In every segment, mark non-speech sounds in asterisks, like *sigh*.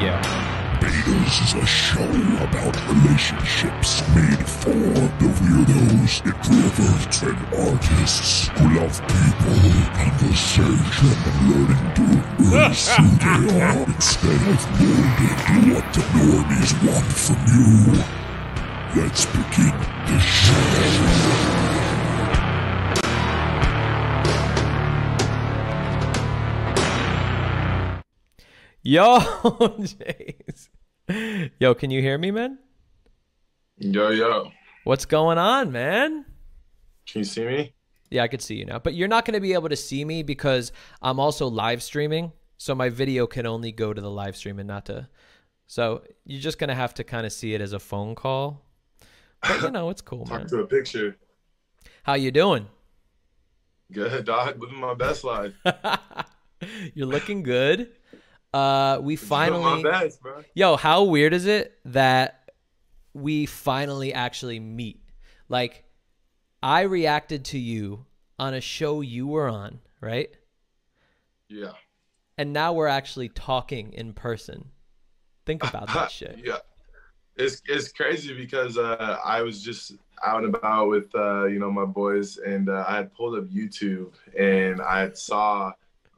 Yeah. Betas is a show about relationships made for the weirdos, introverts, and artists who love people, conversation, and learning to embrace who *laughs* they are instead of molding to what the normies want from you. Let's begin the show. Yo, *laughs* Chase. Yo, can you hear me, man? Yo, yo. What's going on, man? Can you see me? Yeah, I could see you now. But you're not going to be able to see me because I'm also live streaming. So my video can only go to the live stream and not to. So you're just going to have to kind of see it as a phone call. But you know, it's cool, man. *laughs* Talk man. to a picture. How you doing? Good, dog. Living my best life. *laughs* you're looking good. Uh we finally best. Yo, how weird is it that we finally actually meet? Like, I reacted to you on a show you were on, right? Yeah. And now we're actually talking in person. Think about that *laughs* shit. Yeah. It's it's crazy because uh, I was just out and about with uh, you know my boys, and uh, I had pulled up YouTube and I had saw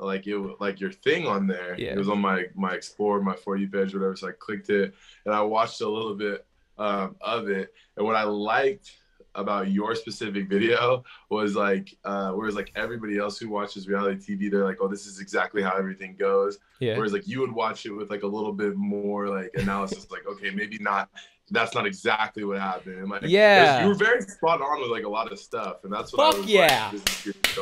like it like your thing on there. Yeah. It was on my my explore, my for you page, whatever. So I clicked it and I watched a little bit um, of it. And what I liked about your specific video was like uh, whereas like everybody else who watches reality TV, they're like, oh, this is exactly how everything goes. Yeah. Whereas like you would watch it with like a little bit more like analysis, like okay, maybe not. That's not exactly what happened. Like, Yeah. you were very spot on with like a lot of stuff, and that's what Fuck I was yeah.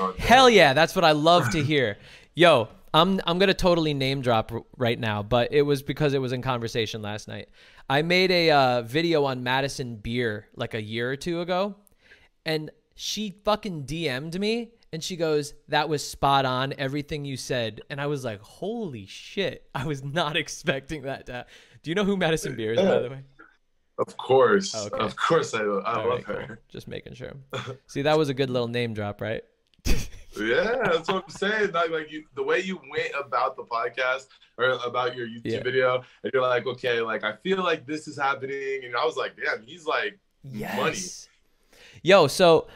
Like. Hell yeah, that's what I love to hear. Yo, I'm I'm gonna totally name drop r- right now, but it was because it was in conversation last night. I made a uh, video on Madison Beer like a year or two ago, and she fucking DM'd me and she goes, "That was spot on, everything you said." And I was like, "Holy shit!" I was not *laughs* expecting that. To Do you know who Madison Beer is, by the way? Of course, Oh, Okay. of course, I, I All love right, her. cool. Just making sure. *laughs* See, that was a good little name drop, right? *laughs* Yeah, that's what I'm saying. Like, like you, the way you went about the podcast or about your YouTube Yeah. video, and you're like, okay, like I feel like this is happening, and I was like, damn, he's like, money. Yo, so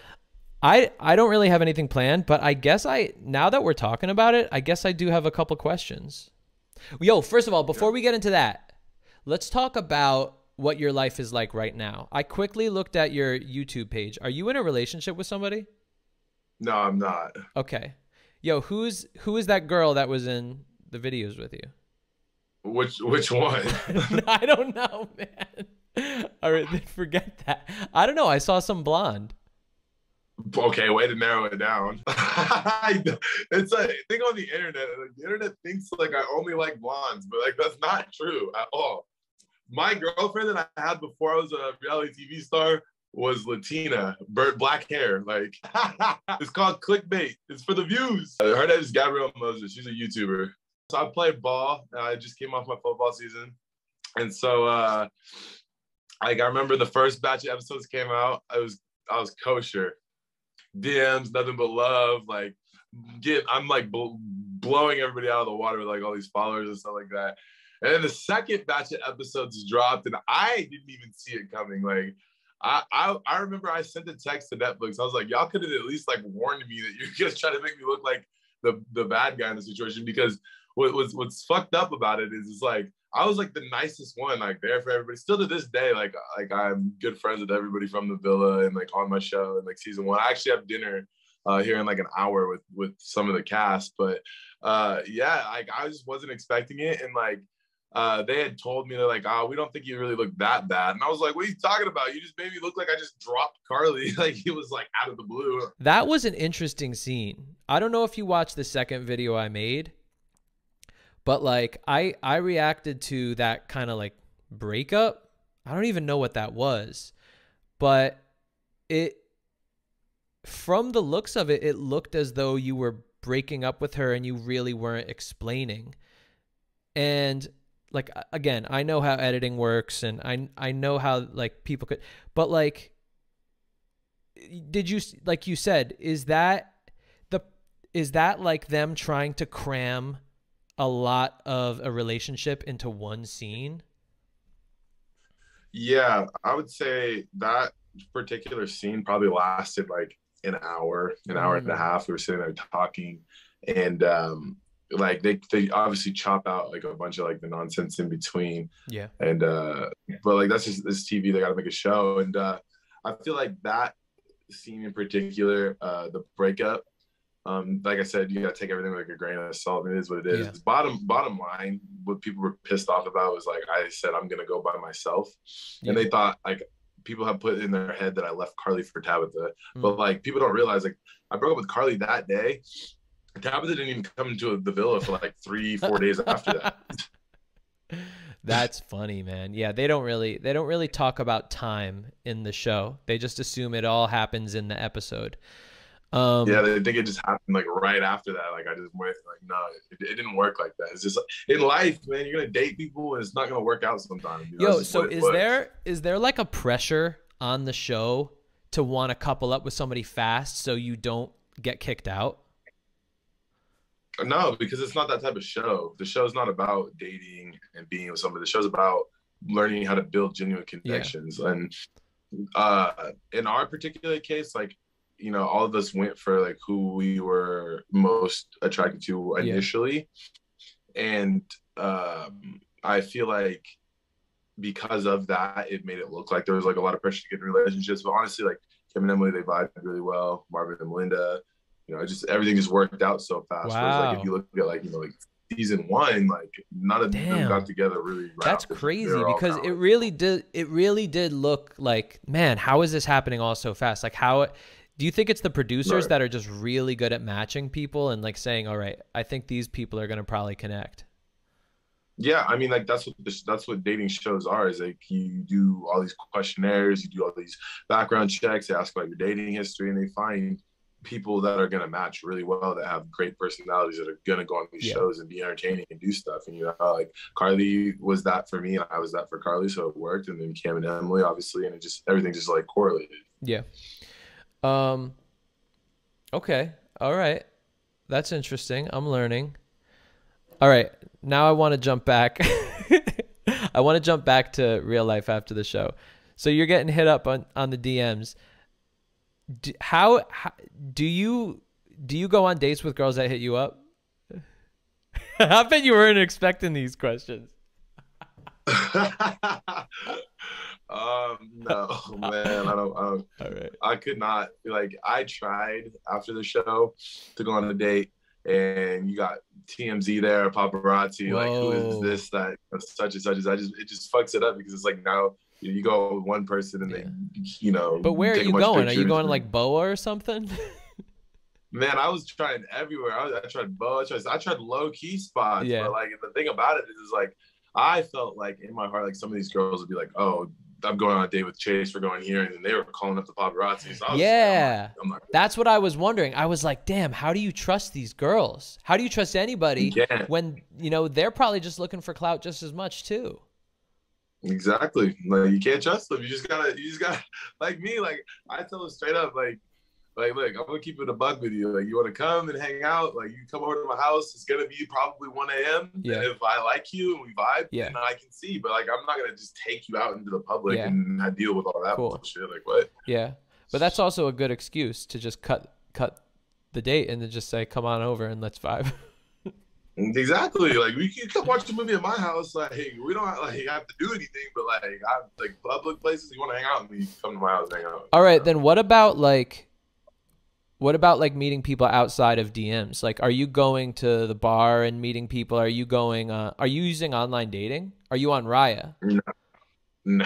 I I don't really have anything planned, but I guess I now that we're talking about it, I guess I do have a couple questions. Yo, first of all, before we get into that, let's talk about what your life is like right now. I quickly looked at your YouTube page. Are you in a relationship with somebody? No, I'm not. Okay. Yo, who's who is that girl that was in the videos with you? Which which one? *laughs* I don't know, man. All right, then forget that. I don't know. I saw some blonde. okay, way to narrow it down. *laughs* it's a thing on the internet. Like, the internet thinks like I only like blondes, but like that's not true at all. My girlfriend that I had before I was a reality TV star was Latina, bird black hair. Like *laughs* it's called clickbait. It's for the views. Uh, Her name is Gabrielle Moses. She's a YouTuber. So I played ball. I just came off my football season, and so uh, like I remember the first batch of episodes came out. I was I was kosher. DMs, nothing but love. Like, get I'm like bl- blowing everybody out of the water with like all these followers and stuff like that. And then the second batch of episodes dropped, and I didn't even see it coming. Like, I I, I remember I sent a text to Netflix. I was like, y'all could have at least like warned me that you're just *laughs* trying to make me look like the the bad guy in the situation because what, what's what's fucked up about it is it's like I was like the nicest one, like there for everybody. Still to this day, like like I'm good friends with everybody from the villa and like on my show and like season one. I actually have dinner uh, here in like an hour with with some of the cast, but uh, yeah, like I just wasn't expecting it, and like uh, they had told me they're like, oh, we don't think you really look that bad, and I was like, what are you talking about? You just made me look like I just dropped Carly, *laughs* like he was like out of the blue. That was an interesting scene. I don't know if you watched the second video I made, but like I I reacted to that kind of like breakup. I don't even know what that was. But it from the looks of it, it looked as though you were breaking up with her and you really weren't explaining. And like again, I know how editing works and I I know how like people could but like did you like you said is that the is that like them trying to cram a lot of a relationship into one scene. Yeah, I would say that particular scene probably lasted like an hour, an hour and a Mm. half. We were sitting there talking, and um, like they they obviously chop out like a bunch of like the nonsense in between, Yeah. and uh, but like that's just this TV. They got to make a show, and uh, I feel like that scene in particular, uh, the breakup. Um, like I said, you gotta take everything with like a grain of salt. It is what it is. Yeah. Bottom bottom line, what people were pissed off about was like I said I'm gonna go by myself, Yeah. and they thought like people have put in their head that I left Carly for Tabitha, Mm. but like people don't realize like I broke up with Carly that day. Tabitha didn't even come to the villa for like three four days after that. *laughs* That's funny, man. Yeah, they don't really they don't really talk about time in the show. They just assume it all happens in the episode. Um yeah, they think it just happened like right after that. Like I just went like no, it, it didn't work like that. It's just like, in life, man. You're gonna date people and it's not gonna work out sometimes. you know? Yo, so is there is there like a pressure on the show to want to couple up with somebody fast so you don't get kicked out? No, because it's not that type of show. The show's not about dating and being with somebody. The show's about learning how to build genuine connections. And uh in our particular case, like, you know, all of us went for like who we were most attracted to Yeah. initially. And um I feel like because of that, it made it look like there was like a lot of pressure to get in relationships. But honestly, like Cam and Emily, they vibed really well. Marvin and Melinda, you know, it just everything just worked out so fast. Whereas, like Wow. if you look at like you know like season one, like none of Damn. them got together really. right That's crazy because it really did it really did look like, man, how is this happening all so fast? Like how do you think it's the producers Right. that are just really good at matching people and like saying, "All right, I think these people are going to probably connect." Yeah, I mean, like that's what this, that's what dating shows are. Is like you do all these questionnaires, you do all these background checks, they ask about your dating history, and they find people that are gonna match really well, that have great personalities, that are gonna go on these Yeah. shows and be entertaining and do stuff. And you know, like Carly was that for me, and I was that for Carly, so it worked. And then Cam and Emily, obviously, and it just everything just like correlated. Yeah. Um Okay. All right. That's interesting. I'm learning. All right. Now I want to jump back. *laughs* I want to jump back to real life after the show. So you're getting hit up on on the DMs. How, how do you do you go on dates with girls that hit you up? *laughs* I bet you weren't expecting these questions. *laughs* um, no, *laughs* man, I don't, I don't. All right. I could not like I tried after the show to go on a date and you got TMZ there, paparazzi, like who is this that such and such as I just it just fucks it up because it's like now you, know, you go with one person and they you know But where are you going? Are you going to like Boa or something? *laughs* man I was trying everywhere I, was, I tried Boa. I tried, I tried low key spots Yeah. but like the thing about it is, is like I felt like in my heart like some of these girls would be like oh I'm going on a date with Chase we're going here and then they were calling up the paparazzi so I was Yeah. like, I'm not, I'm That's what I was wondering. I was like, damn, how do you trust these girls? How do you trust anybody yeah when, you know, they're probably just looking for clout just as much too? Exactly. Like you can't trust them. You just gotta you just gotta *laughs* like me, like I tell them straight up, like like look, I'm gonna keep it a bug with you. Like you wanna come and hang out, like you come over to my house, it's gonna be probably one AM. Yeah. And if I like you and we vibe, Yeah. then I can see. But like I'm not gonna just take you out into the public Yeah. and I deal with all that Cool. bullshit. Like what? Yeah. But that's also a good excuse to just cut cut the date and then just say, come on over and let's vibe. *laughs* Exactly. Like we can come watch the movie at my house. Like hey, we don't like have to do anything, but like I like public places you want to hang out with me, come to my house and hang out. All right, then what about like what about like meeting people outside of DMs? Like are you going to the bar and meeting people? Are you going uh are you using online dating? Are you on Raya? No. No.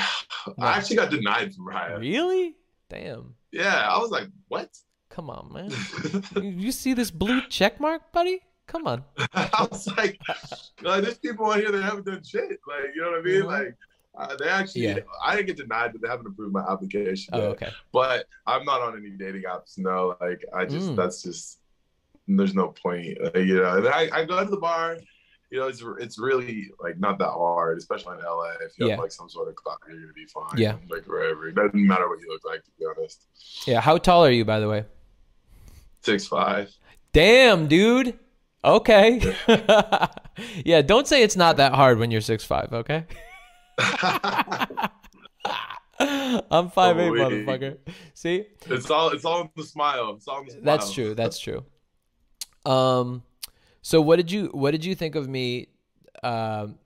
I actually got denied from Raya. Really? Damn. Yeah, I was like, what? Come on, man. You- *laughs* you see this blue check mark, buddy? Come on. *laughs* I was like, like, there's people on here that haven't done shit. Like, you know what I mean? Mhm. Like, uh, they actually, Yeah. I didn't get denied, but they haven't approved my application. Oh, yet. okay. But I'm not on any dating apps. No, like, I just, Mm. that's just, there's no point. Like, you know, and I, I go to the bar. You know, it's it's really like not that hard, especially in LA. If you Yeah. have like some sort of clock, you're gonna be fine. Yeah. like wherever. It doesn't matter what you look like, to be honest. Yeah, how tall are you by the way? Six five. Damn, dude. Okay. *laughs* yeah, don't say it's not that hard when you're six five, okay? *laughs* I'm five eight, Oh, motherfucker. See? it's all it's all in the smile. It's all in the smile. That's true. That's true. Um, so what did you what did you think of me um,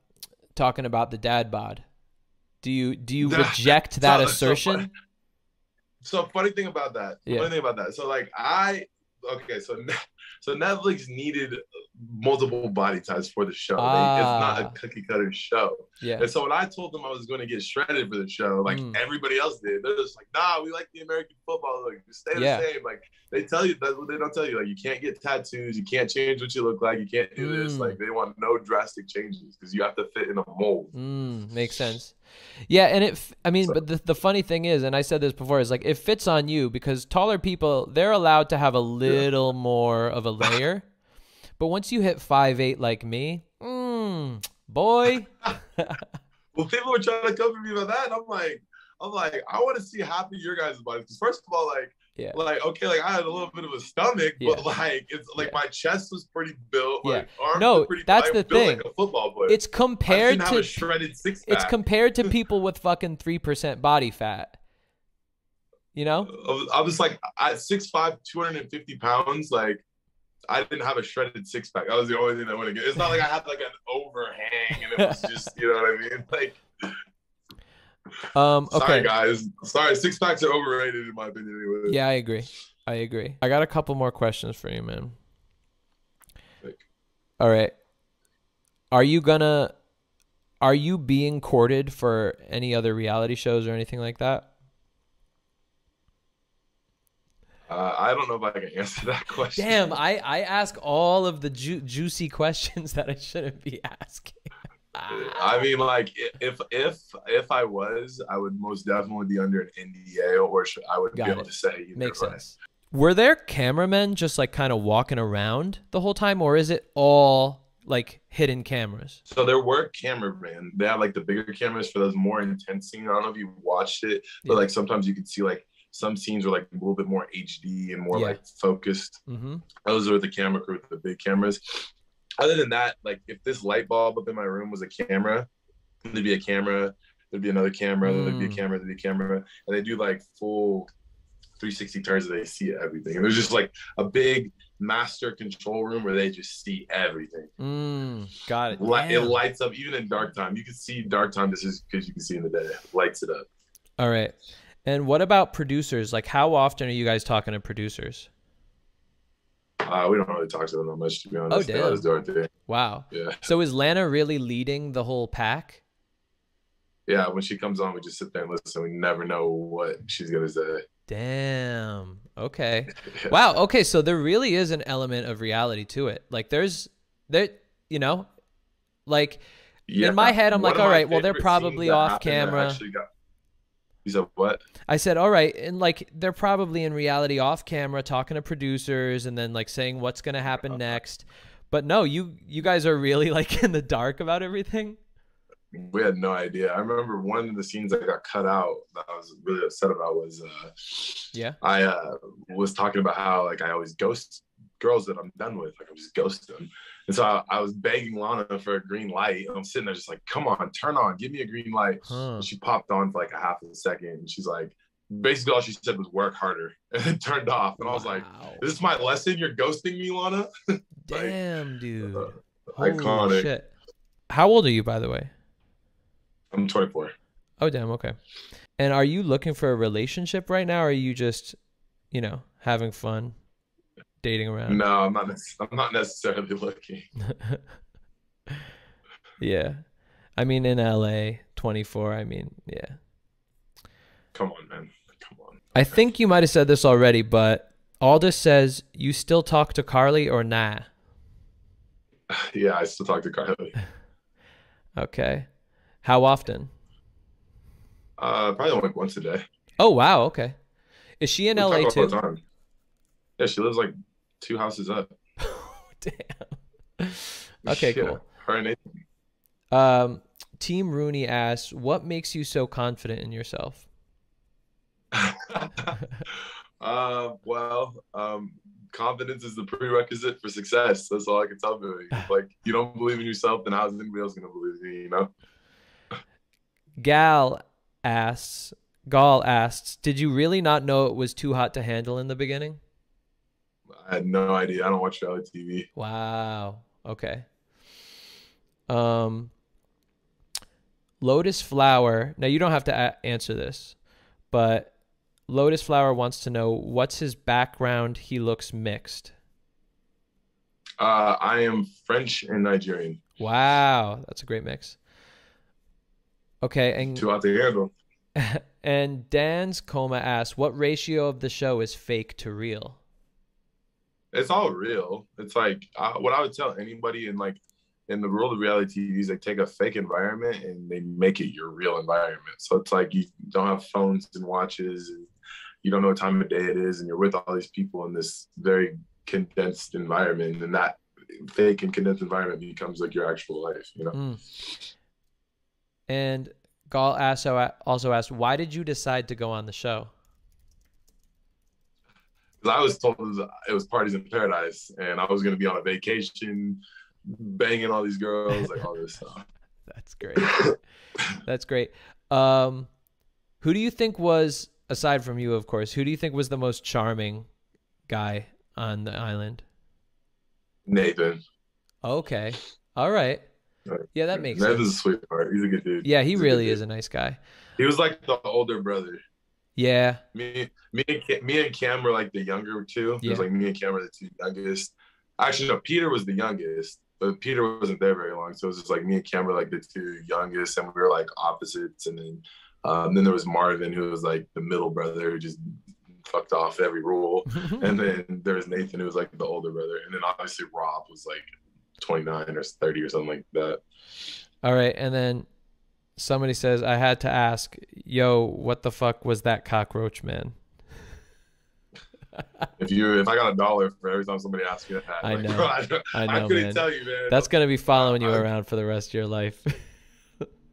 talking about the dad bod? Do you do you *laughs* reject that So- so assertion? funny. So funny thing about that. Yeah. Funny thing about that. So like I okay, so so Netflix needed multiple body types for the show. It's not Ah. a cookie cutter show. yeah. And so when I told them I was going to get shredded for the show, like Mm. everybody else did, they're just like, "Nah, we like the American football look. Just stay Yeah. the same." Like they tell you that's what they don't tell you. Like you can't get tattoos, you can't change what you look like, you can't do this. Mm. Like they want no drastic changes because you have to fit in a mold. Mm, makes sense. Yeah, and it. I mean, So- but the the funny thing is, and I said this before, is like it fits on you because taller people they're allowed to have a little more of a *laughs* layer, but once you hit five eight like me, mm, boy, *laughs* Well, people were trying to cover me about that, and I'm like, I'm like, I want to see half of your guys' bodies. Because first of all, like, yeah, like okay, like I had a little bit of a stomach, Yeah. but like it's like Yeah. my chest was pretty built. Yeah. Like arms No, were pretty, that's I the built thing. Like a football player. it's compared to a shredded six it's compared to *laughs* people with fucking three percent body fat. You know? I was- I was like at 6'5", 250 pounds, like I didn't have a shredded six pack. That was the only thing that went against. It's not like I had like an overhang and it was *laughs* just, you know what I mean? Like, Um. sorry Okay. guys, sorry, six packs are overrated in my opinion. Anyway. Yeah, I agree. I agree. I got a couple more questions for you, man. All right. Are you gonna are you being courted for any other reality shows or anything like that? Uh, I don't know if I can answer that *laughs* question. Damn, I I ask all of the ju- juicy questions *laughs* that I shouldn't be asking. I mean, like if if if I was, I would most definitely be under an NDA, or I would Got be able to say. Makes way. sense. Were there cameramen just like kind of walking around the whole time, or is it all like hidden cameras? So there were cameramen. They have like the bigger cameras for those more intense scenes. I don't know if you watched it, but Yeah. like sometimes you could see like some scenes were like a little bit more HD and more Yeah. like focused. Mm-hmm. Those are the camera crew with the big cameras. Other than that, like if this light bulb up in my room was a camera, there'd be a camera, there'd be another camera, there'd be a Mm. camera, there'd be a camera, and they do like full 360 turns and they see everything. And there's just like a big master control room where they just see everything. Mm, got it. It lights up even in dark time. You can see dark time just because you can see in the day. It lights it up. All right. And what about producers? Like, how often are you guys talking to producers? Uh, we don't really talk to them that much, to be honest. They damn. us do our thing. Wow. Yeah, So is Lana really leading the whole pack? yeah. When she comes on, we just sit there and listen. We never know what she's gonna say. Damn. Okay. *laughs* Wow. Okay. So there really is an element of reality to it. Like, there's there, you know, like Yeah. In my head, I'm One like, all right, well, they're probably off camera. actually got- You said what? I said, all right, and like they're probably in reality off camera talking to producers and then like saying what's gonna happen next. But no, you you guys are really *laughs* like in the dark about everything. We had no idea. I remember one of the scenes that got cut out that I was really upset about was uh, Yeah. I uh, was talking about how like I always ghost girls that I'm done with. Like I'm just ghost them. And so I, I was begging Lana for a green light. And I'm sitting there just like, come on, turn on, give me a green light. Huh. And she popped on for like a half a second. And she's like, basically all she said was work harder. *laughs* And it turned off. And I was like, this is my lesson? You're ghosting me, Lana? *laughs* damn, dude. uh, Holy iconic. shit. How old are you, by the way? I'm 24. Oh, damn. Okay. And are you looking for a relationship right now, or are you just, you know, having fun, dating around? No, I'm not. I'm not necessarily *laughs* looking. *laughs* yeah. I mean, in LA, 24. I mean, yeah. Come on, man. Come on. I think you might have said this already, but Aldous says you still talk to Carly or nah. *sighs* Yeah, I still talk to Carly. *laughs* Okay. How often? Uh, probably like once a day. Oh wow. Okay. Is she in We LA too? Yeah, she lives like two houses up. *laughs* Damn. Okay, Yeah, cool. Her and Nathan. Um, Team Rooney asks, "What makes you so confident in yourself?" *laughs* uh, well, um, confidence is the prerequisite for success. That's all I can tell you. *laughs* Like you don't believe in yourself, then how's anybody else gonna believe in you? You know. Gal asks, Gal asks, did you really not know it was too hot to handle in the beginning? I had no idea. I don't watch reality TV. Wow. Okay. Um, Lotus Flower. Now you don't have to a- answer this, but Lotus Flower wants to know what's his background. He looks mixed. Uh, I am French and Nigerian. Wow, that's a great mix. Okay, and to handle. *laughs* and Dan's coma asks, what ratio of the show is fake to real? It's all real. It's like uh, what I would tell anybody in like in the world of reality TV is they take a fake environment and they make it your real environment. So it's like you don't have phones and watches and you don't know what time of day it is and you're with all these people in this very condensed environment and that fake and condensed environment becomes like your actual life, you know. Mm. And Gal also also asked, why did you decide to go on the show? I was told it was, it was parties in paradise and I was going to be on a vacation banging all these girls like all this stuff. *laughs* That's great. That's great. Um, who do you think was, aside from you, of course, who do you think was the most charming guy on the island? Nathan. Okay. All right. Yeah, that makes Nathan's sense. a sweetheart. He's a good dude. Yeah, he He's really is a nice guy. He was like the older brother. Yeah. Me, me, and Cam, me and Cam were like the younger two. It was like me and Cam were the two youngest. Actually, no, Peter was the youngest, but Peter wasn't there very long. So it was just like me and Cam were like the two youngest, and we were like opposites. And then, um, then there was Marvin, who was like the middle brother, who just fucked off every rule. *laughs* And then there was Nathan, who was like the older brother. And then obviously Rob was like 29 or 30 or something like that. All right, and then somebody says I had to ask, "Yo, what the fuck was that cockroach man?" *laughs* If you, if I got a dollar for every time somebody asks me that, I like, know. bro, *laughs* I, I I know, couldn't man. tell you, man. That's gonna be following you I- around for the rest of your life. *laughs*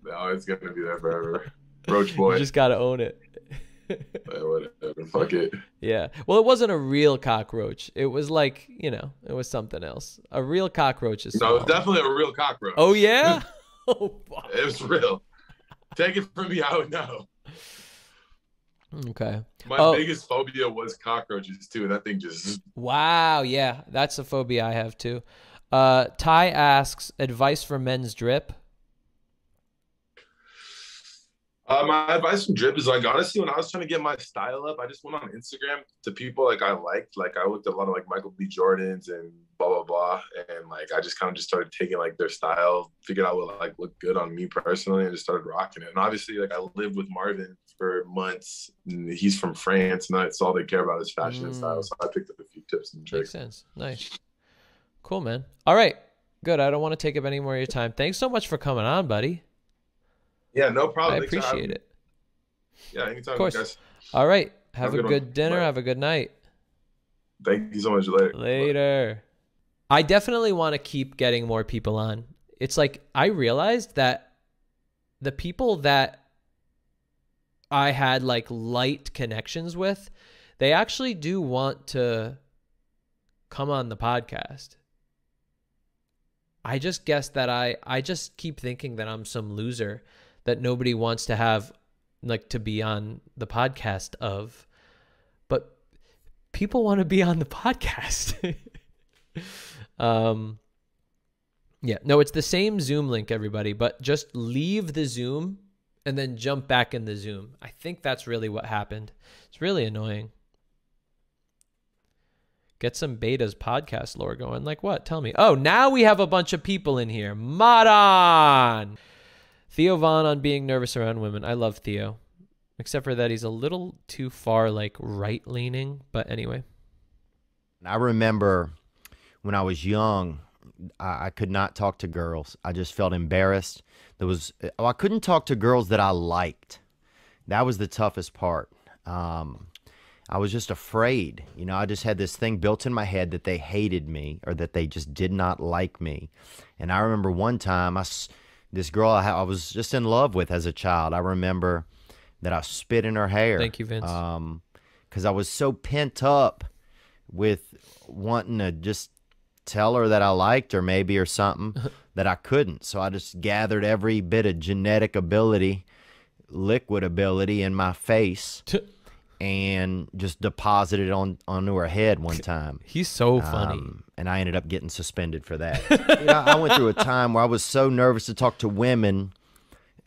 No, it's gonna be there forever. Roach boy. you just gotta own it. Yeah, whatever. Fuck it. yeah. Well, it wasn't a real cockroach. It was like you know, it was something else. A real cockroach is. No, definitely a real cockroach. Oh yeah. oh. fuck. It was real. Take it from me, I would know. Okay. My Oh. biggest phobia was cockroaches too. That thing just Wow. Yeah, that's a phobia I have too. Uh, Ty asks advice for men's drip. Uh, my advice from Drip is like honestly, when I was trying to get my style up, I just went on Instagram to people like I liked. Like I looked at a lot of like Michael B. Jordans and blah blah blah, and like I just kind of just started taking like their style, figured out what like looked good on me personally, and just started rocking it. And obviously, like I lived with Marvin for months. And he's from France, and that's all they care about is fashion and Mm. style. So I picked up a few tips and tricks Makes sense. Nice. Cool, man. All right. Good. I don't want to take up any more of your time. Thanks so much for coming on, buddy. Yeah, no problem. I Thanks for having appreciate it. Yeah, anytime, Of course. guys. All right. Have, Have a a good good dinner. Bye. Have a good night. Thank you so much. Later. Later. I definitely want to keep getting more people on. It's like I realized that the people that I had like light connections with, they actually do want to come on the podcast. I just guess that I I just keep thinking that I'm some loser that nobody wants to have like to be on the podcast of. But people want to be on the *laughs* podcast. Um yeah, no, it's the same Zoom link everybody, but just leave the Zoom and then jump back in the Zoom. I think that's really what happened. It's really annoying. Get some betas podcast lore going. Like what? Tell me. Oh, now we have a bunch of people in here. Modon. Theo Von on being nervous around women. I love Theo. Except for that he's a little too far like right leaning. But anyway. I remember when I was young, I, I could not talk to girls. I just felt embarrassed. There was oh, I couldn't talk to girls that I liked. That was the toughest part. Um, I was just afraid. You know, I just had this thing built in my head that they hated me or that they just did not like me. And I remember one time, I this girl I, I was just in love with as a child. I remember that I spit in her hair. Thank you, Vince. Um, because I was so pent up with wanting to just tell her that I liked her maybe or something that I couldn't. So I just gathered every bit of genetic ability, liquid ability in my face and just deposited it on onto her head one time. He's so funny. Um, and I ended up getting suspended for that. *laughs* you know, I went through a time where I was so nervous to talk to women.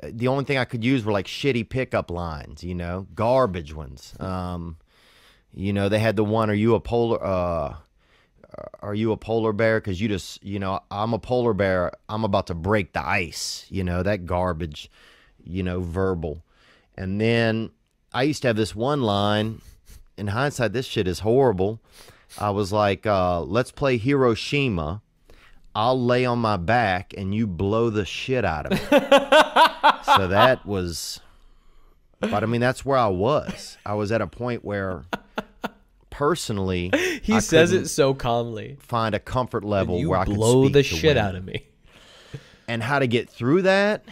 Uh, The only thing I could use were like shitty pickup lines, you know, garbage ones. *laughs* Um, you know, they had the one, "Are you a polar? Uh, are you a polar bear? Because you just, you know, I'm a polar bear. I'm about to break the ice. You know that garbage. You know, verbal. And then I used to have this one line. In hindsight, this shit is horrible. I was like, uh, let's play Hiroshima. I'll lay on my back and you blow the shit out of me. *laughs* so that was, but I mean, that's where I was. I was at a point where personally, *laughs* he I says it so calmly. find a comfort level You where I blow the shit women. out of me. and how to get through that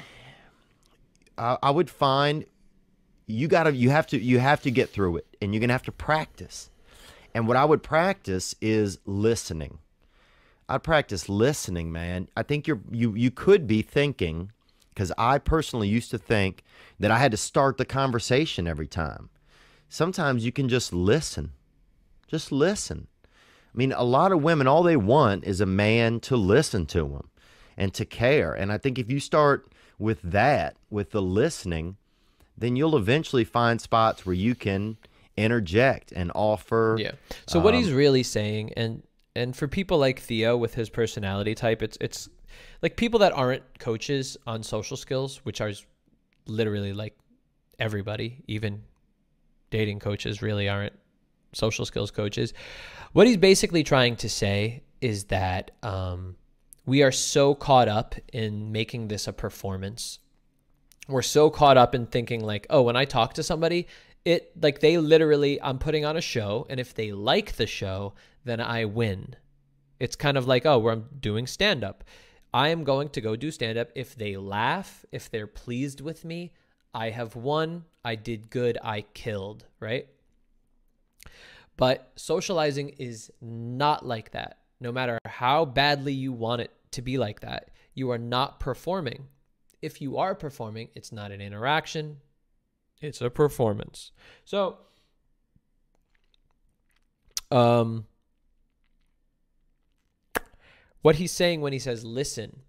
I, I would find you gotta you have to you have to get through it and you're gonna have to practice. And what i would practice is listening. I'd practice listening man. I think you're you you could be thinking because i personally used to think that i had to start the conversation every time. Sometimes you can just listen just listen I mean, a lot of women, all they want is a man to listen to them and to care. And I think if you start with that, with the listening, then you'll eventually find spots where you can interject and offer. Yeah. So what Um, he's really saying, and and for people like Theo with his personality type, it's it's like people that aren't coaches on social skills, which are literally like everybody, even dating coaches really aren't social skills coaches. What he's basically trying to say is that um, we are so caught up in making this a performance. We're so caught up in thinking like oh when i talk to somebody it like they literally i'm putting on a show and if they like the show then i win. It's kind of like oh where i'm doing stand up i am going to go do stand up if they laugh if they're pleased with me i have won. I did good. I killed right but socializing is not like that no matter how badly you want it to be like that you are not performing if you are performing, it's not an interaction, it's a performance. So, um, what he's saying when he says listen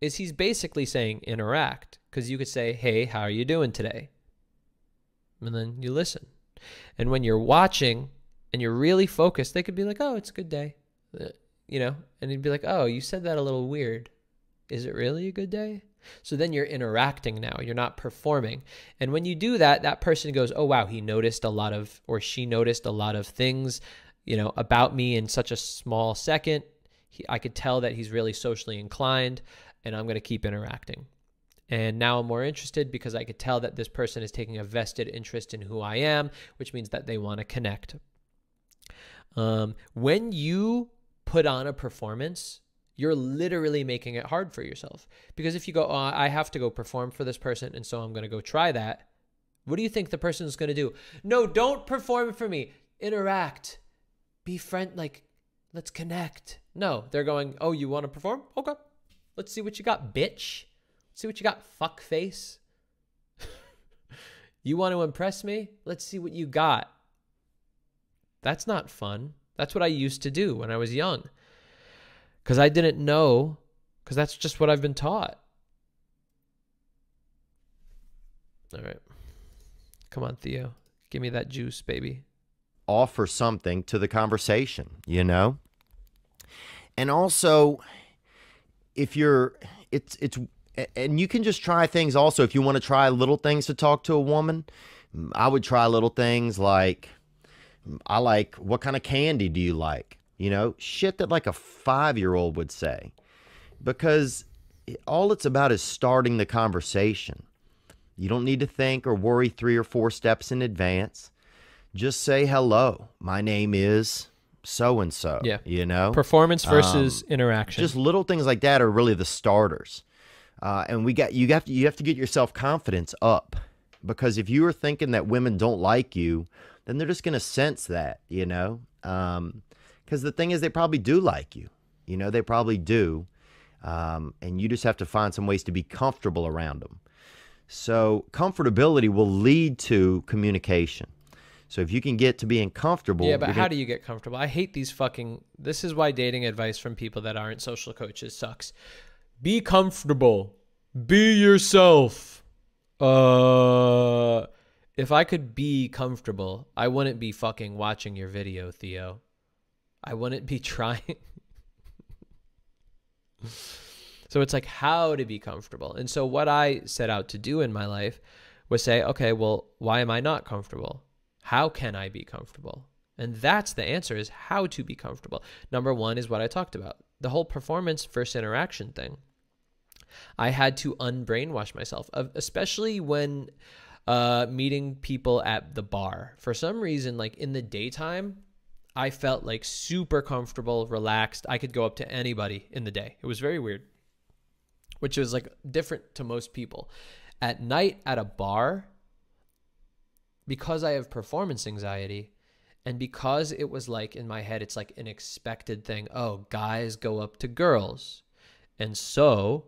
is he's basically saying interact because you could say, hey, how are you doing today? And then you listen. And when you're watching and you're really focused, they could be like, oh, it's a good day. Uh, You know, and he'd be like, oh, you said that a little weird. Is it really a good day? So then you're interacting now. You're not performing. And when you do that, that person goes, "Oh wow, he noticed a lot of or she noticed a lot of things, you know, about me in such a small second. He, I could tell that he's really socially inclined and I'm going to keep interacting." And now I'm more interested because I could tell that this person is taking a vested interest in who I am, which means that they want to connect. Um, when you put on a performance, you're literally making it hard for yourself. Because if you go, oh, I have to go perform for this person, and so I'm going to go try that, what do you think the person is going to do? No, don't perform for me. Interact. Be friend, like, let's connect. No, they're going, oh, you want to perform? Okay. Let's see what you got, bitch. Let's see what you got, fuck face. *laughs* you want to impress me? Let's see what you got. That's not fun. That's what I used to do when I was young because I didn't know, because that's just what I've been taught. All right. Come on, Theo. Give me that juice, baby. offer something to the conversation, you know? And also if you're it's it's and you can just try things also if you want to try little things to talk to a woman. I would try little things like I like what kind of candy do you like? You know, shit that like a 5-year-old would say. Because all it's about is starting the conversation. You don't need to think or worry 3 or 4 steps in advance just say hello. My name is so and so. Yeah. You know? Performance versus interaction. Just little things like that are really the starters. Uh, and we got you have to you have to get your self confidence up because if you are thinking that women don't like you, then they're just going to sense that, you know. Um, Because the thing is, they probably do like you. You know, they probably do. Um, and you just have to find some ways to be comfortable around them. So, comfortability will lead to communication. So, if you can get to being comfortable, Yeah, but how gonna- do you get comfortable? I hate these fucking. This is why dating advice from people that aren't social coaches sucks. Be comfortable. Be yourself. Uh, if I could be comfortable, I wouldn't be fucking watching your video, Theo. I wouldn't be *laughs* trying. so it's like how to be comfortable. And so what I set out to do in my life was say, okay, well, why am I not comfortable? How can I be comfortable? And that's the answer is how to be comfortable. Number one is what I talked about the whole performance first interaction thing. I had to unbrainwash myself, especially when uh, meeting people at the bar. For some reason, like in the daytime, I felt like super comfortable, relaxed. I could go up to anybody in the day. It was very weird, which was like different to most people. At night at a bar, because I have performance anxiety and because it was like in my head, it's like an expected thing. Oh, guys go up to girls. And so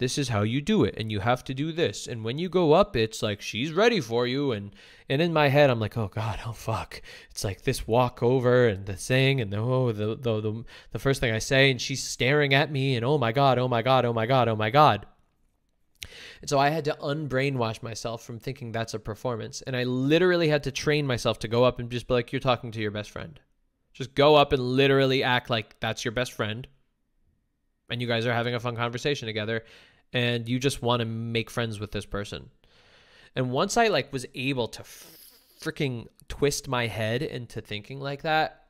this is how you do it and you have to do this and when you go up it's like she's ready for you and and in my head i'm like oh god oh fuck it's like this walk over and the thing and the oh the the the, the first thing i say and she's staring at me and oh my god oh my god oh my god oh my god and so I had to unbrainwash myself from thinking that's a performance. And I literally had to train myself to go up and just be like, you're talking to your best friend. Just go up and literally act like that's your best friend. And you guys are having a fun conversation together. And you just want to make friends with this person. And once I like was able to freaking twist my head into thinking like that,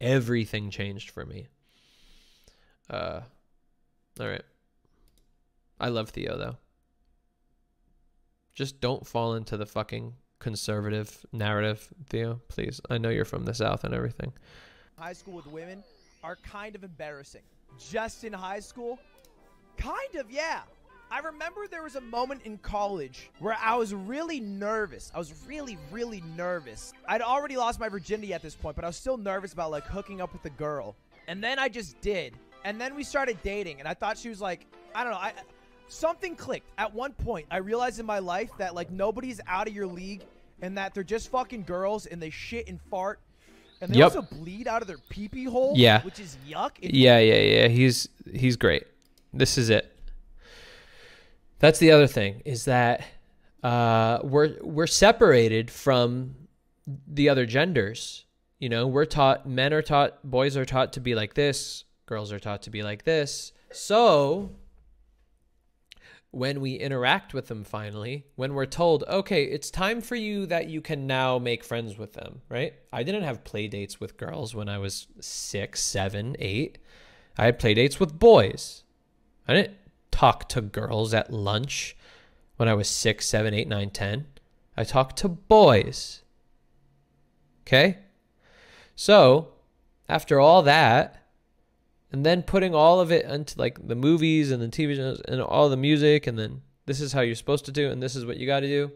everything changed for me. Uh, all right. I love Theo though. Just don't fall into the fucking conservative narrative, Theo, please. I know you're from the South and everything. high school with women are kind of embarrassing. Just in high school? Kind of, yeah. I remember there was a moment in college where I was really nervous. I was really, really nervous. I'd already lost my virginity at this point, but I was still nervous about like hooking up with a girl. And then I just did. And then we started dating, and I thought she was like, I don't know, I something clicked. At one point, I realized in my life that like nobody's out of your league and that they're just fucking girls and they shit and fart. And they Yep. also bleed out of their pee pee hole, Yeah. which is yuck. It- Yeah, yeah, yeah. He's he's great. This is it. That's the other thing is that uh, we're we're separated from the other genders. You know, we're taught men are taught boys are taught to be like this, girls are taught to be like this. So when we interact with them finally, when we're told, okay, it's time for you that you can now make friends with them, right? I didn't have play dates with girls when I was six, seven, eight. I had play dates with boys. I didn't talk to girls at lunch when I was six, seven, eight, nine, ten. I talked to boys. Okay? So, after all that, and then putting all of it into like the movies and the TV shows and all the music, and then this is how you're supposed to do, and this is what you got to do.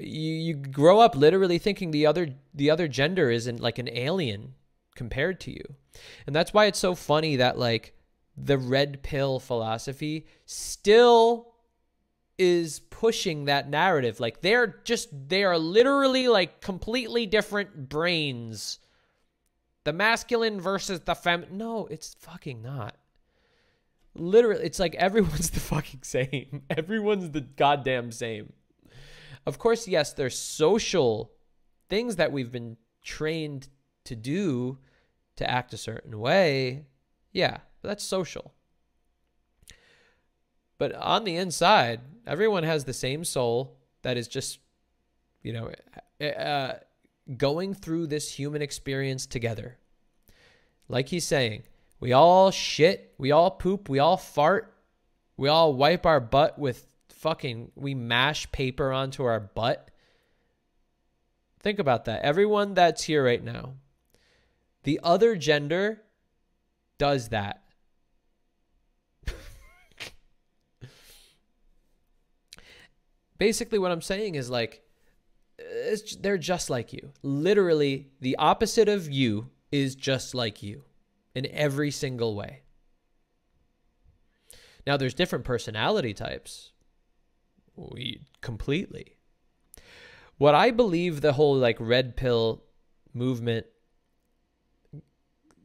You you grow up literally thinking the other the other gender isn't like an alien compared to you, and that's why it's so funny that like the red pill philosophy still is pushing that narrative. Like they're just they are literally like completely different brains. The masculine versus the fem no it's fucking not. Literally it's like everyone's *laughs* the fucking same. Everyone's the goddamn same. Of course yes there's social things that we've been trained to do to act a certain way. Yeah that's social but on the inside everyone has the same soul that is just you know uh, going through this human experience together. Like he's saying, we all shit, we all poop, we all fart, we all wipe our butt with fucking, we mash paper onto our butt. Think about that. Everyone that's here right now, the other gender does that. Basically, what I'm saying is like, they're just like you. Literally, the opposite of you is just like you in every single way. Now, there's different personality types. We completely. What I believe the whole like red pill movement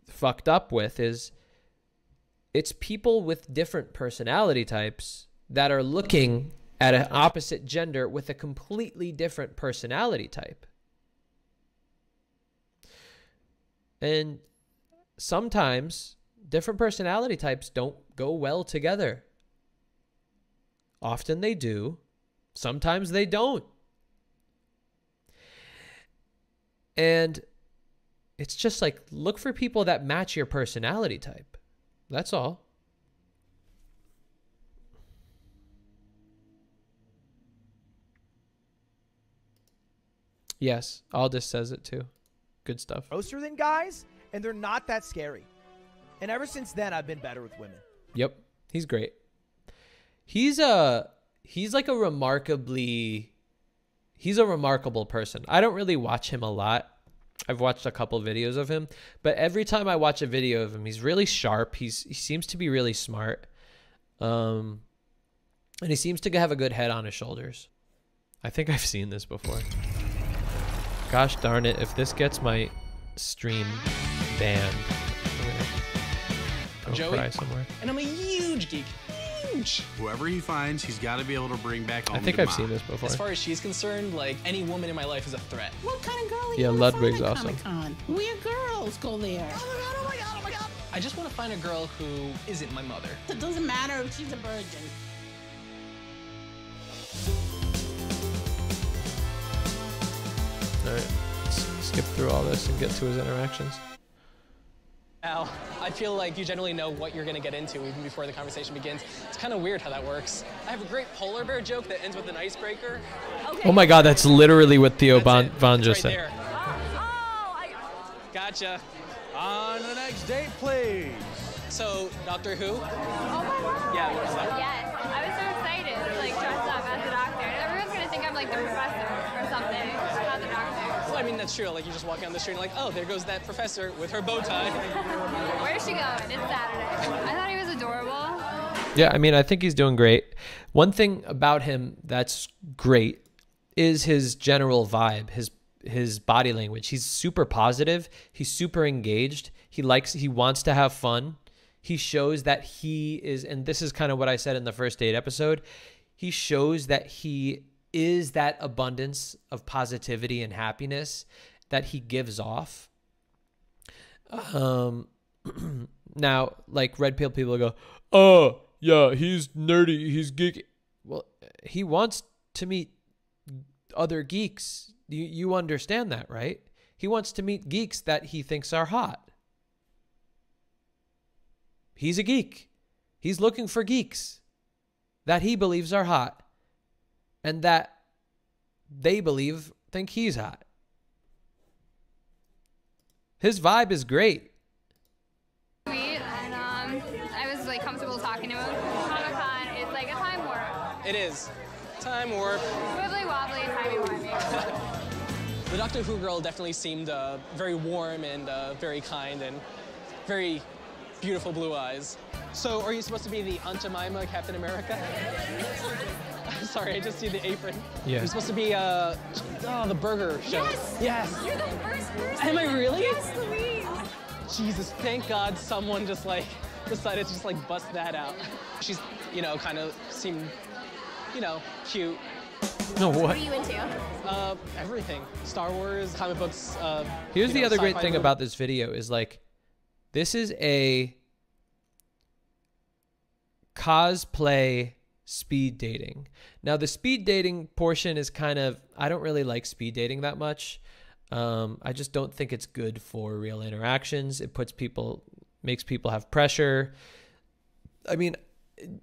fucked up with is it's people with different personality types that are looking at an opposite gender with a completely different personality type. And sometimes different personality types don't go well together. Often they do, sometimes they don't. And it's just like look for people that match your personality type. That's all. Yes, Aldous says it too. Good stuff. Closer than guys, and they're not that scary. And ever since then, I've been better with women. Yep, he's great. He's a he's like a remarkably he's a remarkable person. I don't really watch him a lot. I've watched a couple videos of him, but every time I watch a video of him, he's really sharp. He's he seems to be really smart. Um and he seems to have a good head on his shoulders. I think I've seen this before. Gosh darn it, if this gets my stream banned, I'm gonna go cry somewhere. And I'm a huge geek. Huge. Whoever he finds, he's got to be able to bring back home. I think I've Ma. seen this before. As far as she's concerned, like any woman in my life is a threat. What kind of girl are Yeah, you Ludwig's gonna awesome. find at Comic-Con? Weird girls go there. Oh my god, oh my god, oh my god. I just want to find a girl who isn't my mother. It doesn't matter if she's a virgin. All right, let's skip through all this and get to his interactions. Now, I feel like you generally know what you're gonna get into even before the conversation begins. It's kind of weird how that works. I have a great polar bear joke that ends with an icebreaker. Oh my God, that's literally what Theo That's Von, it. Von just right said. there. Oh, gotcha. On the next date, please. So, Doctor Who? Oh my god. Yeah, what's that? Yes. I was so excited, like dressed up as a doctor. Everyone's gonna think I'm like the professor or something, not the doctor. Well, I mean, that's true. Like, you just walk down the street and like, oh, there goes that professor with her bow tie. Where's she going? It's Saturday. I thought he was adorable. Yeah, I mean, I think he's doing great. One thing about him that's great is his general vibe, his his body language. He's super positive. He's super engaged. He likes he wants to have fun. He shows that he is and this is kind of what I said in the first date episode. He shows that he is that abundance of positivity and happiness that he gives off. Um *clears throat* now like red pill people go, "Oh, yeah, he's nerdy, he's geeky." Well, he wants to meet other geeks. You you understand that, right? He wants to meet geeks that he thinks are hot. He's a geek. He's looking for geeks that he believes are hot and that they believe think he's hot. His vibe is great. Sweet, and um, I was like comfortable talking to him. Comic Con is like a time warp. It is. Time warp. Wibbly wobbly, timey wimey. *laughs* The Doctor Who girl definitely seemed uh, very warm and uh, very kind and very beautiful blue eyes. So, are you supposed to be the Aunt Jemima Captain America? *laughs* I'm *laughs* sorry, I just see the apron. Yeah. You're supposed to be uh, oh, the burger show. Yes. Yes. You're the first person. Am I really? Yes, Louise. Jesus, thank God someone just like decided to just like bust that out. She's, you know, kind of seemed, you know, cute. No, What what? are you into? Uh, everything. Star Wars, comic books. Uh, Here's you the know, other great thing movie- about this video is like this is a cosplay speed dating. Now the speed dating portion is kind of I don't really like speed dating that much. Um, I just don't think it's good for real interactions. It puts people makes people have pressure. I mean,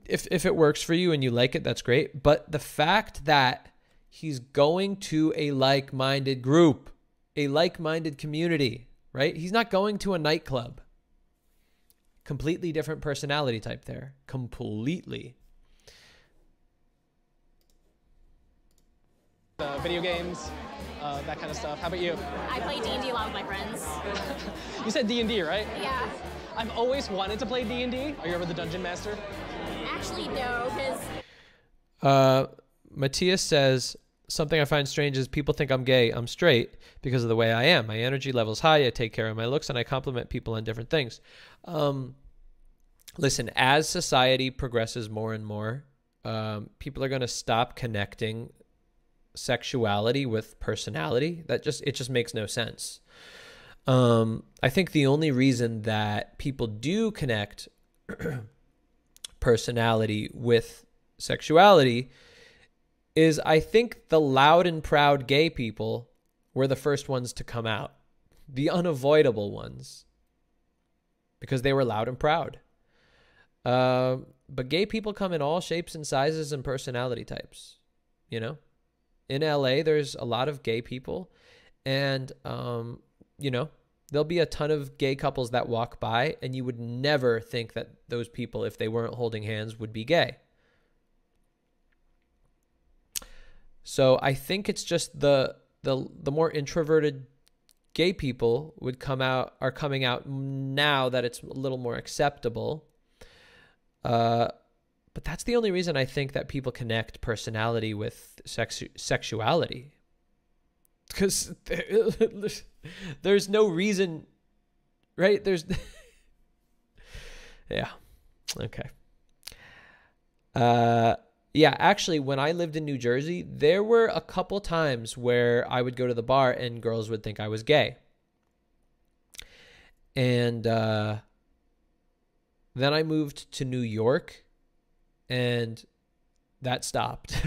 if if it works for you and you like it, that's great. But the fact that he's going to a like-minded group, a like-minded community, right? He's not going to a nightclub. Completely different personality type there. Completely. Uh, video games. uh, that kind of stuff. How about you? I play D&D a lot with my friends. *laughs* You said D&D, right? Yeah. I've always wanted to play D&D. Are you ever the dungeon master? Actually, no, because Uh, Matthias says something I find strange is people think I'm gay. I'm straight because of the way I am. My energy level's high. I take care of my looks, and I compliment people on different things. Um, listen, as society progresses more and more, um, people are going to stop connecting sexuality with personality. That just it just makes no sense. Um, I think the only reason that people do connect *clears throat* personality with sexuality is I think the loud and proud gay people were the first ones to come out, the unavoidable ones, because they were loud and proud. Um, but gay people come in all shapes and sizes and personality types. You know, in LA, there's a lot of gay people, and um, you know, there'll be a ton of gay couples that walk by, and you would never think that those people, if they weren't holding hands, would be gay. So I think it's just the the the more introverted gay people would come out are coming out now that it's a little more acceptable. Uh, but that's the only reason I think that people connect personality with sex sexuality. Because *laughs* there's no reason, right? There's, *laughs* yeah, okay. Uh, yeah, actually, when I lived in New Jersey, there were a couple times where I would go to the bar and girls would think I was gay. And uh, then I moved to New York and that stopped.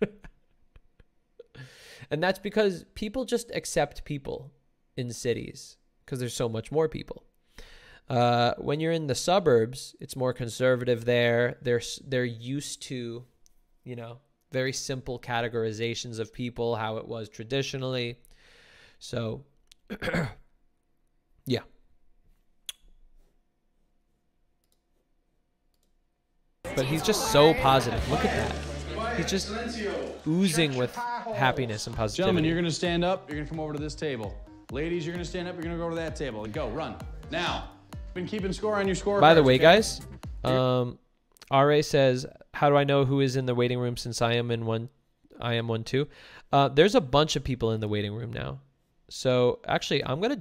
*laughs* and that's because people just accept people in cities because there's so much more people. Uh, when you're in the suburbs, it's more conservative there. They're they're used to, you know, very simple categorizations of people, how it was traditionally. So, *clears throat* yeah. But he's just so positive. Look at that. He's just oozing with happiness and positivity. Gentlemen, you're going to stand up. You're going to come over to this table. Ladies, you're going to stand up. You're going to go to that table and go run now. Been keeping score on your score. By the way, guys, um, Ra says, "How do I know who is in the waiting room since I am in one? I am one too." Uh, there's a bunch of people in the waiting room now. So actually, I'm gonna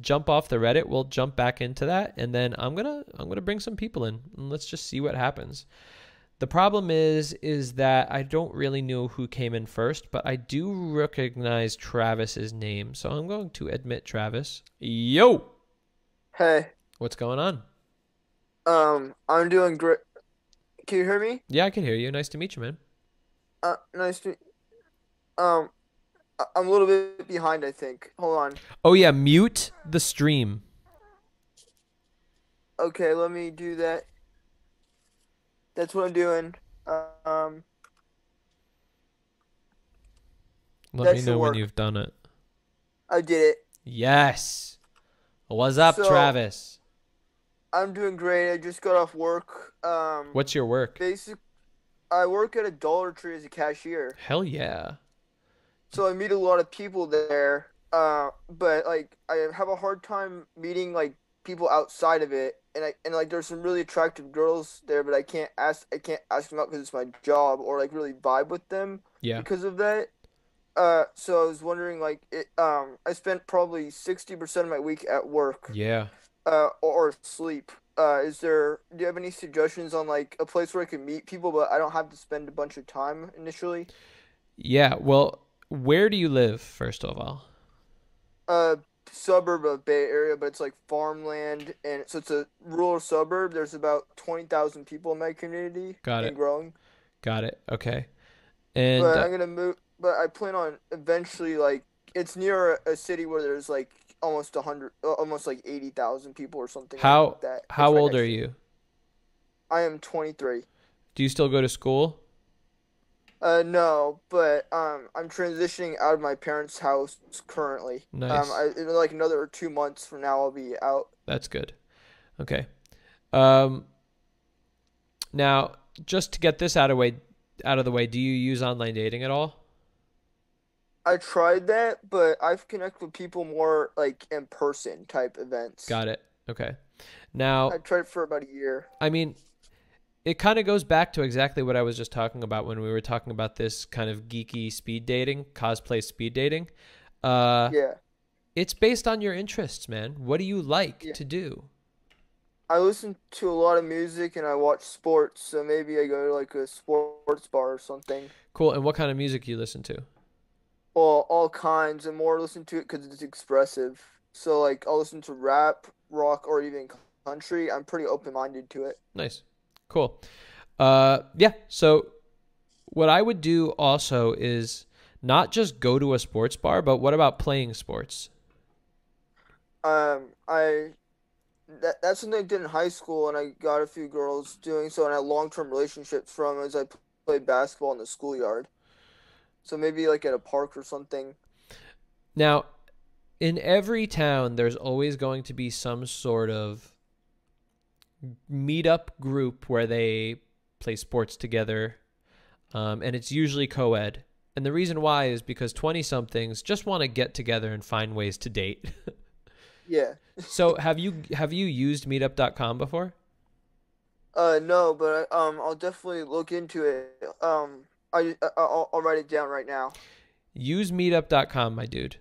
jump off the Reddit. We'll jump back into that, and then I'm gonna I'm gonna bring some people in, and let's just see what happens. The problem is is that I don't really know who came in first, but I do recognize Travis's name, so I'm going to admit Travis. Yo, Hey, what's going on? um, I'm doing great. Can you hear me? Yeah, I can hear you. Nice to meet you, man. Uh, nice to. Um, I'm a little bit behind. I think. Hold on. Oh yeah, mute the stream. Okay, let me do that. That's what I'm doing. Um, Let me know when you've done it. I did it. Yes. What's up, So- Travis? I'm doing great. I just got off work. Um, What's your work? basic. I work at a Dollar Tree as a cashier. Hell yeah. So I meet a lot of people there, uh, but like I have a hard time meeting like people outside of it, and I and like there's some really attractive girls there, but I can't ask I can't ask them out because it's my job or like really vibe with them Yeah. because of that. Uh, so I was wondering like it um I spent probably sixty percent of my week at work, Yeah. uh, or, or sleep. Uh, is there do you have any suggestions on like a place where I can meet people, but I don't have to spend a bunch of time initially? Yeah. Well, where do you live, first of all? uh suburb of Bay Area, but it's like farmland, and so it's a rural suburb. There's about twenty thousand people in my community. Got and it. growing. Got it. Okay. And but uh, I'm gonna move. But I plan on eventually like it's near a, a city where there's like almost a hundred, uh, almost like eighty thousand people or something. how like that. how old are you? I am twenty three. Do you still go to school? Uh no, but um I'm transitioning out of my parents' house currently. Nice. Um, I, in like another two months from now, I'll be out. That's good. Okay. Um now, just to get this out of way out of the way, do you use online dating at all? I tried that, but I've connected with people more like in person type events. Got it. Okay. Now, I tried for about a year. I mean, it kind of goes back to exactly what I was just talking about when we were talking about this kind of geeky speed dating, cosplay speed dating. Uh, Yeah. It's based on your interests, man. What do you like Yeah. to do? I listen to a lot of music and I watch sports, so maybe I go to like a sports bar or something. Cool. And what kind of music you listen to? Well, all kinds, and more listen to it because it's expressive. So like I'll listen to rap, rock, or even country. I'm pretty open-minded to it. Nice. Cool. Uh, yeah. So, what I would do also is not just go to a sports bar, but what about playing sports? Um, I that that's something I did in high school, and I got a few girls doing so, and I had long-term relationships from as I played basketball in the schoolyard. So maybe like at a park or something. Now, in every town, there's always going to be some sort of meetup group where they play sports together, um, and it's usually co ed. And the reason why is because 20 somethings just want to get together and find ways to date. *laughs* Yeah. so, have you have you used meetup.com before? Uh, no, but I, um, I'll definitely look into it. Um, I I- I'll, I'll write it down right now. Use meetup.com, my dude,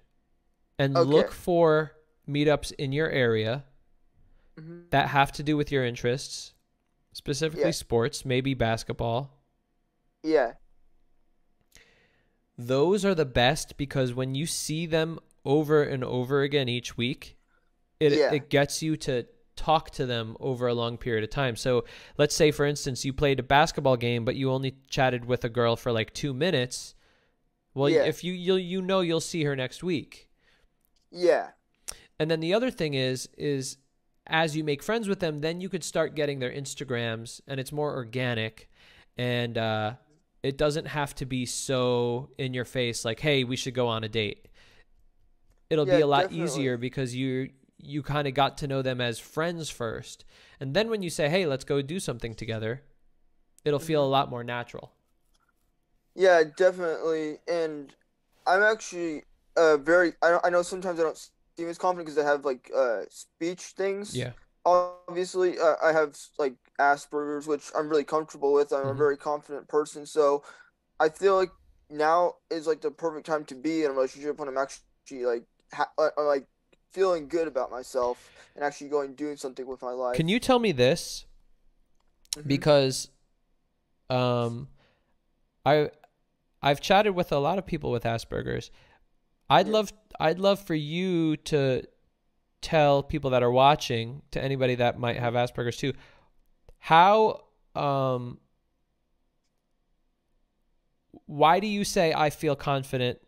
and Okay. look for meetups in your area Mhm. that have to do with your interests, specifically Yeah. sports, maybe basketball. Yeah. Those are the best because when you see them over and over again each week, it Yeah. it gets you to talk to them over a long period of time. So, let's say for instance you played a basketball game but you only chatted with a girl for like 2 minutes. Well, Yeah. if you you you know you'll see her next week. Yeah. And then the other thing is is as you make friends with them, then you could start getting their Instagrams and it's more organic and uh it doesn't have to be so in your face like, "Hey, we should go on a date." It'll be a lot definitely. easier because you you kind of got to know them as friends first. And then when you say, "Hey, let's go do something together," it'll feel Mm-hmm. a lot more natural. Yeah, definitely. And I'm actually uh very I I know sometimes I don't as confident because I have like uh speech things. Yeah. Obviously, uh, I have like Asperger's, which I'm really comfortable with. I'm a Mhm. very confident person, so I feel like now is like the perfect time to be in a relationship when I'm actually like ha- uh, uh, like feeling good about myself and actually going and doing something with my life. Can you tell me this? Mhm. Because um I I've chatted with a lot of people with Asperger's. I'd love I'd love for you to tell people that are watching, to anybody that might have Asperger's too, how um why do you say I feel confident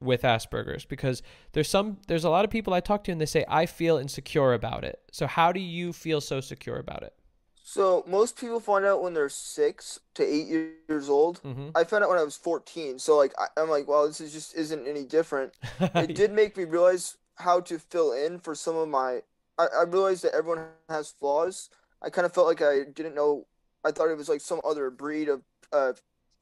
with Asperger's? Because there's some there's a lot of people I talk to and they say I feel insecure about it. So how do you feel so secure about it? So most people find out when they're six to eight years old. Mhm. I found out when I was 14. So like I, I'm like, wow, this is just isn't any different. *laughs* It did make me realize how to fill in for some of my. I, I realized that everyone has flaws. I kind of felt like I didn't know. I thought it was like some other breed of uh,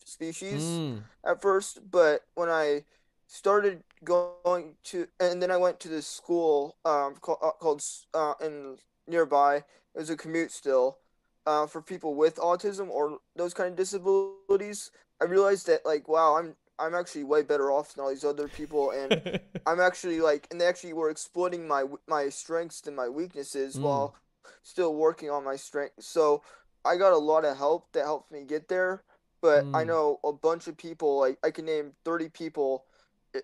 species Mm. at first, but when I started going to, and then I went to this school um called, uh, called uh, in nearby. It was a commute still, uh, for people with autism or those kind of disabilities. I realized that like, wow, I'm I'm actually way better off than all these other people, and *laughs* I'm actually like, and they actually were exploiting my my strengths and my weaknesses Mm. while still working on my strengths. So I got a lot of help that helped me get there. But I Mm. know a bunch of people, like I can name 30 people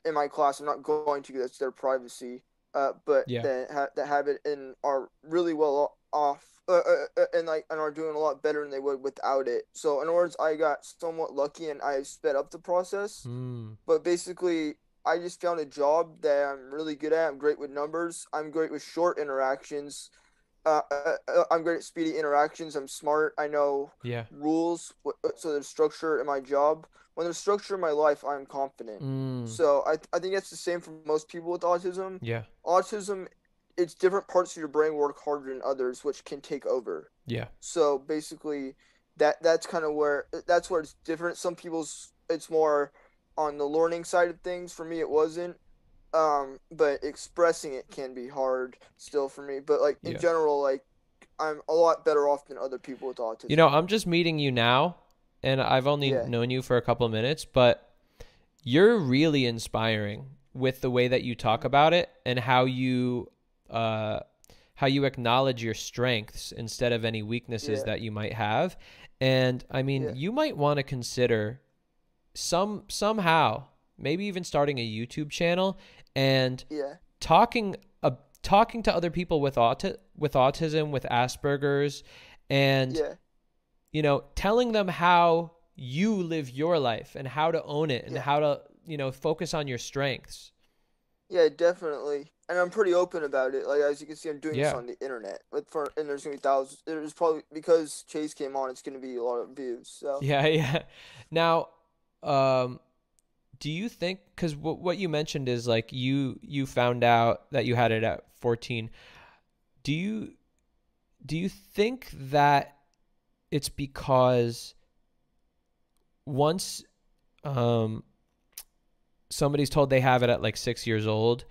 in my class. I'm not going to, that's their privacy. Uh, but Yeah. that ha- that have it and are really well off, uh, uh, uh, and like and are doing a lot better than they would without it. So in other words, I got somewhat lucky and I sped up the process. Mm. But basically, I just found a job that I'm really good at. I'm great with numbers. I'm great with short interactions. Uh, uh, I'm great at speedy interactions. I'm smart. I know Yeah. rules. So there's structure in my job. When there's structure in my life, I'm confident. Mm. So I, I think that's the same for most people with autism. Yeah. Autism, it's different parts of your brain work harder than others, which can take over. Yeah. So basically, that that's kind of where that's where it's different. Some people's it's more on the learning side of things. For me, it wasn't. Um, but expressing it can be hard still for me. But like in Yeah. general, like I'm a lot better off than other people with autism. You know, I'm just meeting you now, and I've only Yeah. known you for a couple of minutes, but you're really inspiring with the way that you talk about it and how you uh how you acknowledge your strengths instead of any weaknesses Yeah. that you might have. And I mean, Yeah. you might want to consider some somehow maybe even starting a YouTube channel and Yeah. talking uh, talking to other people with auti- with autism with Asperger's and you know telling them how you live your life and how to own it and how to you know focus on your strengths Yeah, definitely. And I'm pretty open about it. Like as you can see, I'm doing this on the internet. With for and there's gonna be thousands. There's probably because Chase came on, it's gonna be a lot of views. So yeah *laughs* yeah now um do you think because w- what you mentioned is like you you found out that you had it at 14 do you do you think that it's because once um somebody's told they have it at like 6 years old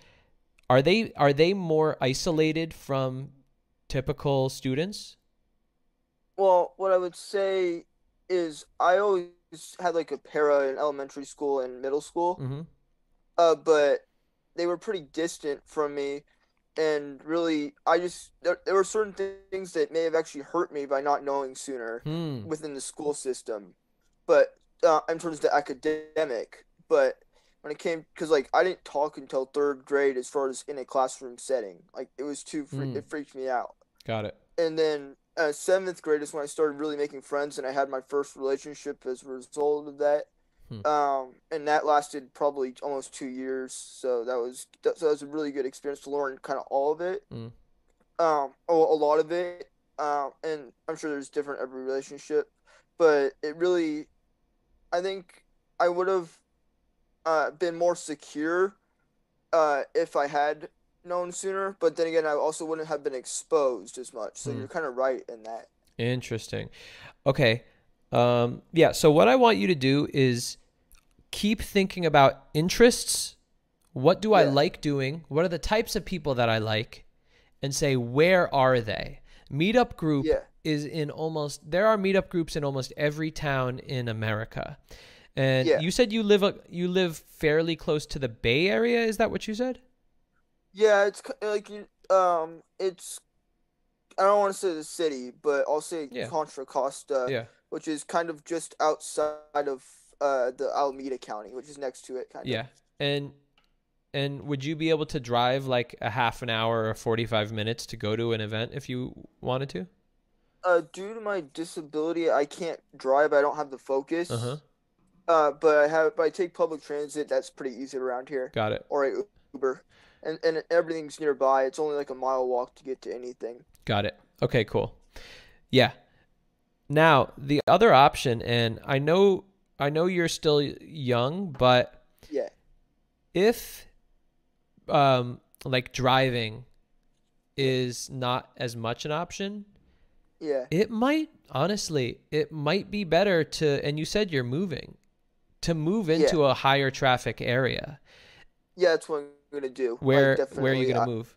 are they are they more isolated from typical students Well, what I would say is I always had like a para in elementary school and middle school. Mhm. Uh, but they were pretty distant from me, and really, I just there, there were certain things that may have actually hurt me by not knowing sooner Hmm. within the school system. But uh, in terms of the academic, but when it came, because like I didn't talk until third grade as far as in a classroom setting. Like it was too, fre- Mm. it freaked me out got it and then uh, seventh grade is when I started really making friends, and I had my first relationship as a result of that. Hmm. Um, and that lasted probably almost two years, so that was that, so that was a really good experience to learn kind of all of it, Mm. um, a, a lot of it. Um, and I'm sure there's different every relationship, but it really, I think I would have uh, been more secure uh, if I had known sooner. But then again, I also wouldn't have been exposed as much. So Hmm. you're kind of right in that. Interesting. Okay. Um, yeah. So what I want you to do is keep thinking about interests. What do I like doing? What are the types of people that I like? And say, where are they? Meetup group Yeah. is in almost, there are meetup groups in almost every town in America. And Yeah. you said you live, a, you live fairly close to the Bay Area. Is that what you said? Yeah, it's like you um, it's I don't want to say the city, but I'll say Yeah. Contra Costa, Yeah. which is kind of just outside of uh the Alameda County, which is next to it, kind of. Yeah. And and would you be able to drive like a half an hour or 45 minutes to go to an event if you wanted to? Uh, due to my disability, I can't drive. I don't have the focus. Uh-huh. Uh, but I have. But I take public transit. That's pretty easy around here. Got it. Or I Uber, and and everything's nearby. It's only like a mile walk to get to anything. Got it. Okay, cool. Yeah. Now, the other option and I know I know you're still young, but Yeah. if um like driving is not as much an option, Yeah. it might honestly, it might be better to and you said you're moving to move Yeah. into a higher traffic area. Yeah, that's what I'm gonna do. Like, Where where are you going I- to move?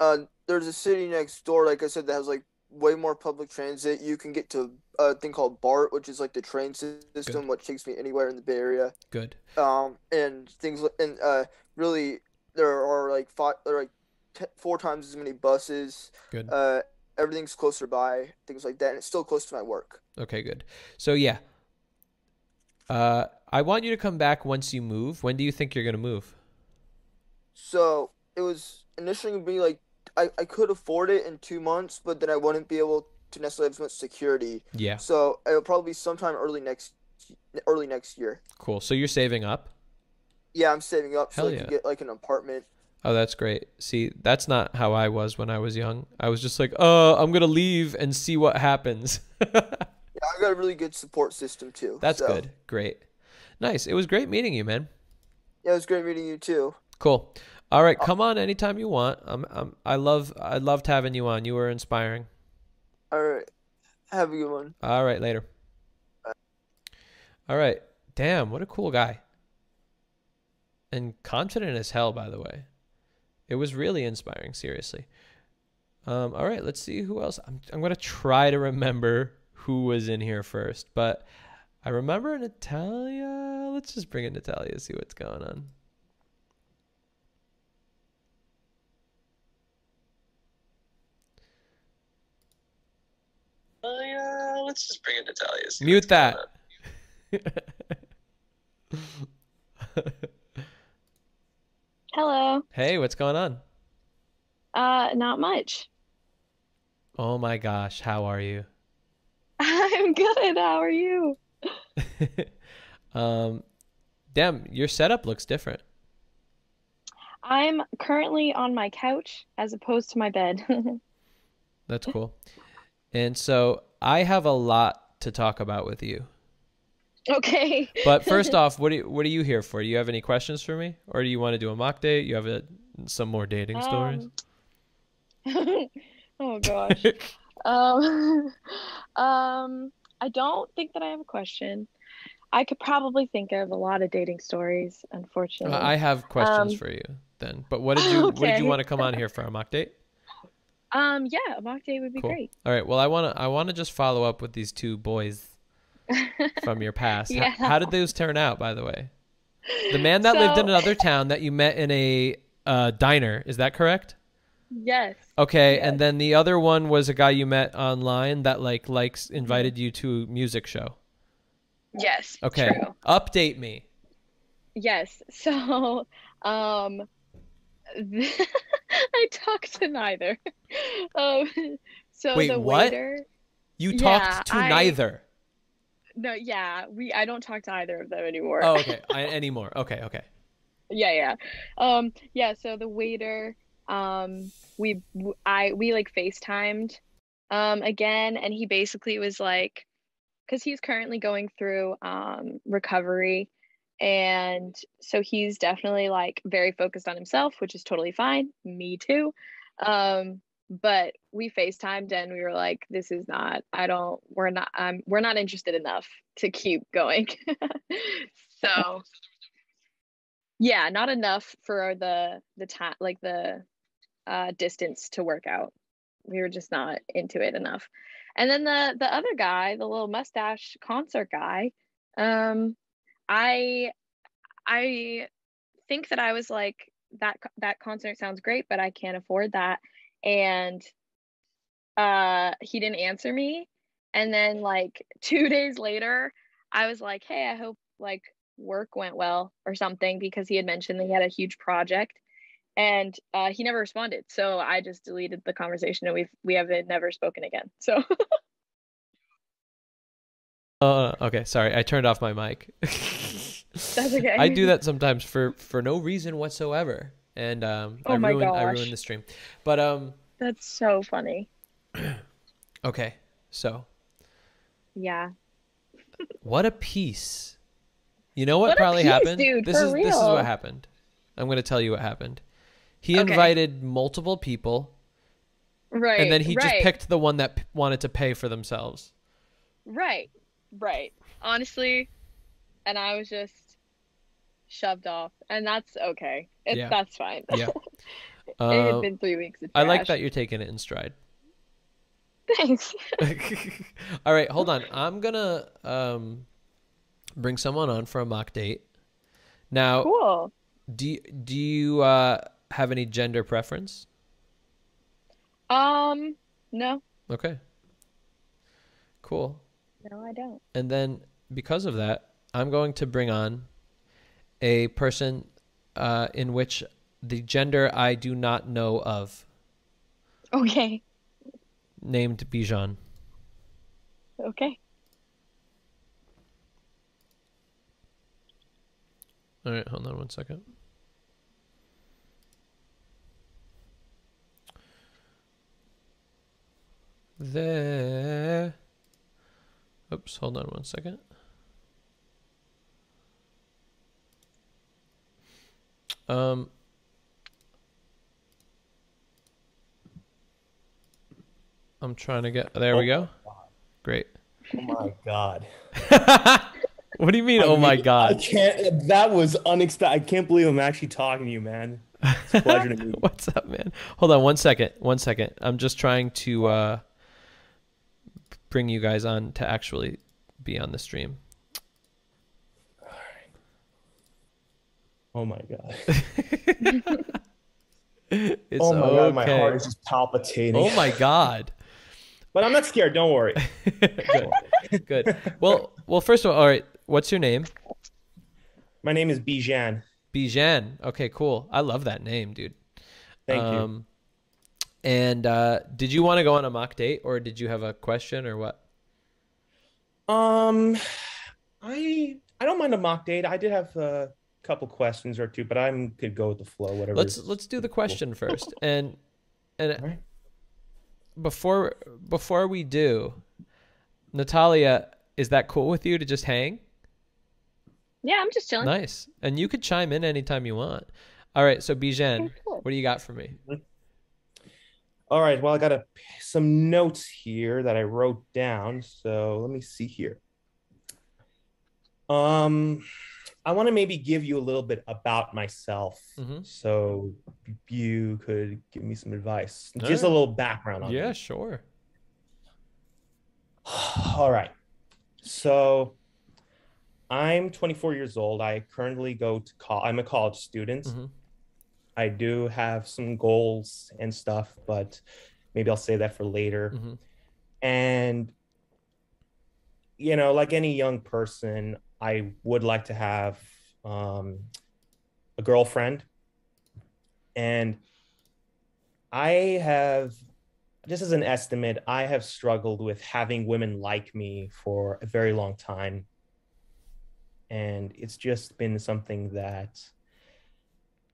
Uh, there's a city next door, like I said, that has like way more public transit. You can get to a thing called BART, which is like the train system, which takes me anywhere in the Bay Area. Good. Um, and things li- and uh, really there are like five, there are like t- four times as many buses. Good. Uh, everything's closer by, things like that, and it's still close to my work. Okay, good. So yeah. Uh I want you to come back once you move. When do you think you're going to move? So it was initially gonna be like I, I could afford it in two months, but then I wouldn't be able to necessarily have as much security. Yeah. So it'll probably be sometime early next early next year. Cool. So you're saving up? Yeah, I'm saving up so Hell I yeah. can get like an apartment. Oh, that's great. See, that's not how I was when I was young. I was just like, "Oh, I'm going to leave and see what happens." *laughs* Yeah, I got a really good support system too. that's so- good. Great. Nice. It was great meeting you, man. Yeah, it was great meeting you too. Cool. All right, come on anytime you want. I'm, I'm I love I loved having you on. You were inspiring. All right, have a good one. All right, later. All right. Damn, what a cool guy. and confident as hell, by the way. It was really inspiring, seriously. Um, all right, let's see who else. I'm, I'm going to try to remember who was in here first, but I remember Natalia. Let's just bring in Natalia, see what's going on. Oh yeah, let's just bring in Natalia. see Mute that. *laughs* Hello. hey, what's going on? Uh, not much. Oh my gosh, how are you? *laughs* I'm good. How are you? *laughs* Um, damn, your setup looks different. I'm currently on my couch as opposed to my bed. *laughs* That's cool. And so I have a lot to talk about with you. okay. But first off, what do you, what are you here for? Do you have any questions for me, or do you want to do a mock date? You have a, some more dating stories? Um, oh gosh. Um, *laughs* um, I don't think that I have a question. I could probably think of a lot of dating stories, unfortunately. Uh, I have questions Um, for you then. But what did you what did you want to come on here for a mock date? Um, yeah, a mock date would be Cool. great. All right. Well, I want to I want to just follow up with these two boys *laughs* from your past. Yeah. How, did those turn out, by the way? The man that lived in another town that you met in a uh, diner, is that correct? Yes. Okay, and then the other one was a guy you met online that like likes invited you to a music show. Yes. Okay. True. Update me. Yes. *laughs* So, um, *laughs* I talked to neither. *laughs* Um, so Wait, the what? waiter. You Yeah, talked to I- neither. No, yeah, we. I don't talk to either of them anymore. Oh, okay. I, anymore. Okay, okay. yeah, yeah. Um, yeah. So the waiter. Um, we. I. We like FaceTimed. Um, again, and he basically was like, because he's currently going through um recovery and so he's definitely like very focused on himself which is totally fine me too um but we facetimed and we were like this is not i don't we're not um we're not interested enough to keep going *laughs* so yeah not enough for the the time like the uh distance to work out. We were just not into it enough. And then the the other guy the little mustache concert guy um i i think that i was like that that concert sounds great but i can't afford that. And uh he didn't answer me. And then like *laughs* 2 days later i was like hey i hope like work went well or something because he had mentioned that he had a huge project and uh, he never responded so i just deleted the conversation and we've we haven't never spoken again so *laughs* Uh, okay, sorry. I turned off my mic. That's okay. *laughs* I do that sometimes for for no reason whatsoever, and um, I Oh my ruin I gosh. ruin the stream. But um, that's so funny *clears throat* okay. So yeah what a piece. You know what, What probably piece, happened? dude, this is this is what happened. I'm gonna tell you what happened. He Okay. invited multiple people, right and then he just picked the one that p- wanted to pay for themselves. right right honestly and i was just shoved off and that's okay it's Yeah. that's fine Yeah. *laughs* it Uh, had been three weeks of I like that you're taking it in stride. thanks *laughs* All right, hold on. I'm gonna um bring someone on for a mock date. Now, cool do you, do you uh have any gender preference? um no Okay. Cool. no i don't And then because of that, I'm going to bring on a person uh in which the gender I do not know of, okay named Bijan. okay All right, hold on one second. There. Oops, hold on one second. Um. I'm trying to get. There we go. Great. Oh my god. *laughs* What do you mean? I oh my god! I can't. That was unexpected. I can't believe I'm actually talking to you, man. It's a pleasure to meet you. *laughs* What's up, man? Hold on one second. One second. I'm just trying to uh, bring you guys on to actually be on the stream. Oh my god. *laughs* It's oh my god, my okay. heart is just palpitating. Oh my god. But I'm not scared. Don't worry. *laughs* Good. Good. Well, well. First of all, all right. What's your name? My name is Bijan. Bijan. Okay, cool. I love that name, dude. Thank you. you. And uh, did you want to go on a mock date, or did you have a question, or what? Um, I I don't mind a mock date. I did have a couple questions or two, but I'm could go with the flow. Whatever. Let's let's do the question first, and and before before we do, Natalia, is that cool with you to just hang? Yeah, I'm just chilling. Nice, and you could chime in anytime you want. All right, so Bijan, what do you got for me? All right. Well, I got a, some notes here that I wrote down. So let me see here. Um, I want to maybe give you a little bit about myself, Mhm. so you could give me some advice, All just a little background on me. Yeah, sure. *sighs* All right. So I'm 24 years old. I currently go to call. I'm a college student. Mm-hmm. I do have some goals and stuff, but maybe I'll say that for later. Mm-hmm. And you know, like any young person, I would like to have um, a girlfriend. And I have, just as an estimate, I have struggled with having women like me for a very long time. And it's just been something that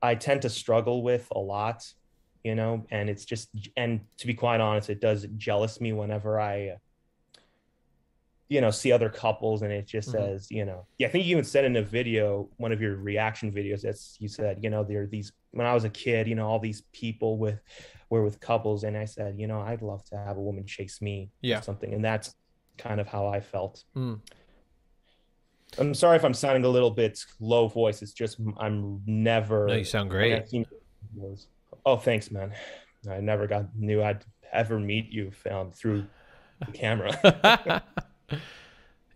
I tend to struggle with a lot, you know, and it's just, and to be quite honest, it does jealous me whenever I, you know, see other couples and it just Mhm. says, you know, yeah, I think you even said in a video, one of your reaction videos, that's you said, you know, there are these, when I was a kid, you know, all these people with, were with couples. And I said, you know, I'd love to have a woman chase me or Yeah. something. And that's kind of how I felt. Mm. I'm sorry if I'm sounding a little bit low voice. It's just I'm never. No, you sound great. I've seen videos. Oh, thanks, man. I never got knew I'd ever meet you um, through the camera. *laughs*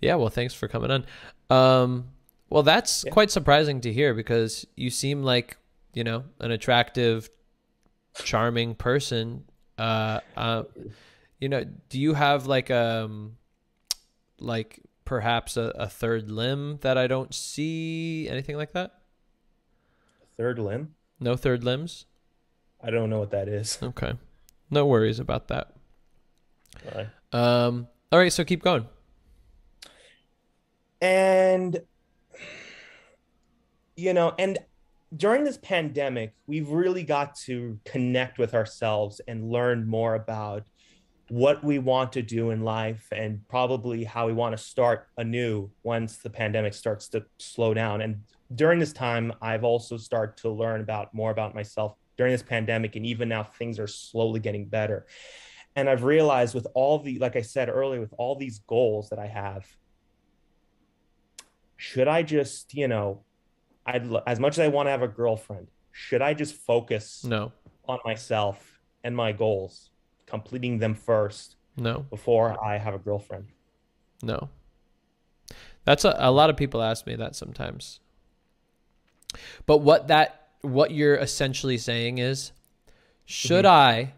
yeah, well, thanks for coming on. Um, well, that's quite surprising to hear because you seem like you know an attractive, charming person. Uh, uh, you know, do you have like um, like perhaps a, a third limb that I don't see? Anything like that? Third limb? No third limbs. I don't know what that is. *laughs* Okay, no worries about that. All right. Um, all right, so keep going. And you know, and during this pandemic, we've really got to connect with ourselves and learn more about what we want to do in life and probably how we want to start anew once the pandemic starts to slow down. And during this time, I've also started to learn about more about myself during this pandemic. And even now, things are slowly getting better. And I've realized with all the, like I said earlier, with all these goals that I have, should I just, you know, I'd as much as I want to have a girlfriend, should I just focus No. on myself and my goals, completing them first No. before I have a girlfriend? No. That's a, a lot of people ask me that sometimes. But what that what you're essentially saying is should Mhm. I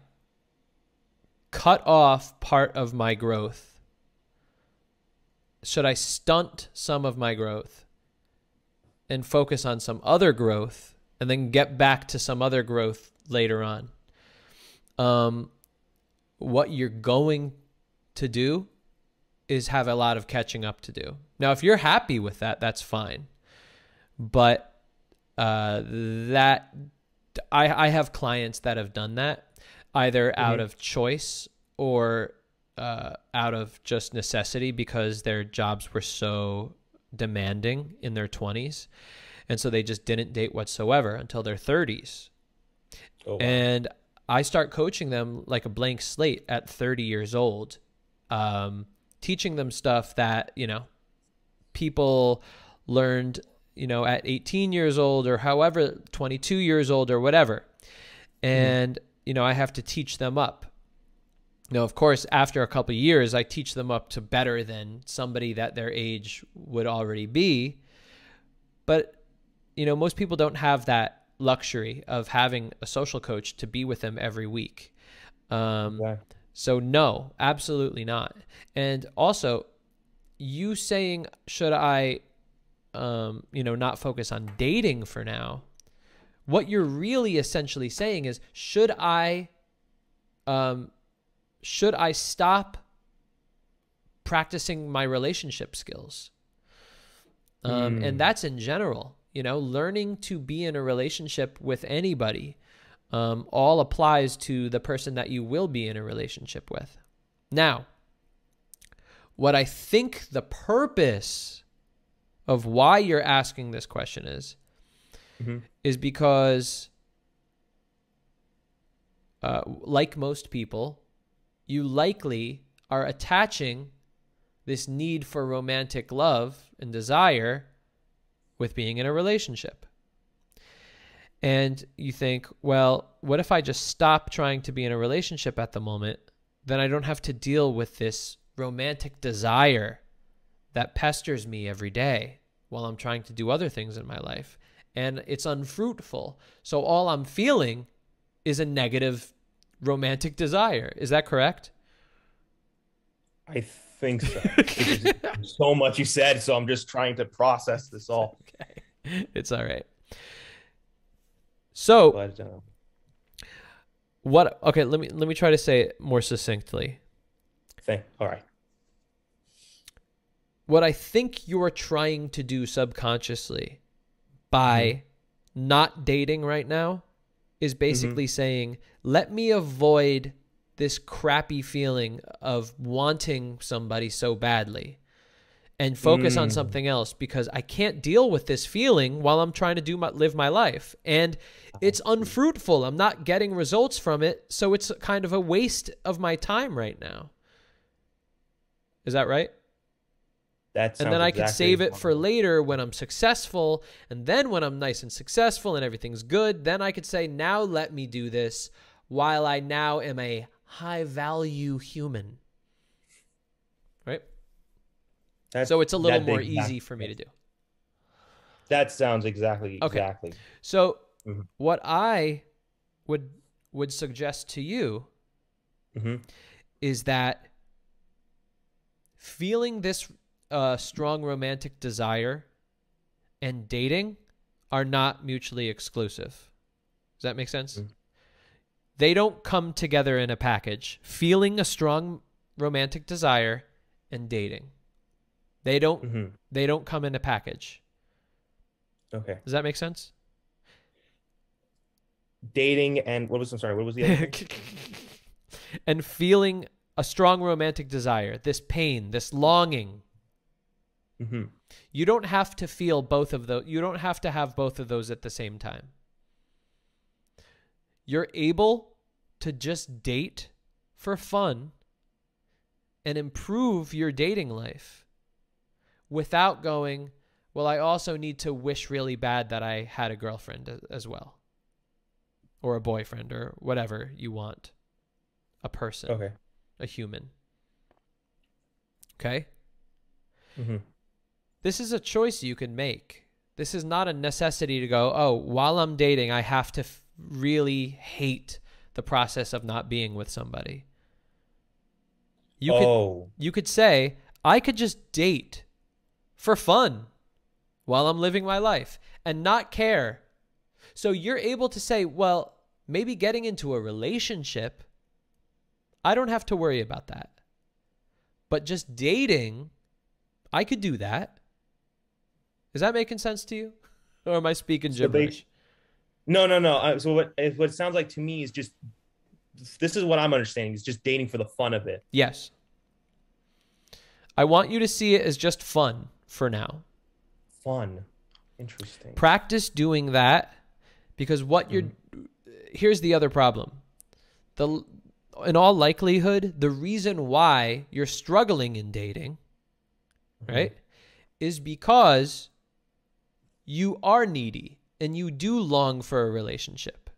cut off part of my growth? Should I stunt some of my growth and focus on some other growth and then get back to some other growth later on? Um what you're going to do is have a lot of catching up to do. Now, if you're happy with that, that's fine. But uh, that I I have clients that have done that either out Mhm. of choice or uh, out of just necessity because their jobs were so demanding in their 20s. And so they just didn't date whatsoever until their 30s. Oh, wow. And I start coaching them like a blank slate at 30 years old, um, teaching them stuff that, you know, people learned, you know, at 18 years old or however 22 years old or whatever. And you know, I have to teach them up. Now, of course, after a couple years, I teach them up to better than somebody that their age would already be. But, you know, most people don't have that luxury of having a social coach to be with them every week. Um, So, no, absolutely not. And also, you saying, should I, um, you know, not focus on dating for now? What you're really essentially saying is, should I, um, should I stop practicing my relationship skills? Um, Hmm. And that's in general, you know, learning to be in a relationship with anybody um, all applies to the person that you will be in a relationship with. Now, what I think the purpose of why you're asking this question is, Mhm. is because, uh, like most people, you likely are attaching this need for romantic love and desire with being in a relationship. And you think, well, what if I just stop trying to be in a relationship at the moment? Then I don't have to deal with this romantic desire that pesters me every day while I'm trying to do other things in my life. And it's unfruitful. So all I'm feeling is a negative romantic desire. Is that correct? I think so. *laughs* So much you said, so I'm just trying to process this all. Okay. It's all right. So But uh, what okay, let me let me try to say it more succinctly. thing. All right. What I think you're trying to do subconsciously by not dating right now is basically saying, let me avoid this crappy feeling of wanting somebody so badly and focus on Mm. something else because I can't deal with this feeling while I'm trying to do my, live my life and it's unfruitful. I'm not getting results from it, so it's kind of a waste of my time right now. Is that right? That and then I could exactly save it for later when I'm successful. And then when I'm nice and successful and everything's good, then I could say, now let me do this while I now am a high value human. Right? That- so it's a little more easy for me to do. That sounds exactly Okay. exactly. So Mhm. what I would would suggest to you Mhm. is that feeling this uh, strong romantic desire and dating are not mutually exclusive. Does that make sense? They don't come together in a package. Feeling a strong romantic desire and dating. They don't Mhm. they don't come in a package. Okay. Does that make sense? Dating and what was I'm sorry, what was the other *laughs* and feeling a strong romantic desire, this pain, this longing. Mhm. You don't have to feel both of those. You don't have to have both of those at the same time. You're able to just date for fun and improve your dating life without going, well, I also need to wish really bad that I had a girlfriend as well or a boyfriend or whatever you want a person Okay. a human okay Mhm. this is a choice you can make this is not a necessity to go oh while i'm dating i have to f- really hate the process of not being with somebody you Oh. could you could say i could just date for fun while i'm living my life and not care so you're able to say well maybe getting into a relationship I don't have to worry about that. But just dating, I could do that. Is that making sense to you? Or am I speaking gibberish? No, no, no. Uh, so what it- what it sounds like to me is just this is what I'm understanding is just dating for the fun of it. Yes. I want you to see it as just fun for now. Fun. Interesting. Practice doing that because what you're here's the other problem. The in all likelihood, the reason why you're struggling in dating, right, is because you are needy and you do long for a relationship.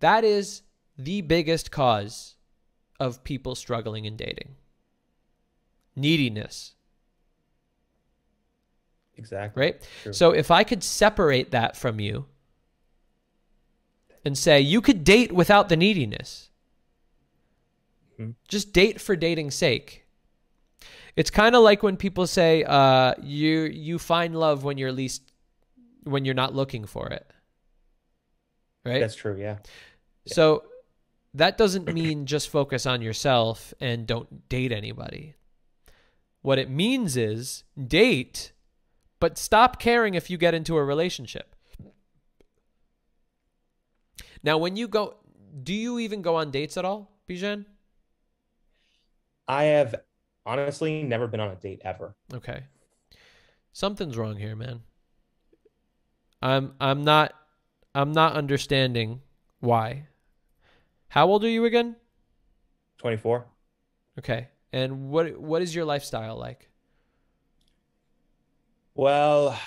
That is the biggest cause of people struggling in dating neediness. Exactly. Right? True. So if I could separate that from you and say you could date without the neediness, Mhm. just date for dating's sake. It's kind of like when people say uh, you you find love when you're least when you're not looking for it. Right? That's true. Yeah. So that doesn't mean just focus on yourself and don't date anybody. What it means is date, but stop caring if you get into a relationship. Now, when you go, do you even go on dates at all, Bijan? I have honestly never been on a date ever. Okay. Something's wrong here, man. I'm I'm not I'm not understanding why. How old are you again? 24. Okay. And what what is your lifestyle like? Well,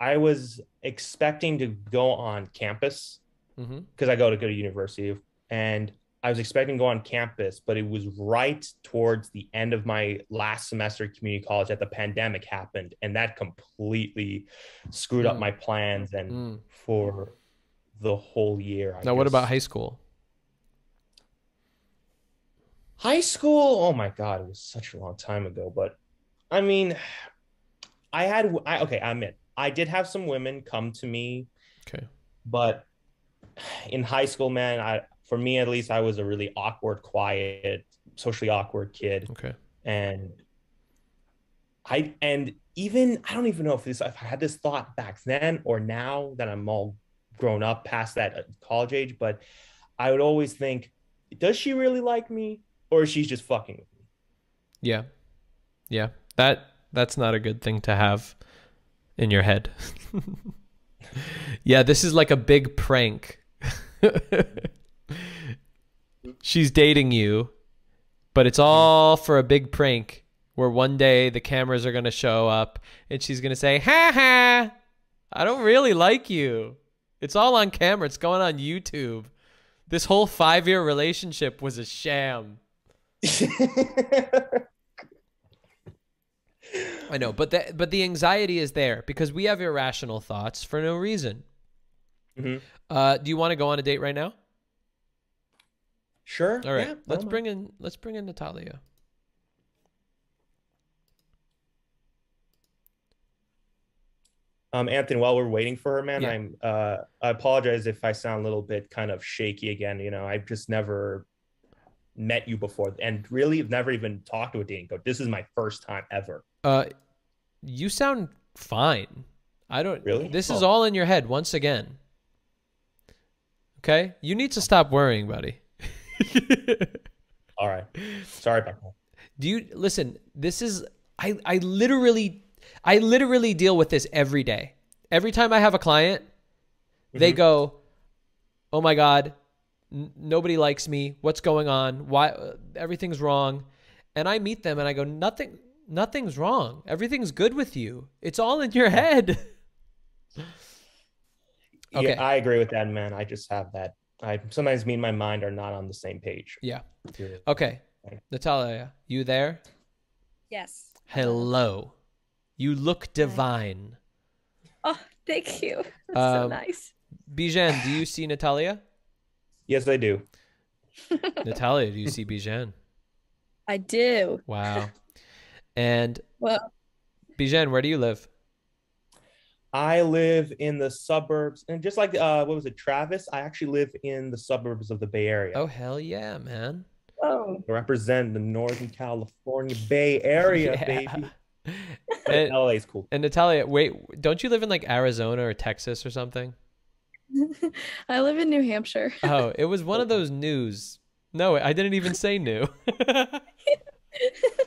I was expecting to go on campus Mm-hmm. because I go to go to university, and I was expecting to go on campus, but it was right towards the end of my last semester at community college that the pandemic happened, and that completely screwed up Mm. my plans and Mm. for the whole year. I Now, what about high school? High school, oh my God, it was such a long time ago. But I mean, I had, I, okay, I admit, I did have some women come to me, Okay. but in high school, man, I, for me at least, I was a really awkward, quiet, socially awkward kid. Okay. And I, and even, I don't even know if this, if I had this thought back then or now that I'm all grown up past that uh, college age, but I would always think, does she really like me or is she just fucking with me? Yeah. Yeah. That that's not a good thing to have in your head. *laughs* yeah, this is like a big prank. *laughs* She's dating you, but it's all for a big prank where one day the cameras are going to show up and she's going to say, "Ha ha. I don't really like you." It's all on camera. It's going on YouTube. This whole 5-year relationship was a sham. *laughs* I know, but the but the anxiety is there because we have irrational thoughts for no reason. Mhm. Uh, do you want to go on a date right now? Sure. All right, yeah, let's bring in let's bring in Natalia. Um, Anthony, while we're waiting for her, man, Yeah. I'm uh I apologize if I sound a little bit kind of shaky again. You know, I've just never met you before and really never even talked to a dating. This is my first time ever. Uh, you sound fine. I don't Really? This is Oh. all in your head once again. Okay, you need to stop worrying, buddy. *laughs* All right. Sorry about that. Do you listen? This is I I literally I literally deal with this every day. Every time I have a client, they Mhm. go, "Oh my god, n- nobody likes me. What's going on? Why uh, everything's wrong?" And I meet them and I go, "Nothing nothing's wrong. Everything's good with you. It's all in your head." Okay. Yeah, I agree with that, man. I just have that. I sometimes me and my mind are not on the same page. yeah. Yeah. Okay. Natalia, you there? Yes. Hello. You look divine. Oh, thank you. *laughs* That's so Um, nice. Bijan, do you see Natalia? Yes, I do. *laughs* Natalia, do you see Bijan? I do. Wow. And Well, Bijan, where do you live? I live in the suburbs, and just like uh, what was it, Travis? I actually live in the suburbs of the Bay Area. Oh hell yeah, man. oh, I represent the Northern California Bay Area, *laughs* Yeah. baby. *laughs* And, LA is cool. and Natalia, wait, don't you live in like Arizona or Texas or something? *laughs* I live in New Hampshire. Oh, it was one of those news. No, I didn't even say new.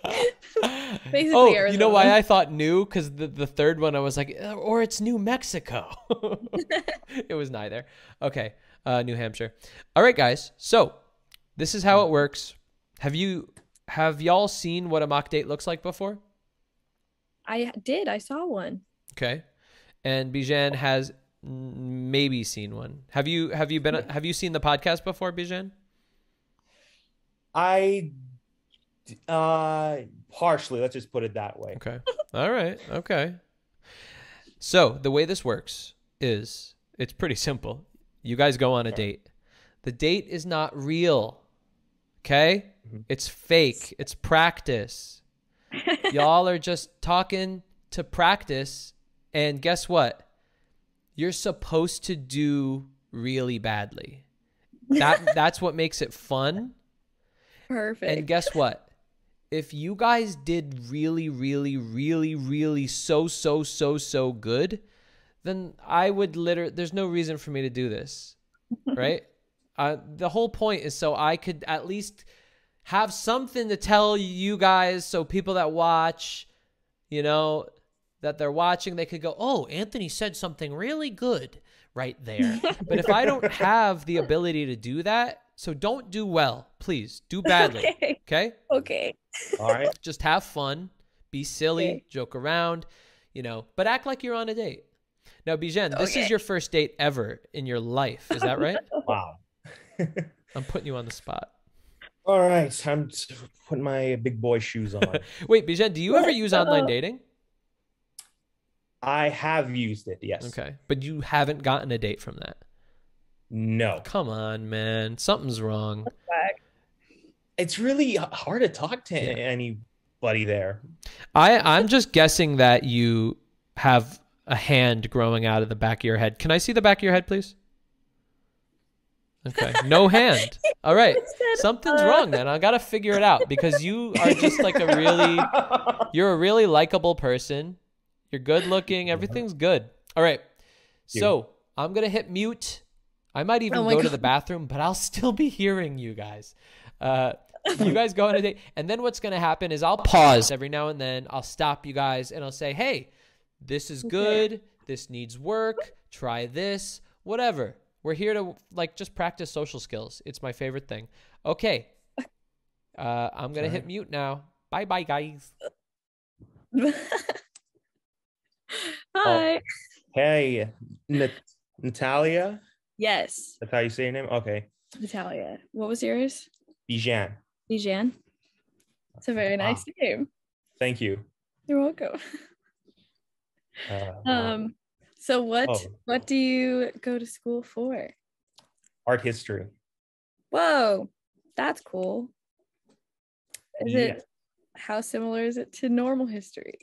*laughs* Basically, oh, you know why I thought new? Because the, the third one I was like, "Uh, or it's New Mexico. *laughs* it was neither. Okay, uh, New Hampshire. All right, guys. So this is how it works. Have you have y'all seen what a mock date looks like before? I did. I saw one. Okay. And Bijan has maybe seen one. Have you have you been have you seen the podcast before, Bijan? I uh partially, let's just put it that way. Okay. All right. Okay. So the way this works is it's pretty simple. You guys go on a date. The date is not real. Okay? It's fake. It's practice. *laughs* Y'all are just talking to practice. And guess what? You're supposed to do really badly. That *laughs* that's what makes it fun. Perfect. And guess what? If you guys did really, really, really, really so, so, so, so good, then I would literally, there's no reason for me to do this. *laughs* Right? uh, the whole point is so I could at least have something to tell you guys so people that watch, you know, that they're watching, they could go, oh, Anthony said something really good right there. *laughs* but if I don't have the ability to do that, so don't do well, please. Do badly. *laughs* Okay. Okay. Okay. All right. *laughs* Just have fun, be silly, Okay. joke around, you know, but act like you're on a date. Now, Bijan, this is your first date ever in your life. Is that right? *laughs* Wow. I'm putting you on the spot. All right, I'm t- putting my big boy shoes on. Wait, Bijan, do you ever use online dating? I have used it, yes. Okay. But you haven't gotten a date from that. No. Come on, man. Something's wrong. It's really hard to talk to anybody there. I I'm just guessing that you have a hand growing out of the back of your head. Can I see the back of your head, please? Okay. *laughs* No hand. All right. Something's wrong then. I got to figure it out because you are just like a really *laughs* you're a really likable person. You're good looking. Everything's good. All right. So, I'm going to hit mute. I might even Oh my go to the bathroom, but I'll still be hearing you guys. Uh you guys go on a date and then what's going to happen is I'll pause every now and then. I'll stop you guys and I'll say, "Hey, this is good. This needs work. Try this. Whatever. We're here to like just practice social skills. It's my favorite thing. Okay. Uh, I'm gonna hit mute now. Bye bye, guys. *laughs* Hi. Hey, Nat- Natalia? Yes. That's how you say your name? Okay. Natalia. What was yours? Bijan. Bijan. It's a very nice name. Thank you. You're welcome. Uh, *laughs* Um. So what? Oh. What do you go to school for? art history. Whoa, that's cool. Is Yeah. it? How similar is it to normal history?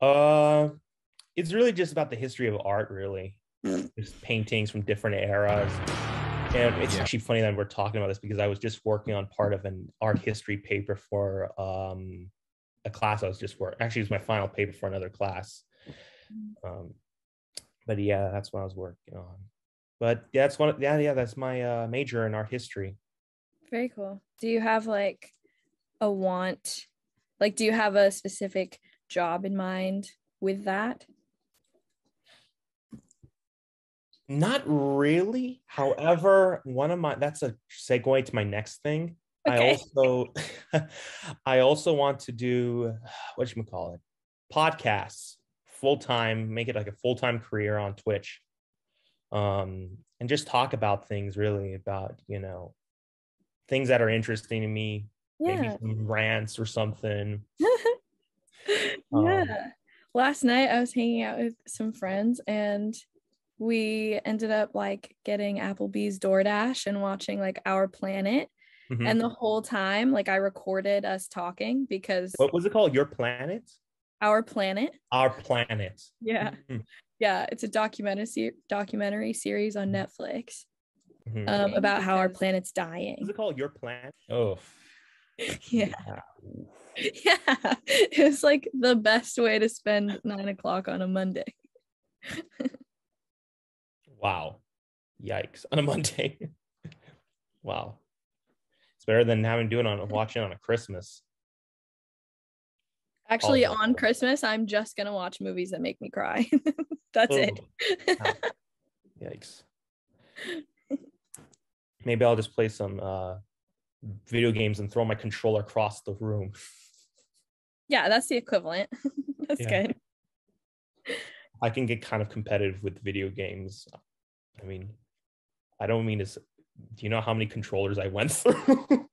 Uh, it's really just about the history of art, really. Just paintings from different eras. And it's actually funny that we're talking about this because I was just working on part of an art history paper for um, a class I was just working. Actually, it was my final paper for another class. Um, but yeah, that's what I was working on. But yeah, that's one. Yeah, yeah, that's my uh, major in art history. Very cool. Do you have like a want? Like, do you have a specific job in mind with that? Not really. However, one of my that's a segue to my next thing. I also *laughs* I also want to do *sighs* what you call it podcasts full time, make it like a full time career on Twitch, um, and just talk about things really about you know things that are interesting to me. Maybe some rants or something. *laughs* yeah. Um, Last night I was hanging out with some friends and we ended up like getting Applebee's DoorDash and watching like Our Planet. Mhm. And the whole time, like I recorded us talking because What was it called? Your planet? Our Planet. Our planet. Yeah. Mhm. Yeah. It's a documentary se- documentary series on Netflix Mhm. um, about how our planet's dying. What's it called? Your planet? Oh. *laughs* Yeah. *laughs* Yeah. It was like the best way to spend nine o'clock on a Monday. *laughs* Wow. Yikes. On a *laughs* Monday. wow. It's better than having to do it on watching on a Christmas. Actually, Oh. on Christmas, I'm just gonna watch movies that make me cry. *laughs* That's it. Yikes. *laughs* Maybe I'll just play some uh video games and throw my controller across the room. Yeah, that's the equivalent. That's Yeah. good. I can get kind of competitive with video games. I mean, I don't mean to. Do you know how many controllers I went through? *laughs*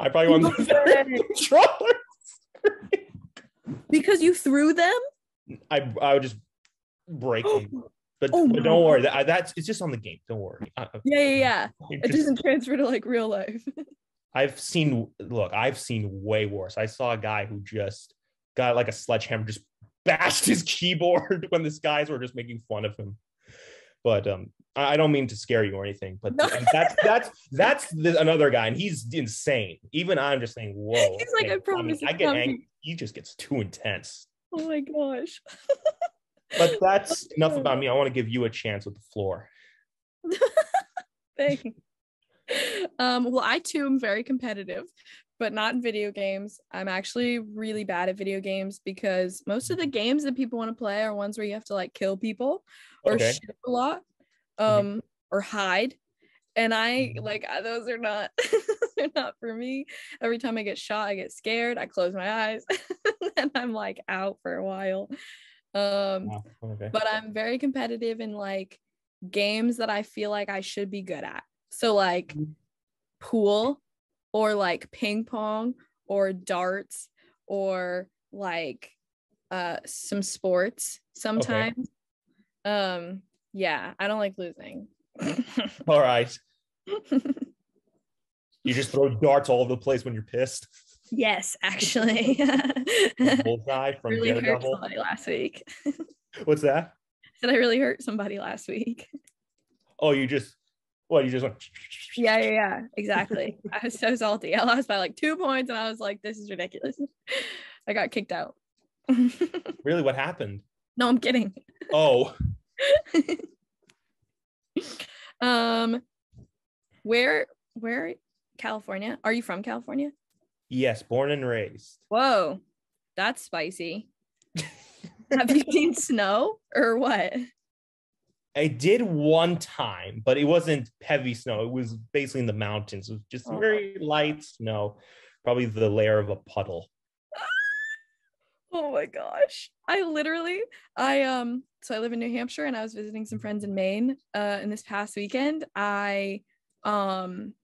I probably went through 30 *laughs* controllers. Because you threw them? I I would just break *gasps* them. But, Oh but don't worry, that, that's it's just on the game. Don't worry. I, Yeah, yeah, yeah. It It doesn't transfer to like real life. *laughs* I've seen look, I've seen way worse. I saw a guy who just got like a sledgehammer, just bashed his keyboard when these guys were just making fun of him. But um, I I don't mean to scare you or anything, but that's that's that's the, another guy, and he's insane. Even I'm just saying, whoa. He's like, okay, "I promise mean, I get angry. He just gets too intense. oh my gosh. But *laughs* that's enough about me. I want to give you a chance with the floor. *laughs* Thanks. Um, well, I too am very competitive, but not in video games. I'm actually really bad at video games because most of the games that people want to play are ones where you have to like kill people or Okay. shoot a lot, um, or hide. And I like I- those are not *laughs* they're not for me. Every time I get shot, I get scared. I close my eyes, *laughs* and I'm like out for a while. Um, Wow, okay. but I'm very competitive in like games that I feel like I should be good at. So like pool or like ping pong or darts or like uh some sports sometimes. Um yeah, I don't like losing. *laughs* All right. *laughs* You just throw darts all over the place when you're pissed. yes, actually. *laughs* Bullseye from really hurt somebody last week. What's that? Did I really hurt somebody last week? Oh, you just what? You just went. Yeah, yeah, yeah, exactly. *laughs* I was so salty. *laughs* I lost by like two points, and I was like, "This is ridiculous." *laughs* I got kicked out. Really? What happened? No, I'm kidding. Oh, Um, where, where, California? Are you from California? yes, born and raised. Whoa, that's spicy. Have you seen snow or what? I did one time, but it wasn't heavy snow. It was basically in the mountains. It was just Oh. very light snow, probably the layer of a puddle. *laughs* Oh my gosh. I literally I um so I live in New Hampshire and I was visiting some friends in Maine uh in this past weekend. I um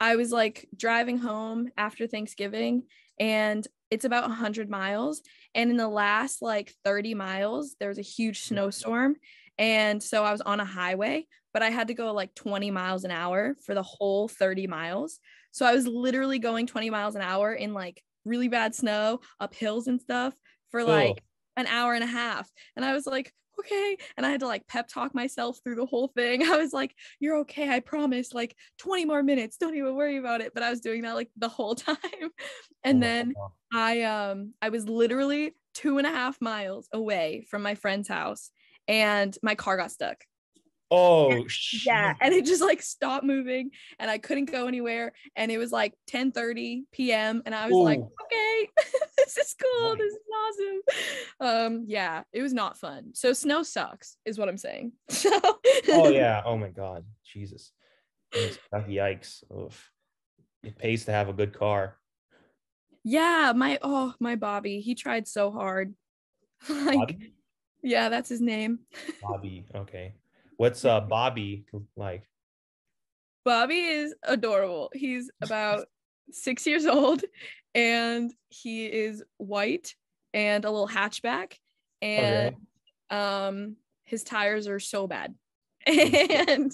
I was like driving home after Thanksgiving and it's about 100 miles and in the last like 30 miles there was a huge snowstorm and so I was on a highway but I had to go like 20 miles an hour for the whole 30 miles. So I was literally going 20 miles an hour in like really bad snow up hills and stuff for like an hour and a half. And I was like, okay. And I had to like pep talk myself through the whole thing. *laughs* I was like, you're okay. I promise. Like 20 more minutes. Don't even worry about it. But I was doing that like the whole *laughs* time. And then I um I was literally two and a half miles away from my friend's house and my car got stuck. Oh, Yeah, and it just like stopped moving and I couldn't go anywhere and it was like 10 30 p.m. and I was like, okay, *laughs* this is cool, this is awesome. Um, yeah, it was not fun. So snow sucks, is what I'm saying. *laughs* So oh *laughs* yeah. Oh my God. Jesus. Yikes. Yikes. Oof. It pays to have a good car. yeah, my oh my Bobby, he tried so hard. like, Bobby? Yeah, that's his name. *laughs* Bobby. Okay. What's uh Bobby like? Bobby is adorable. He's about *laughs* six years old and he is white and a little hatchback. And um his tires are so bad. *laughs* and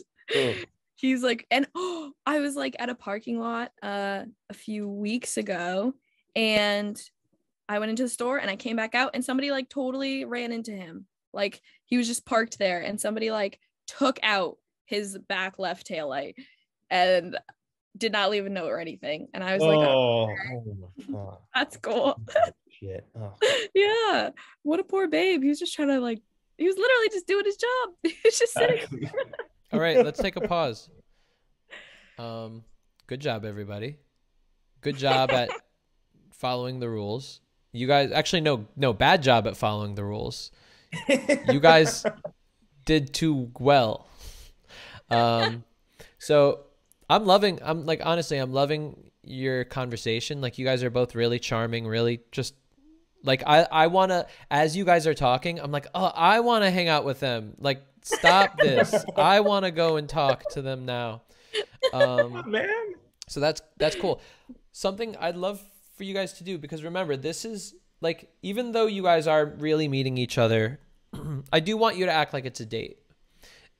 he's like, and oh, *gasps* I was like at a parking lot uh a few weeks ago and I went into the store and I came back out and somebody like totally ran into him. Like he was just parked there and somebody like took out his back left tail light and did not leave a note or anything. And I was like, oh, oh, oh my God. that's cool. Shit. Oh. *laughs* yeah. What a poor babe. He was just trying to like he was literally just doing his job. *laughs* He was just sitting *laughs* All right, let's take a pause. Um, good job, everybody. Good job at following the rules. You guys actually no no bad job at following the rules. You guys *laughs* did too well. Um, so I'm loving. I'm like honestly, I'm loving your conversation. Like you guys are both really charming, really just Like I I want to as you guys are talking, I'm like, "Oh, I want to hang out with them." Like stop *laughs* this. I want to go and talk to them now. Um *laughs* Man. so that's that's cool. Something I'd love for you guys to do because remember, this is like even though you guys are really meeting each other, *clears throat* I do want you to act like it's a date.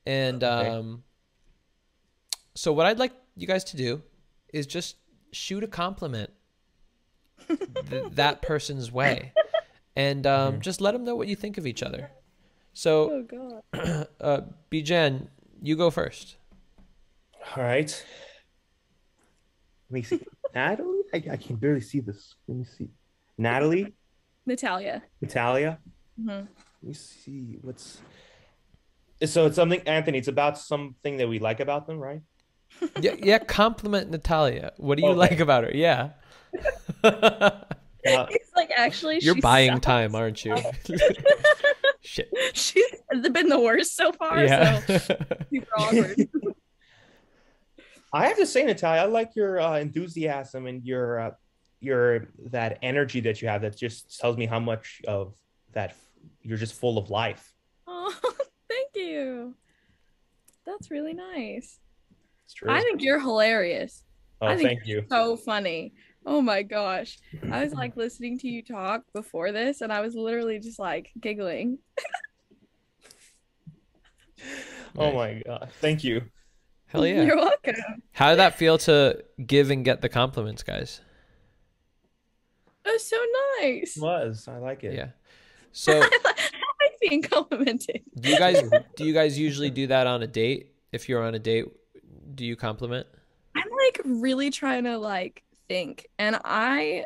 And Okay. um so what I'd like you guys to do is just shoot a compliment th- *laughs* that person's way. And um, just let them know what you think of each other. So, Oh god. *clears throat* uh, Bijan, you go first. All right. Let me see. Natalie? I, I can barely see this. Let me see. Natalie? Natalia. Natalia? hmm Let me see. What's. So it's something, Anthony, it's about something that we like about them, right? *laughs* yeah, yeah, compliment Natalia. What do you Okay. like about her? Yeah. *laughs* He's like, actually, You're buying sucks. time, aren't you? *laughs* Shit. She's been the worst so far. Yeah. So super awkward. I have to say, Natalia, I like your uh, enthusiasm and your uh, your that energy that you have. That just tells me how much of that you're just full of life. oh, *laughs* thank you. That's really nice. It's true. I think you're hilarious. Oh, I think thank you. So funny. Oh my gosh. I was like listening to you talk before this and I was literally just like giggling. *laughs* Oh my god, thank you. Hell yeah. You're welcome. How did that feel to give and get the compliments, guys? That was so nice. Was I like it? Yeah. *laughs* So, I like being complimented. do you guys do you guys usually do that on a date? If you're on a date, do you compliment? I'm like really trying to like think and I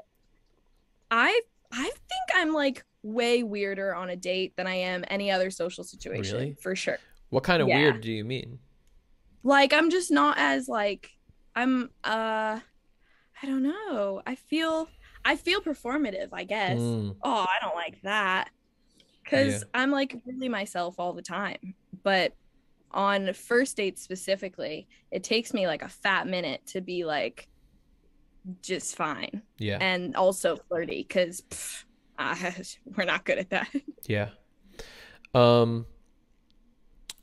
I I think I'm like way weirder on a date than I am any other social situation Really? for sure. What kind of Yeah. weird do you mean? Like I'm just not as like I'm uh I don't know. I feel I feel performative, I guess. Mm. Oh, I don't like that. Cuz Yeah. I'm like really myself all the time. But on first dates specifically, it takes me like a fat minute to be like just fine. Yeah. And also flirty cuz *laughs* we're not good at that. Yeah. Um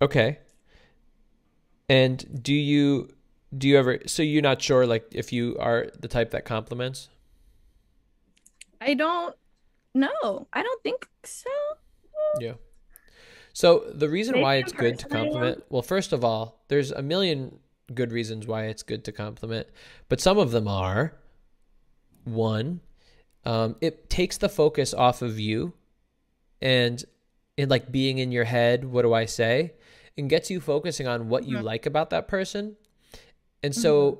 okay. And do you do you ever so you're not sure like if you are the type that compliments? I don't know. I don't think so. Yeah. So the reason Maybe why it's good to compliment, well, first of all, there's a million good reasons why it's good to compliment, but some of them are one, um, it takes the focus off of you and it like being in your head, what do I say? And gets you focusing on what you Mhm. like about that person. And so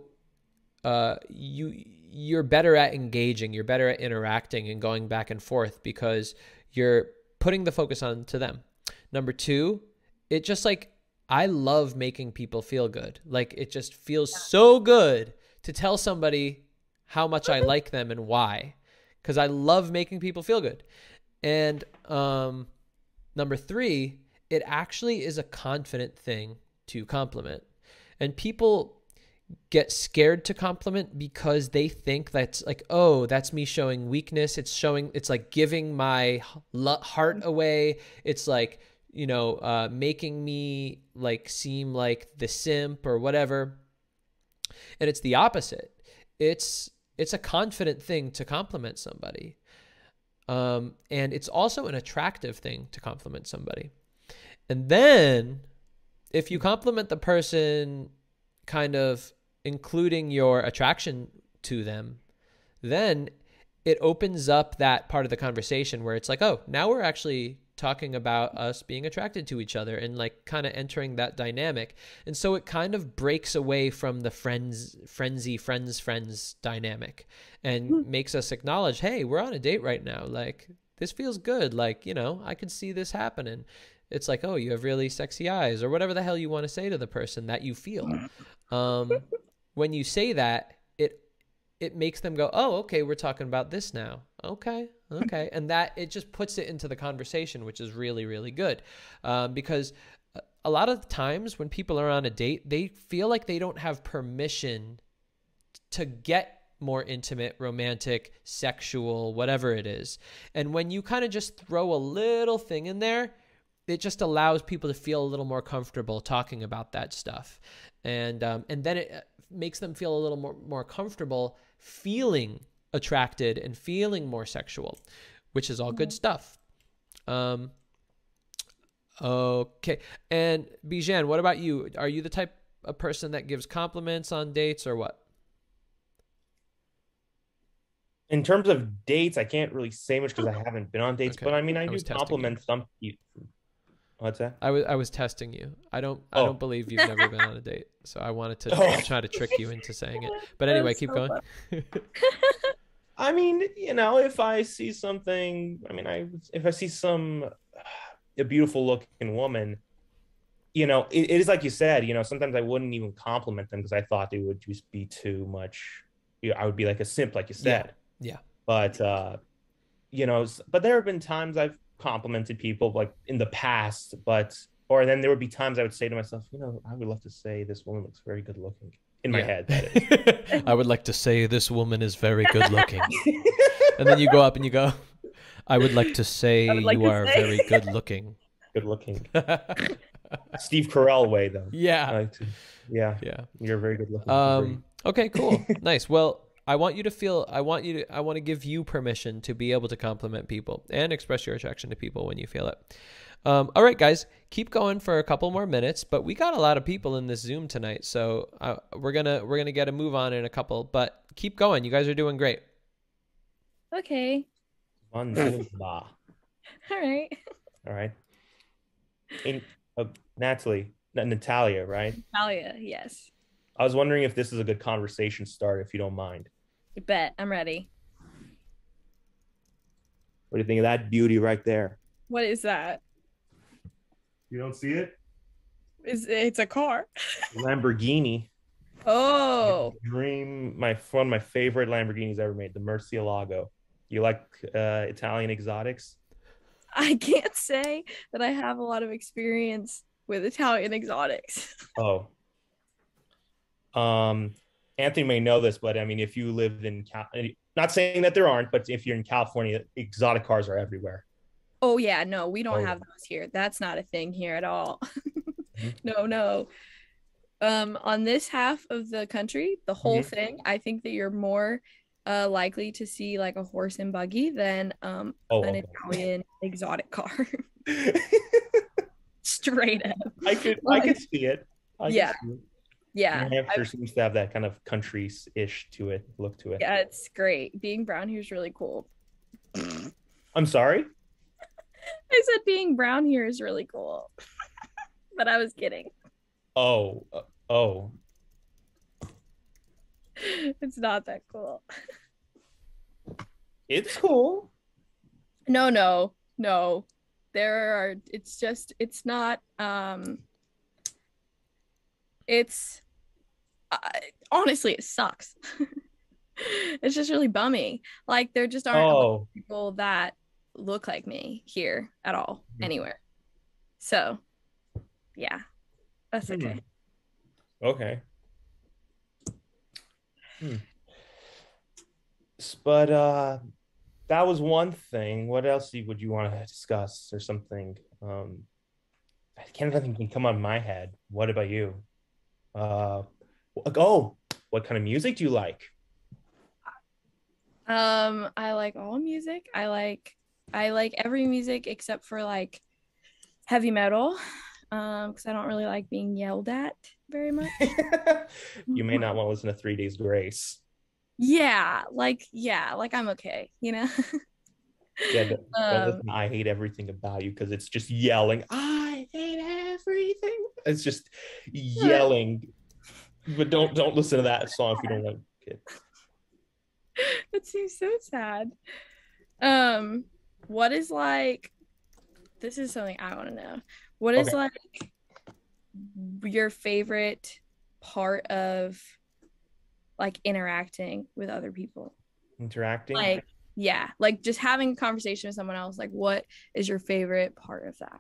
uh you you're better at engaging, you're better at interacting and going back and forth because you're putting the focus on to them. Number 2, it just like I love making people feel good. Like it just feels so good to tell somebody how much I like them and why cuz I love making people feel good. And um number 3, it actually is a confident thing to compliment. And people get scared to compliment because they think that's like oh that's me showing weakness. It's showing it's like giving my heart away. It's like you know uh, making me like seem like the simp or whatever. And it's the opposite. It's it's a confident thing to compliment somebody. Um, and it's also an attractive thing to compliment somebody and then if you compliment the person kind of including your attraction to them, then it opens up that part of the conversation where it's like, oh, now we're actually talking about us being attracted to each other and like kind of entering that dynamic. And so it kind of breaks away from the friends, frenzy, friends, friends dynamic and hmm. makes us acknowledge, hey, we're on a date right now. Like, this feels good. Like, you know, I could see this happening. It's like, oh, you have really sexy eyes, or whatever the hell you want to say to the person that you feel. Um, when you say that, it it makes them go, oh, okay, we're talking about this now. Okay, okay, and that it just puts it into the conversation, which is really really good, um, because a- a lot of times when people are on a date, they feel like they don't have permission to get more intimate, romantic, sexual, whatever it is. And when you kind of just throw a little thing in there, it just allows people to feel a little more comfortable talking about that stuff. And um, and then it uh, makes them feel a little more more comfortable feeling attracted and feeling more sexual, which is all good stuff. Um, okay. And Bijan, what about you? Are you the type of person that gives compliments on dates or what? In terms of dates, I can't really say much because I haven't been on dates, Okay. but I mean, I, I do was you. compliment some people. What's that? I was I was testing you. I don't I Oh. don't believe you've never been on a date. So I wanted to *laughs* Oh. try to trick you into saying it. But anyway, keep so going. *laughs* I mean, you know, if I see something, I mean, I if I see some a beautiful looking woman, you know, it, it is like you said, you know, sometimes I wouldn't even compliment them because I thought it would just be too much. You know, I would be like a simp, like you said. yeah. But uh, you know, but there have been times I've complimented people like in the past, but or then there would be times I would say to myself, you know, I would love to say this woman looks very good looking in my Yeah. head. That is. *laughs* I would like to say this woman is very good looking. and then you go up and you go, I would like to say like you to are say- very *laughs* good looking. good looking. *laughs* Steve Carell way though. Yeah. Like to- yeah. Yeah. You're very good looking. Um okay, cool. nice. Well, I want you to feel I want you to I want to give you permission to be able to compliment people and express your attraction to people when you feel it. Um, all right, guys, keep going for a couple more minutes, but we got a lot of people in this Zoom tonight, so uh, we're gonna we're gonna get a move on in a couple. But keep going, you guys are doing great. Okay. Wonderful. *laughs* All right. All right. In, uh, Natalie, Natalia, right? Natalia, yes. I was wondering if this is a good conversation start, if you don't mind. You bet. I'm ready. What do you think of that beauty right there? What is that? You don't see it? Is it's a car? Lamborghini. Oh, Dream, my one of my favorite Lamborghinis ever made, the Murcielago. You like uh, Italian exotics? I can't say that I have a lot of experience with Italian exotics. Oh. Um, Anthony may know this, but I mean, if you lived in Cal, not saying that there aren't, but if you're in California, exotic cars are everywhere. Oh yeah, no, we don't Oh, have those here. That's not a thing here at all. *laughs* Mhm. No, no. Um, on this half of the country, the whole Mhm. thing, I think that you're more uh likely to see like a horse and buggy than um Oh, an okay. Italian exotic car. *laughs* *laughs* Straight up. I could, I could see it. I Yeah. see it. Yeah. New Hampshire seems to have that kind of country-ish to it, look to it. Yeah, it's great. Being brown here is really cool. *clears throat* I'm sorry. *laughs* I said being brown here is really cool. *laughs* but I was kidding. Oh, uh, oh, *laughs* It's not that cool. it's cool. No, no, no. There are it's just it's not um it's uh, honestly it sucks. *laughs* it's just really bummy. Like there just aren't a lot of Oh, people that look like me here at all Mhm. anywhere. So, yeah. That's Hmm. okay. okay. Hmm. But uh, that was one thing. What else would you want to discuss or something? Um, I can't nothing can come on my head. What about you? Uh, oh, what kind of music do you like? Um, I like all music. I like I like every music except for like heavy metal. Um, because I don't really like being yelled at very much. *laughs* You may not want to listen to Three Days Grace. Yeah, like yeah, like I'm okay, you know. *laughs* Yeah, Um, I hate everything about you because it's just yelling. I hate everything. It's just yelling. But don't don't listen to that song if you don't like it. *laughs* That seems so sad. Um, what is like this is something I want to know. What is Okay. like your favorite part of like interacting with other people? Interacting. Like, yeah, like just having a conversation with someone else. Like, what is your favorite part of that?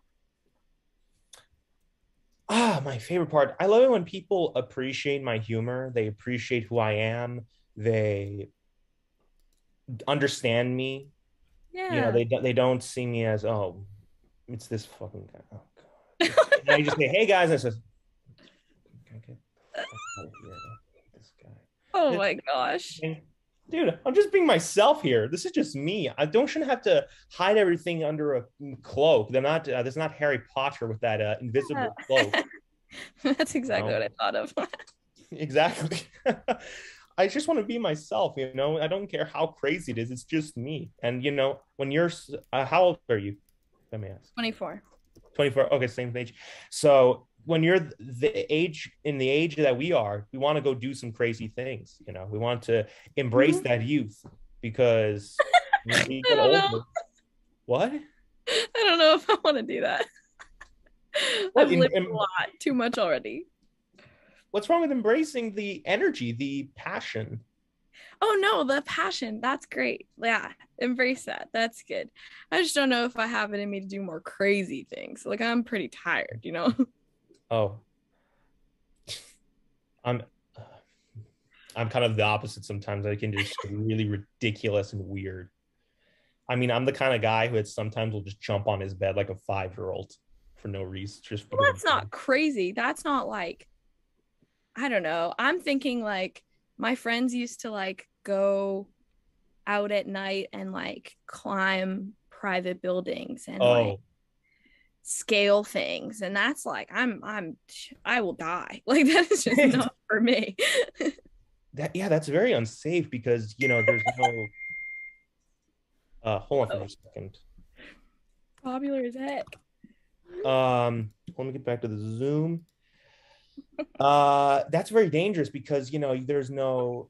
Ah, my favorite part. I love it when people appreciate my humor. They appreciate who I am. they understand me. Yeah. You know, they don't- they don't see me as oh, it's this fucking guy. Oh god. and I just say, hey guys, and it says, *laughs* oh my gosh. Dude, I'm just being myself here. This is just me. I don't shouldn't have to hide everything under a cloak. They're not. Uh, there's not Harry Potter with that uh, invisible *laughs* cloak. That's exactly No. what I thought of. *laughs* exactly. *laughs* I just want to be myself. You know, I don't care how crazy it is. It's just me. And you know, when you're, uh, how old are you? Let me ask. 24. 24 okay same age so when you're the age in the age that we are we want to go do some crazy things you know we want to embrace that youth because *laughs* Mm-hmm. I don't older know. what I don't know if I want to do that. I've in- lived in- a lot, too much already. what's wrong with embracing the energy the passion Oh no, the passion. That's great. Yeah, embrace that. That's good. I just don't know if I have it in me to do more crazy things. Like I'm pretty tired, you know. *laughs* oh i'm i'm kind of the opposite sometimes i can just *laughs* really ridiculous and weird i mean i'm the kind of guy who sometimes will just jump on his bed like a five year old for no reason just Well, that's not crazy. That's not like I don't know. I'm thinking like my friends used to like go out at night and like climb private buildings and like oh scale things and that's like I'm I'm I will die. *laughs* Like that is just not *laughs* for me. that yeah that's very unsafe because you know there's no *laughs* uh hold on for a second Popular as heck. um let me get back to the zoom uh that's very dangerous because you know there's no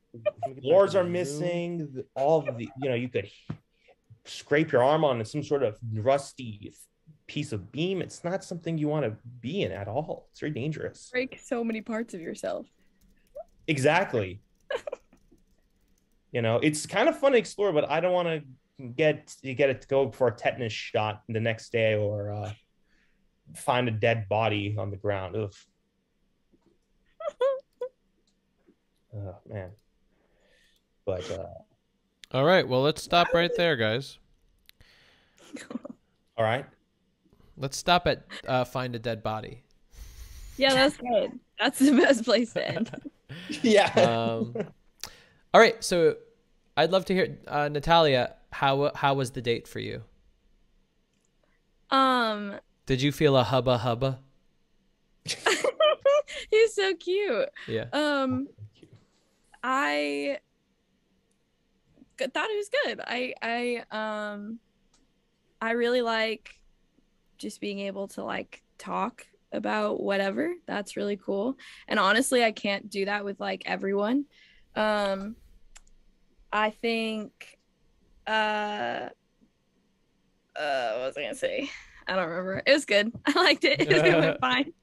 floors are missing all of the you know you could scrape your arm on some sort of rusty piece of beam it's not something you want to be in at all it's very dangerous Break so many parts of yourself. Exactly. *laughs* you know, it's kind of fun to explore, but I don't want to get you get it to go for a tetanus shot the next day or uh, find a dead body on the ground. Ugh. *laughs* oh man. But uh, All right. Well, let's stop right there, guys. *laughs* all right. Let's stop at uh, find a dead body. Yeah, that's good. That's the best place to end. *laughs* yeah. Um, all right. So I'd love to hear, uh, Natalia, how how was the date for you? Um, Did you feel a hubba hubba? *laughs* he's so cute. Yeah. Um, I thought it was good. I I um, I really like just being able to like talk about whatever. That's really cool. And honestly, I can't do that with like everyone. Um, I think uh uh what was I gonna say? I don't remember. It was good. *laughs* I liked it. it went *laughs* fine.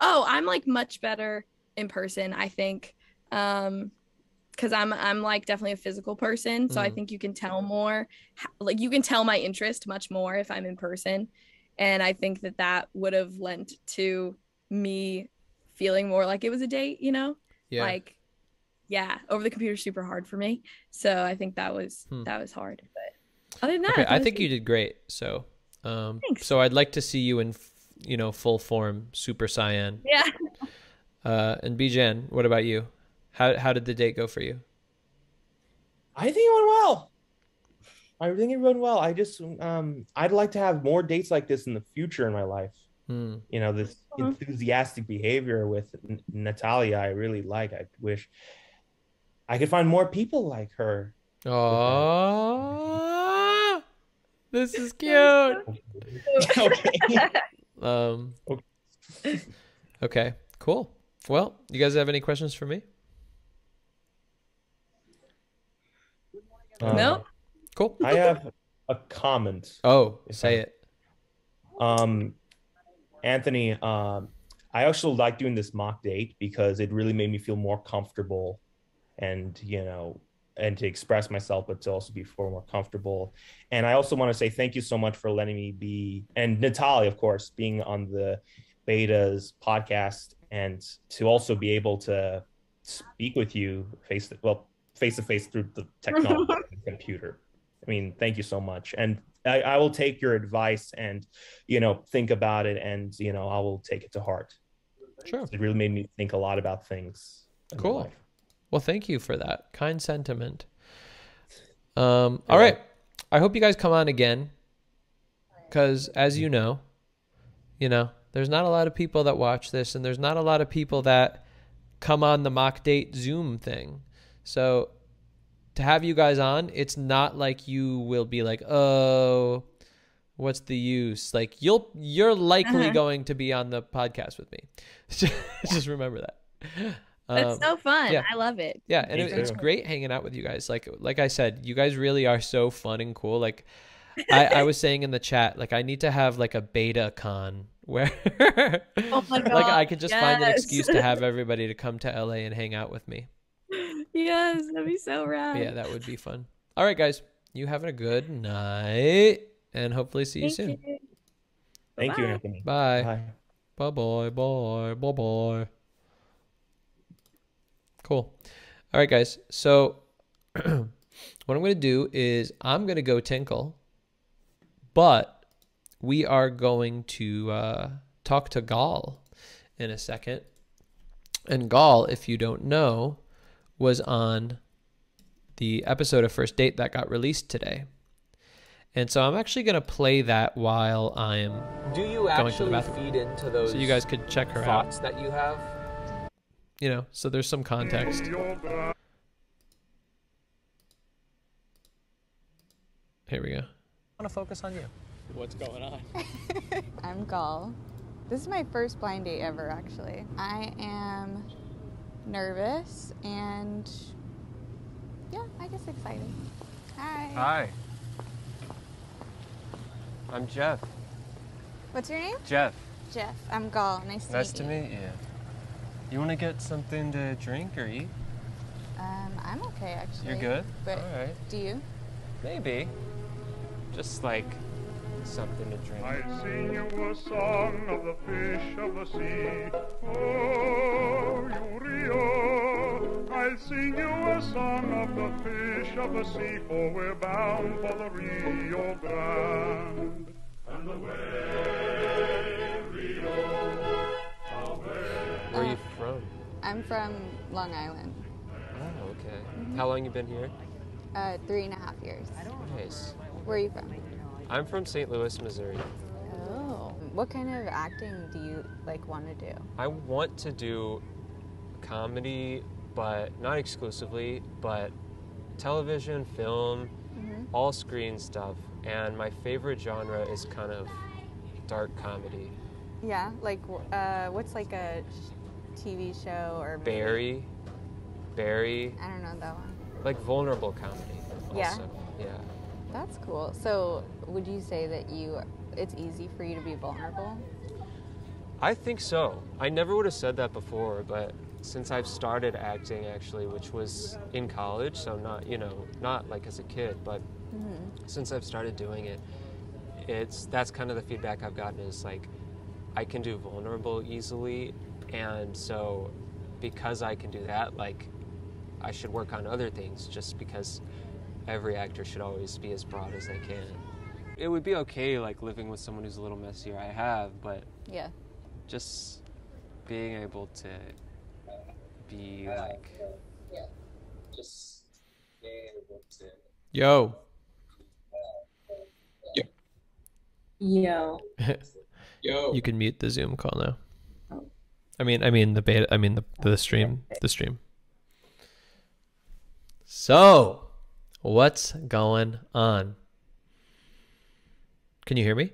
Oh, I'm like much better in person, I think. Um because I'm I'm like definitely a physical person, so I Mm. think you can tell more. Like you can tell my interest much more if I'm in person, and I think that that would have lent to me feeling more like it was a date. You know, Yeah. like yeah, over the computer super hard for me, so I think that was Hmm. that was hard. But other than that, Okay, thought I think you did great. So, um, so I'd like to see you in, you know, full form, Super Saiyan Yeah. *laughs* Uh, and Bijan, what about you? How how did the date go for you? I think it went well. I think it went well. I just um I'd like to have more dates like this in the future in my life. Hmm. You know, this enthusiastic behavior with N- Natalia, I really like. I wish I could find more people like her. Oh, this is *laughs* cute. *laughs* Um. Okay. Cool. Well, you guys have any questions for me? Uh, Cool. I have a comment. Oh, say I- it. Um, Anthony, um, I also like doing this mock date because it really made me feel more comfortable, and you know, and to express myself, but to also be far more comfortable. And I also want to say thank you so much for letting me be, and Natalia, of course, being on the Betas podcast, and to also be able to speak with you face to well face to face through the technology *laughs* the computer. I mean, thank you so much. And I, I will take your advice and, you know, think about it and, you know, I will take it to heart. Sure. It really made me think a lot about things. Cool. Well, thank you for that kind sentiment. Um, all right. I hope you guys come on again. Because as you know, you know, there's not a lot of people that watch this, and there's not a lot of people that come on the mock date Zoom thing. So to have you guys on, it's not like you will be like, oh, what's the use? Like you'll you're likely Uh-huh. going to be on the podcast with me. *laughs* Just remember that. That's Um, so fun. yeah. I love it. yeah, and it, it's great hanging out with you guys. Like like I said, you guys really are so fun and cool. Like I, I was saying in the chat, like I need to have like a beta con where Oh my *laughs* like I God, could just find an excuse to have everybody to come to LA and hang out with me. Yes, that'd be so rad. Yeah, that would be fun. All right, guys, you having a good night, and hopefully see you soon. Thank you, Bye-bye. Anthony. Bye. Bye. Bye bye bye bye bye. Cool. All right, guys. So *clears throat* what I'm going to do is I'm going to go tinkle, but we are going to uh, talk to Gal in a second. And Gal, if you don't know, was on the episode of First Date that got released today. And so I'm actually going to play that while I am Do you going to the actually bathroom. feed into those So you guys could check her out. thoughts that you have? You know, so there's some context. Here we go. I want to focus on you. What's going on? *laughs* I'm Gal. This is my first blind date ever, actually. I am nervous and, yeah, I guess excited. Hi. Hi. I'm Jeff. What's your name? Jeff. Jeff. I'm Gal. Nice to Nice meet you. Nice to meet you. You want to get something to drink or eat? Um, I'm okay, actually. You're good? But All right. do you? Maybe. Just like something to drink. I sing you a song of the fish of the sea. Oh, you Rio. I sing you a song of the fish of the sea, for we're bound for the Rio Grande. And the way, Rio, Where are you from? I'm from Long Island. Oh, okay. How long you been here? Uh, three and a half years. Nice. Where are you from? I'm from St. Louis, Missouri. Oh. What kind of acting do you like want to do? I want to do comedy, but not exclusively, but television, film, Mhm. all screen stuff. And my favorite genre is kind of dark comedy. Yeah, like uh, what's like a TV show or movie? Barry, Barry, I don't know that one. like vulnerable comedy. Yeah. Yeah. That's cool. So, would you say that you it's easy for you to be vulnerable? I think so. I never would have said that before, but since I've started acting actually, which was in college, so not, you know, not like as a kid, but Mhm. since I've started doing it, it's that's kind of the feedback I've gotten is like I can do vulnerable easily and so because I can do that, like I should work on other things just because every actor should always be as broad as they can. It would be okay like living with someone who's a little messier I have, but Yeah. just being able to be like yeah, Just being able to. Yo. Yo. *laughs* Yo. You can mute the Zoom call now. I mean, I mean the beta. I mean the the stream. The stream. So, what's going on? Can you hear me?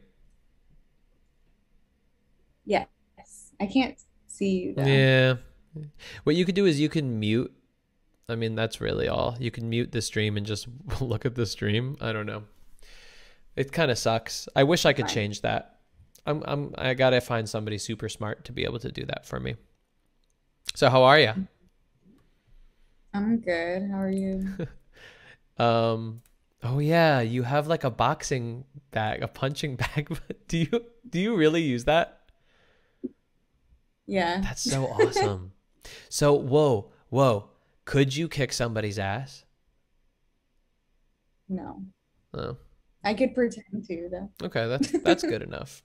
Yes. I can't see you though. Yeah. What you could do is you can mute. I mean, that's really all. You can mute the stream and just *laughs* look at the stream. I don't know. It kind of sucks. I wish I could Fine. change that. I'm I'm I got to find somebody super smart to be able to do that for me. So, how are you? I'm good. How are you? *laughs* Um oh yeah, you have like a boxing bag, a punching *laughs* bag. But do you do you really use that? Yeah. That's so awesome. *laughs* so, whoa, whoa. Could you kick somebody's ass? No. Oh. I could pretend to though. Okay, that's that's good *laughs* enough.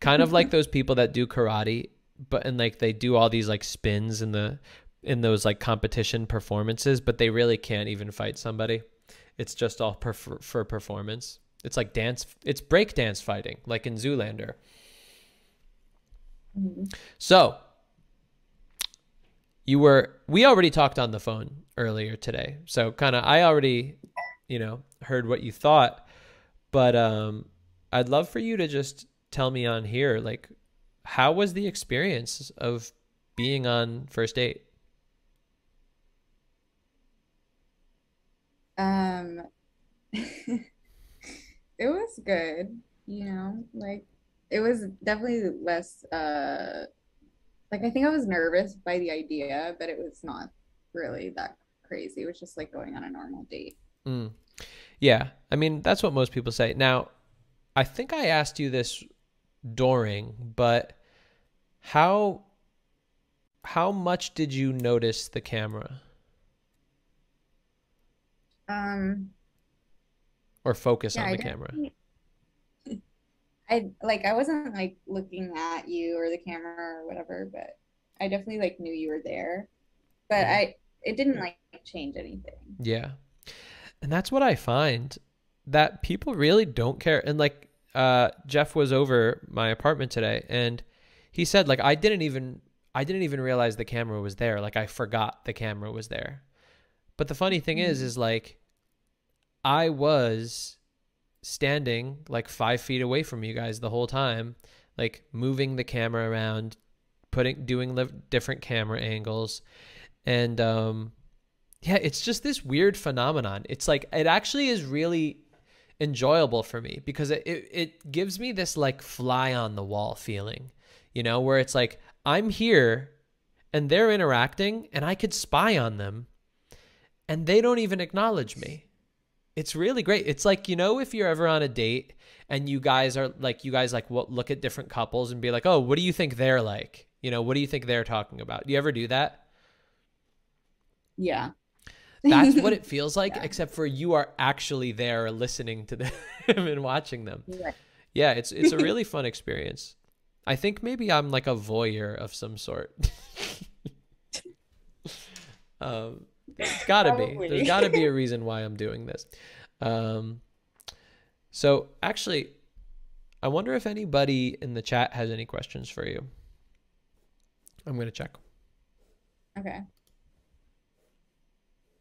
Kind of like those people that do karate, but and like they do all these like spins in the in those like competition performances, but they really can't even fight somebody. It's just all per, for, for performance. It's like dance. It's break dance fighting, like in Zoolander. So you were we already talked on the phone earlier today. So kind of I already, you know, heard what you thought, but um I'd love for you to just tell me on here like how was the experience of being on first date? Um, *laughs* it was good, you know, like it was definitely less, uh, like I think I was nervous by the idea, but it was not really that crazy. It was just like going on a normal date. Mm. Yeah, I mean that's what most people say. Now, I think I asked you this during, but how how much did you notice the camera Um, or focus yeah, on the camera? I like I wasn't like looking at you or the camera or whatever, but I definitely like knew you were there. But I it didn't like change anything. Yeah. And that's what I find that people really don't care. And like uh Jeff was over my apartment today and he said like I didn't even I didn't even realize the camera was there. Like I forgot the camera was there. But the funny thing is is like I was standing like 5 feet away from you guys the whole time, like moving the camera around, putting doing different camera angles and um yeah, it's just this weird phenomenon. It's like it actually is really enjoyable for me because it, it, it gives me this like fly on the wall feeling, you know, where it's like I'm here and they're interacting and I could spy on them and they don't even acknowledge me. It's really great. It's like, you know, if you're ever on a date and you guys are like, you guys like what look at different couples and be like, oh, what do you think they're like? You know, what do you think they're talking about? Do you ever do that? Yeah. That's what *laughs* it feels like, except for you are actually there listening to *laughs* them and watching them. Right. Yeah, it's it's a *laughs* really fun experience. I think maybe I'm like a voyeur of some sort. um, it's *laughs* gotta be. There's gotta be a reason why I'm doing this. Um, so actually, I wonder if anybody in the chat has any questions for you. I'm gonna check. Okay.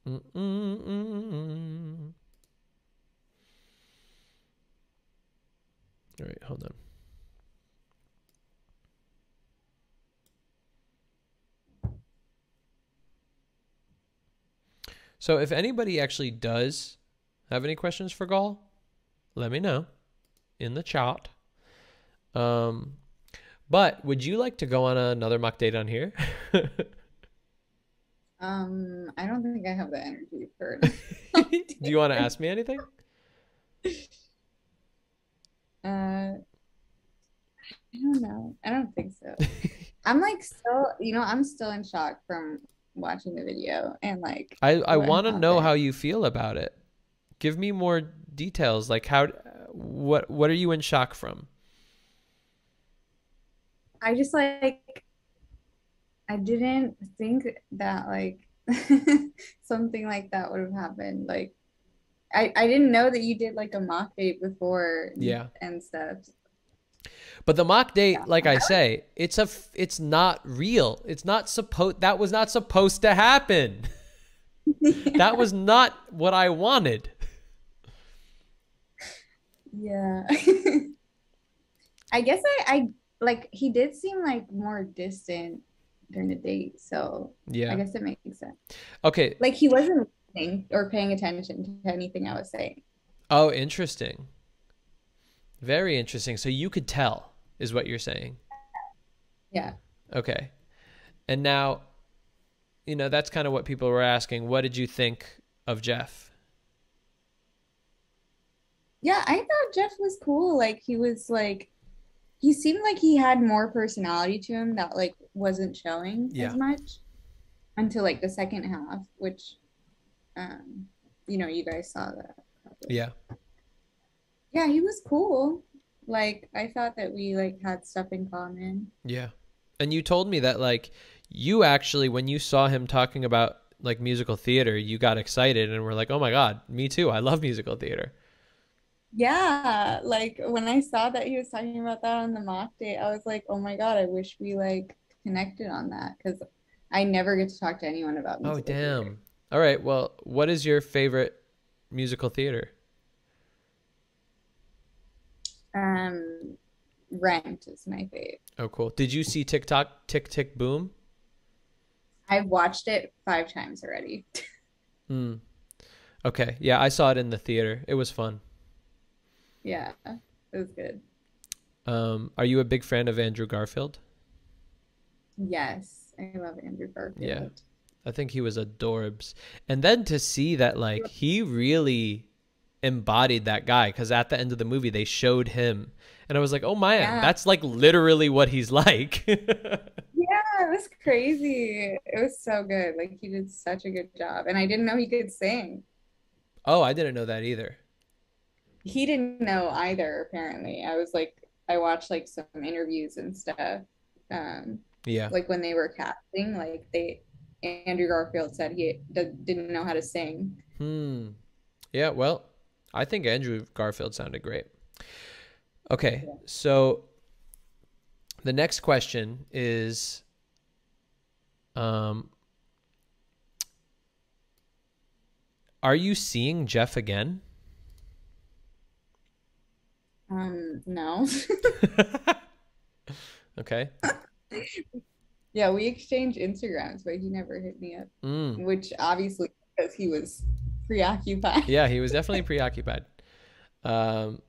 Mm-mm-mm-mm. All right, hold on. So, if anybody actually does have any questions for Gal, let me know in the chat. Um, but would you like to go on another mock date on here? *laughs* Um, I don't think I have the energy for *laughs* it. Do you want to ask me anything? Uh, I don't know. I don't think so. *laughs* I'm like still, you know, I'm still in shock from watching the video and like I, I want to know happened. how you feel about it. Give me more details. Like how, what, what are you in shock from? I just like I didn't think that like *laughs* something like that would have happened. Like I I didn't know that you did like a mock date before Yeah. and stuff. But the mock date, like I say, it's a it's not real. It's not supposed. That was not supposed to happen. *laughs* That was *laughs* not what I wanted. Yeah. *laughs* I guess I I like he did seem like more distant during the date, so Yeah. I guess it makes sense. Okay. Like he wasn't listening or paying attention to anything I was saying. Oh, interesting. Very interesting. So you could tell, is what you're saying. Yeah. Okay. And now, you know, that's kind of what people were asking. What did you think of Jeff? Yeah, I thought Jeff was cool. Like he was like he seemed like he had more personality to him that like wasn't showing Yeah. as much. until like the second half, which, um, you know, you guys saw that. Yeah. Yeah, he was cool. Like I thought that we like had stuff in common. Yeah. And you told me that like you actually when you saw him talking about like musical theater, you got excited and were like, "Oh my god, me too. I love musical theater." Yeah, like when I saw that he was talking about that on the mock date, I was like, "Oh my god, I wish we like connected on that because I never get to talk to anyone about Oh, damn. theater. All right. Well, what is your favorite musical theater? Um, Rent is my fave. Oh, cool. Did you see TikTok Tick Tick Boom? I've watched it five times already. *laughs* Hmm. Okay. Yeah, I saw it in the theater. It was fun. yeah, it was good. Um, are you a big fan of Andrew Garfield? Yes, I love Andrew Garfield. Yeah. I think he was adorbs. And then to see that like he really embodied that guy cuz at the end of the movie they showed him and I was like, "Oh man, Yeah. that's like literally what he's *laughs* like." Yeah, it was crazy. It was so good. Like he did such a good job, and I didn't know he could sing. oh, I didn't know that either. He didn't know either. Apparently, I was like, I watched like some interviews and stuff. Um, Yeah. like when they were casting, like they Andrew Garfield said he d- didn't know how to sing. Hmm. Yeah, well, I think Andrew Garfield sounded great. Okay, so the next question is um Are you seeing Jeff again? Um, no. *laughs* Okay. *laughs* Yeah, we exchanged Instagrams, but he never hit me up, Mm. which obviously because he was preoccupied. Yeah, he was definitely preoccupied. Um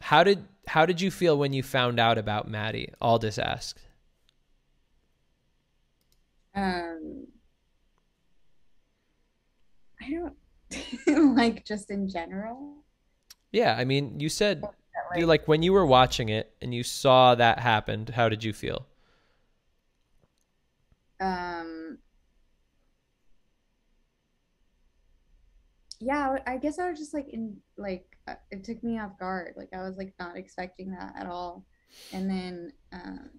how did how did you feel when you found out about Maddie? Aldous asked. Um, I don't *laughs* like just in general. Yeah, I mean, you said you like when you were watching it and you saw that happened, how did you feel? Um, yeah, I guess I was just like in like uh, it took me off guard. Like I was like not expecting that at all. And then um,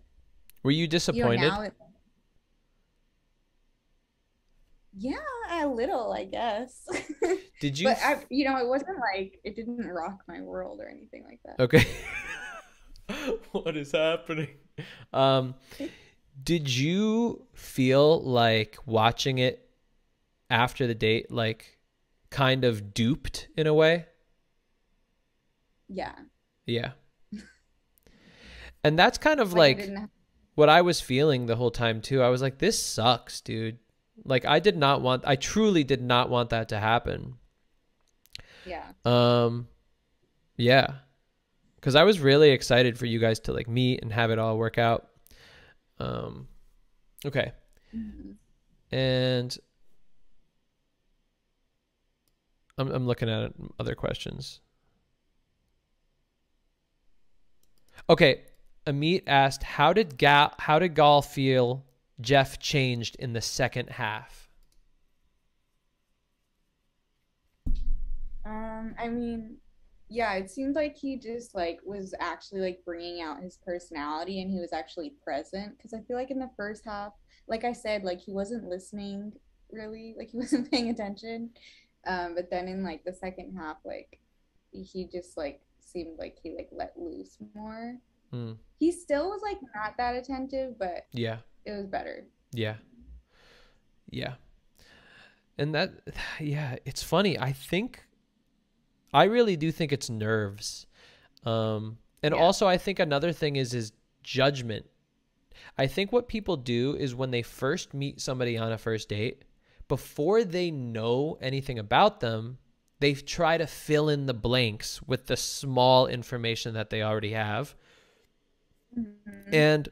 Were you you know, disappointed? it, yeah, a little, I guess. *laughs* Did you But I, you know, it wasn't like it didn't rock my world or anything like that. Okay. *laughs* what is happening? Um did you feel like watching it after the date like kind of duped in a way? Yeah. Yeah. And that's kind of Like, like, what I was feeling the whole time too. I was like, this sucks, dude. Like I did not want I truly did not want that to happen. Yeah. Um yeah. Cuz I was really excited for you guys to like meet and have it all work out. Um okay. And I'm I'm looking at other questions. Okay, Amit asked, "How did Gal how did Gal feel Jeff changed in the second half?" Um, I mean, yeah, it seemed like he just like was actually like bringing out his personality and he was actually present because I feel like in the first half, like I said, like he wasn't listening really, like he *laughs* wasn't paying attention. Um, but then in like the second half, like he just like seemed like he like let loose more. Hmm. He still was like not that attentive, but Yeah. it was better. Yeah. Yeah. And that *sighs* yeah, it's funny. I think I really do think it's nerves. Um and also I think another thing is is judgment. I think what people do is when they first meet somebody on a first date, before they know anything about them, they try to fill in the blanks with the small information that they already have. And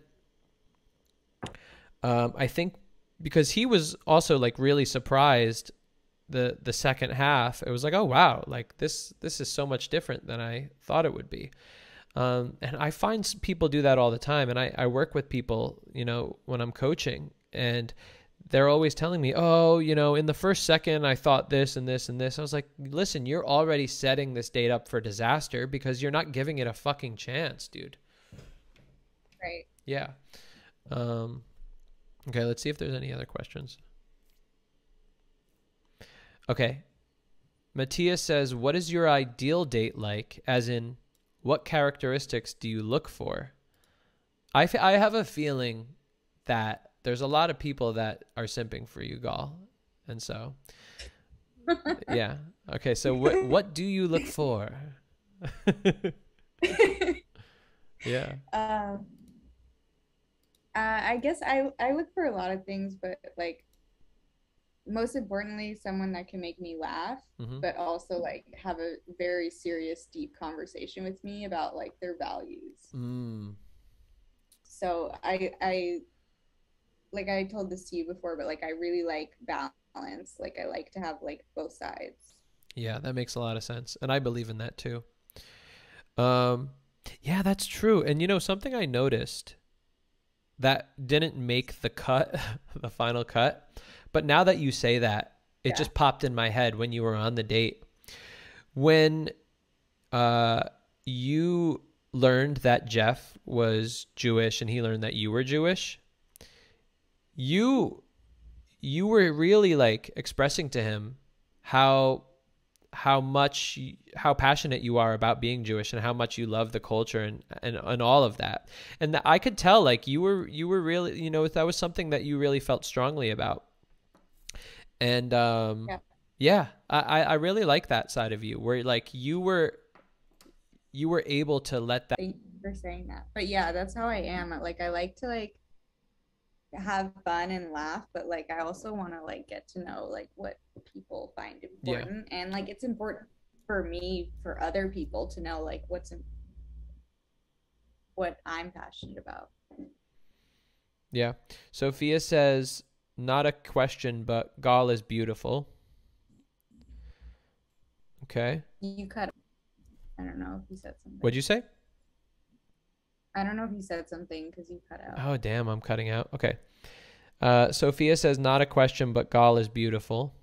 um, I think because he was also like really surprised the the second half. It was like, oh wow, like this this is so much different than I thought it would be. Um, and I find people do that all the time. And I, I work with people, you know, when I'm coaching, and they're always telling me, "Oh, you know, in the first second I thought this and this and this." I was like, "Listen, you're already setting this date up for disaster because you're not giving it a fucking chance, dude." Right. Yeah. Um Okay, let's see if there's any other questions. Okay. Matthias says, "What is your ideal date like? As in, what characteristics do you look for?" I, I have a feeling that there's a lot of people that are simping for you, Gal, and so *laughs* yeah. Okay, so what what do you look for? *laughs* yeah. Um, uh, I guess I I look for a lot of things, but like most importantly, someone that can make me laugh, Mhm. but also like have a very serious, deep conversation with me about like their values. Mm. So I I like I told this to you before, but like I really like balance. Like I like to have like both sides. Yeah, that makes a lot of sense. And I believe in that too. Um yeah, that's true. And you know, something I noticed that didn't make the cut, *laughs* the final cut, but now that you say that, it just popped in my head when you were on the date. When uh you learned that Jeff was Jewish and he learned that you were Jewish, you you were really like expressing to him how how much how passionate you are about being Jewish and how much you love the culture and and, and all of that. And that I could tell like you were you were really you know that was something that you really felt strongly about. And um Yeah. yeah, I I I really like that side of you where like you were you were able to let that Thank you for saying that. But yeah, that's how I am. Like I like to like have fun and laugh, but like I also want to like get to know like what people find Yeah. important and like it's important for me for other people to know like what's in, what I'm passionate about. Yeah. Sophia says, not a question, but Gal is beautiful. Okay. You cut I don't know if you said something. What'd you say? I don't know if you said something because you cut out. Oh, damn, I'm cutting out. Okay. Uh, Sophia says, not a question, but Gal is beautiful.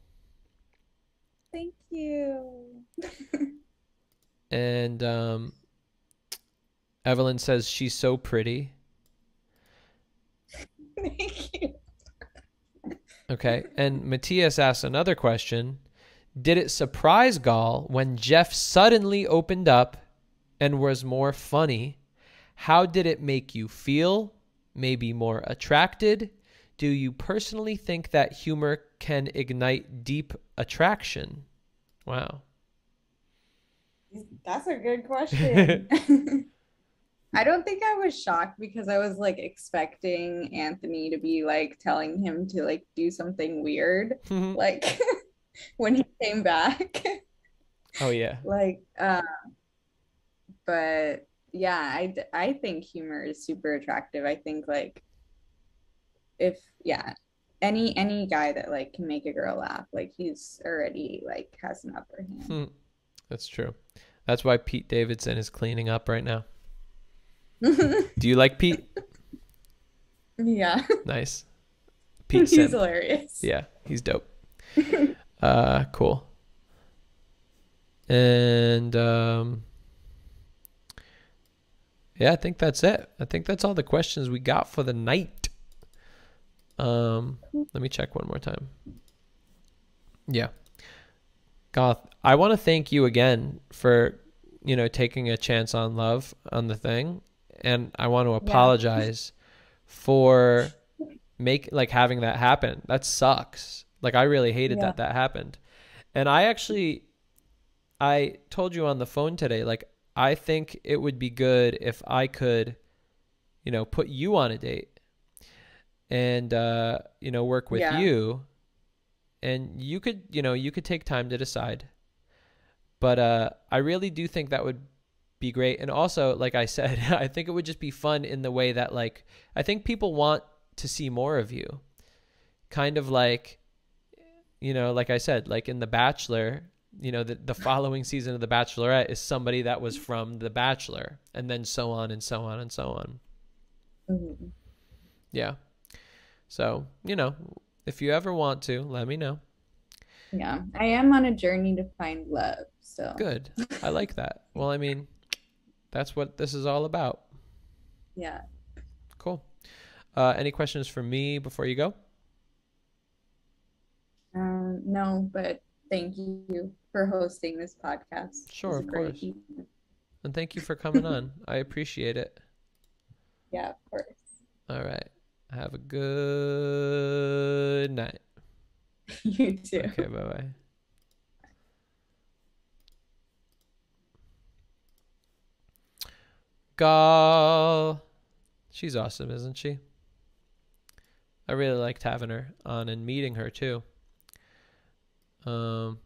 Thank you. *laughs* And um, Evelyn says, she's so pretty. Thank you. Okay. And Matthias asks another question Did it surprise Gal when Jeff suddenly opened up and was more funny? How did it make you feel? Maybe more attracted? Do you personally think that humor can ignite deep attraction? Wow. That's a good question. *laughs* I don't think I was shocked because I was like expecting Anthony to be like telling him to like do something weird, like *laughs* when he came back. Oh, yeah. like, uh, but yeah, I I think humor is super attractive. I think like if yeah, any any guy that like can make a girl laugh, like he's already like has an upper hand. Hmm. That's true. That's why Pete Davidson is cleaning up right now. *laughs* Do you like Pete? Yeah. Nice. *laughs* Pete He's sent- hilarious. Yeah, he's dope. *laughs* uh, cool. And um, yeah, I think that's it. I think that's all the questions we got for the night. Um, let me check one more time. Yeah. Goth, I want to thank you again for, you know, taking a chance on love on the thing. And I want to apologize for make like having that happen. That sucks. Like I really hated Yeah. that that happened. And I actually I told you on the phone today like I think it would be good if I could you know put you on a date and uh you know work with Yeah. you. And you could you know you could take time to decide. But uh i really do think that would be great. And also like i said *laughs* i think it would just be fun in the way that like i think people want to see more of you. Kind of like you know like i said like in the bachelor you know the, the following season of the bachelorette is somebody that was from the bachelor and then so on and so on and so on Mhm. yeah. So, you know, If you ever want to, let me know. Yeah, I am on a journey to find love. So Good. I like that. Well, I mean, that's what this is all about. Yeah. Cool. Uh, any questions for me before you go? Um, no, but thank you for hosting this podcast. Sure, of course. And thank you for coming on. *laughs* I appreciate it. Yeah, of course. All right. Have a good night. *laughs* you too. Okay, bye bye. Gal. She's awesome, isn't she? I really liked having her on and meeting her too. Um,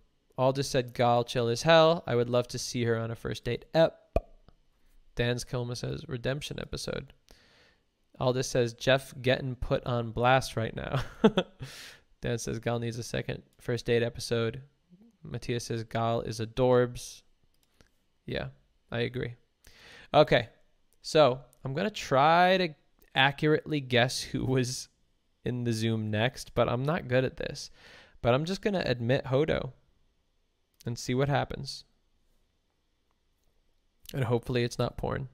said Gal chill as hell. I would love to see her on a first date ep. Dan's Kilma says redemption episode. Aldous says Jeff getting put on blast right now. *laughs* Dan says Gal needs a second first date episode. Matthias says Gal is adorbs. Yeah, I agree. Okay, so I'm gonna try to accurately guess who was in the Zoom next, but I'm not good at this. But I'm just gonna admit Hodo and see what happens. And hopefully it's not porn.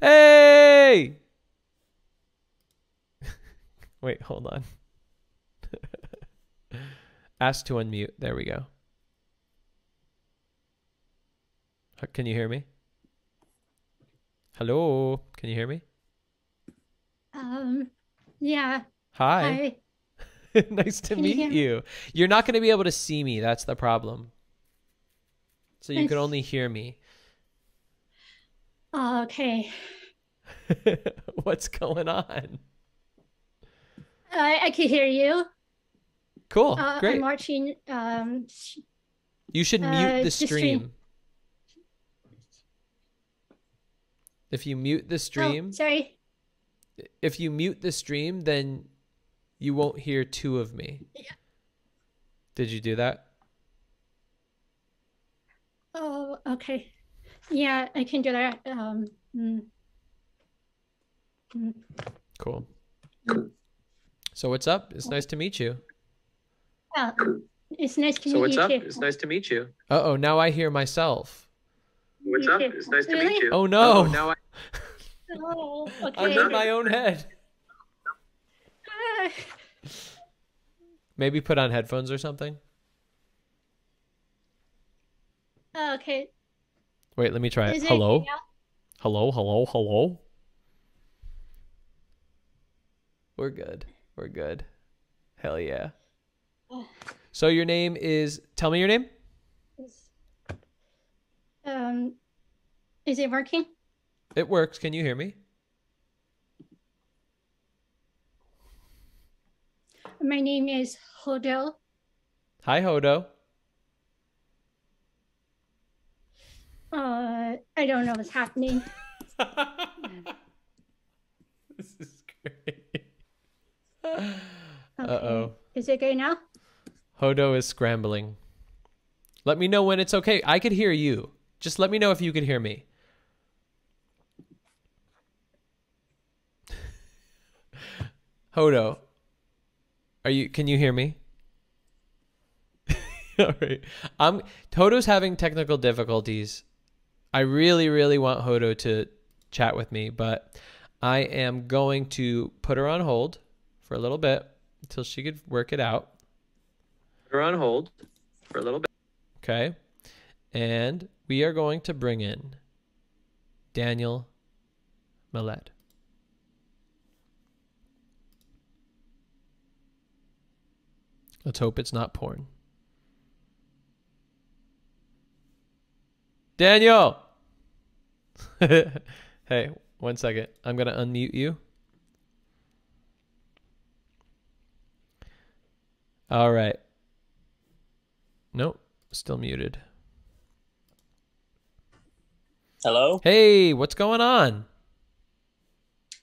Hey! *laughs* Wait, hold on. *laughs* Ask to unmute. There we go. Can you hear me? Hello? Can you hear me? Um, yeah. Hi. *laughs* nice to meet you. You're not going to be able to see me. That's the problem. So you can only hear me. Oh, okay. *laughs* What's going on? I I can hear you. Cool. Uh, Oh, Great. I'm watching. Um, You should uh, mute the the stream. stream. If you mute the stream, Oh, sorry. if you mute the stream, then you won't hear two of me. Did you do that? Oh, okay. Yeah, I can do that. Um, mm. Mm. Cool. So what's up? It's nice to meet you. Uh, it's nice to So meet what's you up? too. It's nice to meet you. Uh oh, now I hear myself. What's You up? too. It's nice to meet you. Oh no. Oh, now I Oh, okay. I'm in my own head. *laughs* Maybe put on headphones or something. okay. Wait, let me try it. Is it Hello? Hello, hello, hello. We're good. We're good. Hell yeah. Oh, *sighs* So your name is tell me your name? Um, is it working? It works. Can you hear me? My name is Hodo. Hi Hodo. Uh, I don't know what's happening. *laughs* this is great. Uh-oh. Is it okay now? Hodo is scrambling. Let me know when it's okay. I could hear you. Just let me know if you could hear me. *laughs* Hodo, are you? Can you hear me? *laughs* All right. I'm Hodo's having technical difficulties. I really, really want Hodo to chat with me, but I am going to put her on hold for a little bit until she could work it out. We're on hold for a little bit. Okay. And we are going to bring in Daniel Millet. Let's hope it's not porn. Daniel! *laughs* hey, one second. I'm going to unmute you. All right. Nope, still muted. Hello? Hey, what's going on?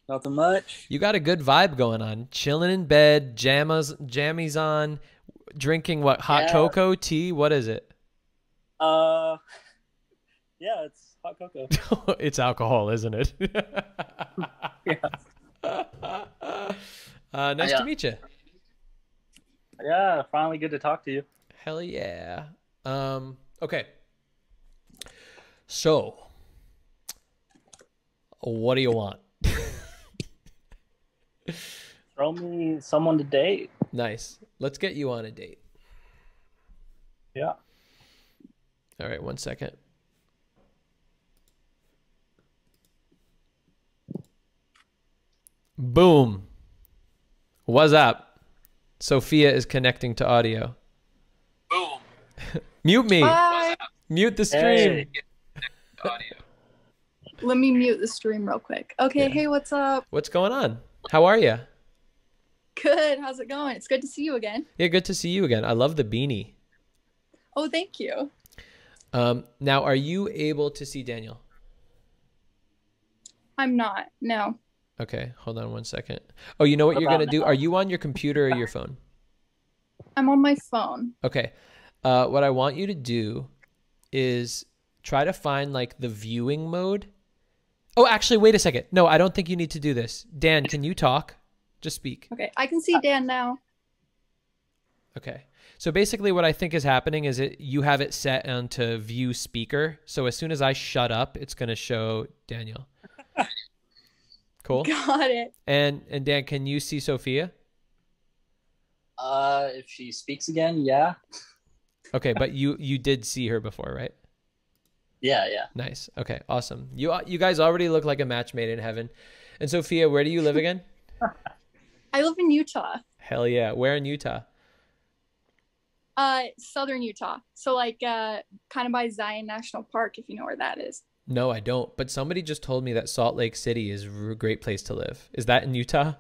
Nothing much. You got a good vibe going on. Chilling in bed, jammas, jammies on, drinking what? Hot Yeah. cocoa, tea? What is it? Uh, yeah, it's hot cocoa. *laughs* it's alcohol, isn't it? *laughs* yeah. *laughs* Uh, nice Yeah. to meet you. Yeah, finally good to talk to you. Hell yeah. Um, okay. So, what do you want? Throw me someone to date. Nice. Let's get you on a date. Yeah. All right, one second. Boom. What's up? Sophia is connecting to audio. Boom. *laughs* Mute me. Bye. Mute the stream. Let me mute the stream real quick. Okay, hey, what's up? What's going on? How are you? Good. How's it going? It's good to see you again. Yeah, good to see you again. I love the beanie. Oh, thank you. Um, now, are you able to see Daniel? I'm not. No. Okay, hold on one second. Oh, you know what you're gonna about do? Are you on your computer or your phone? I'm on my phone. Okay. Uh, what I want you to do is try to find like the viewing mode. Oh, actually, wait a second. No, I don't think you need to do this. Dan, can you talk? Just speak. Okay, I can see Dan now. Okay. So basically, what I think is happening is it you have it set onto view speaker. So as soon as I shut up, it's gonna show Daniel. *laughs* Cool. Got it. And and Dan, can you see Sophia? Uh, if she speaks again, yeah. Okay, but you you did see her before, right? Yeah, yeah. Nice. Okay, awesome. You you guys already look like a match made in heaven. And Sophia, where do you live again? *laughs* I live in Utah. Hell yeah. Where in Utah? Uh, southern Utah. So like, uh, kind of by Zion National Park, if you know where that is. No, I don't. But somebody just told me that Salt Lake City is a great place to live. Is that in Utah?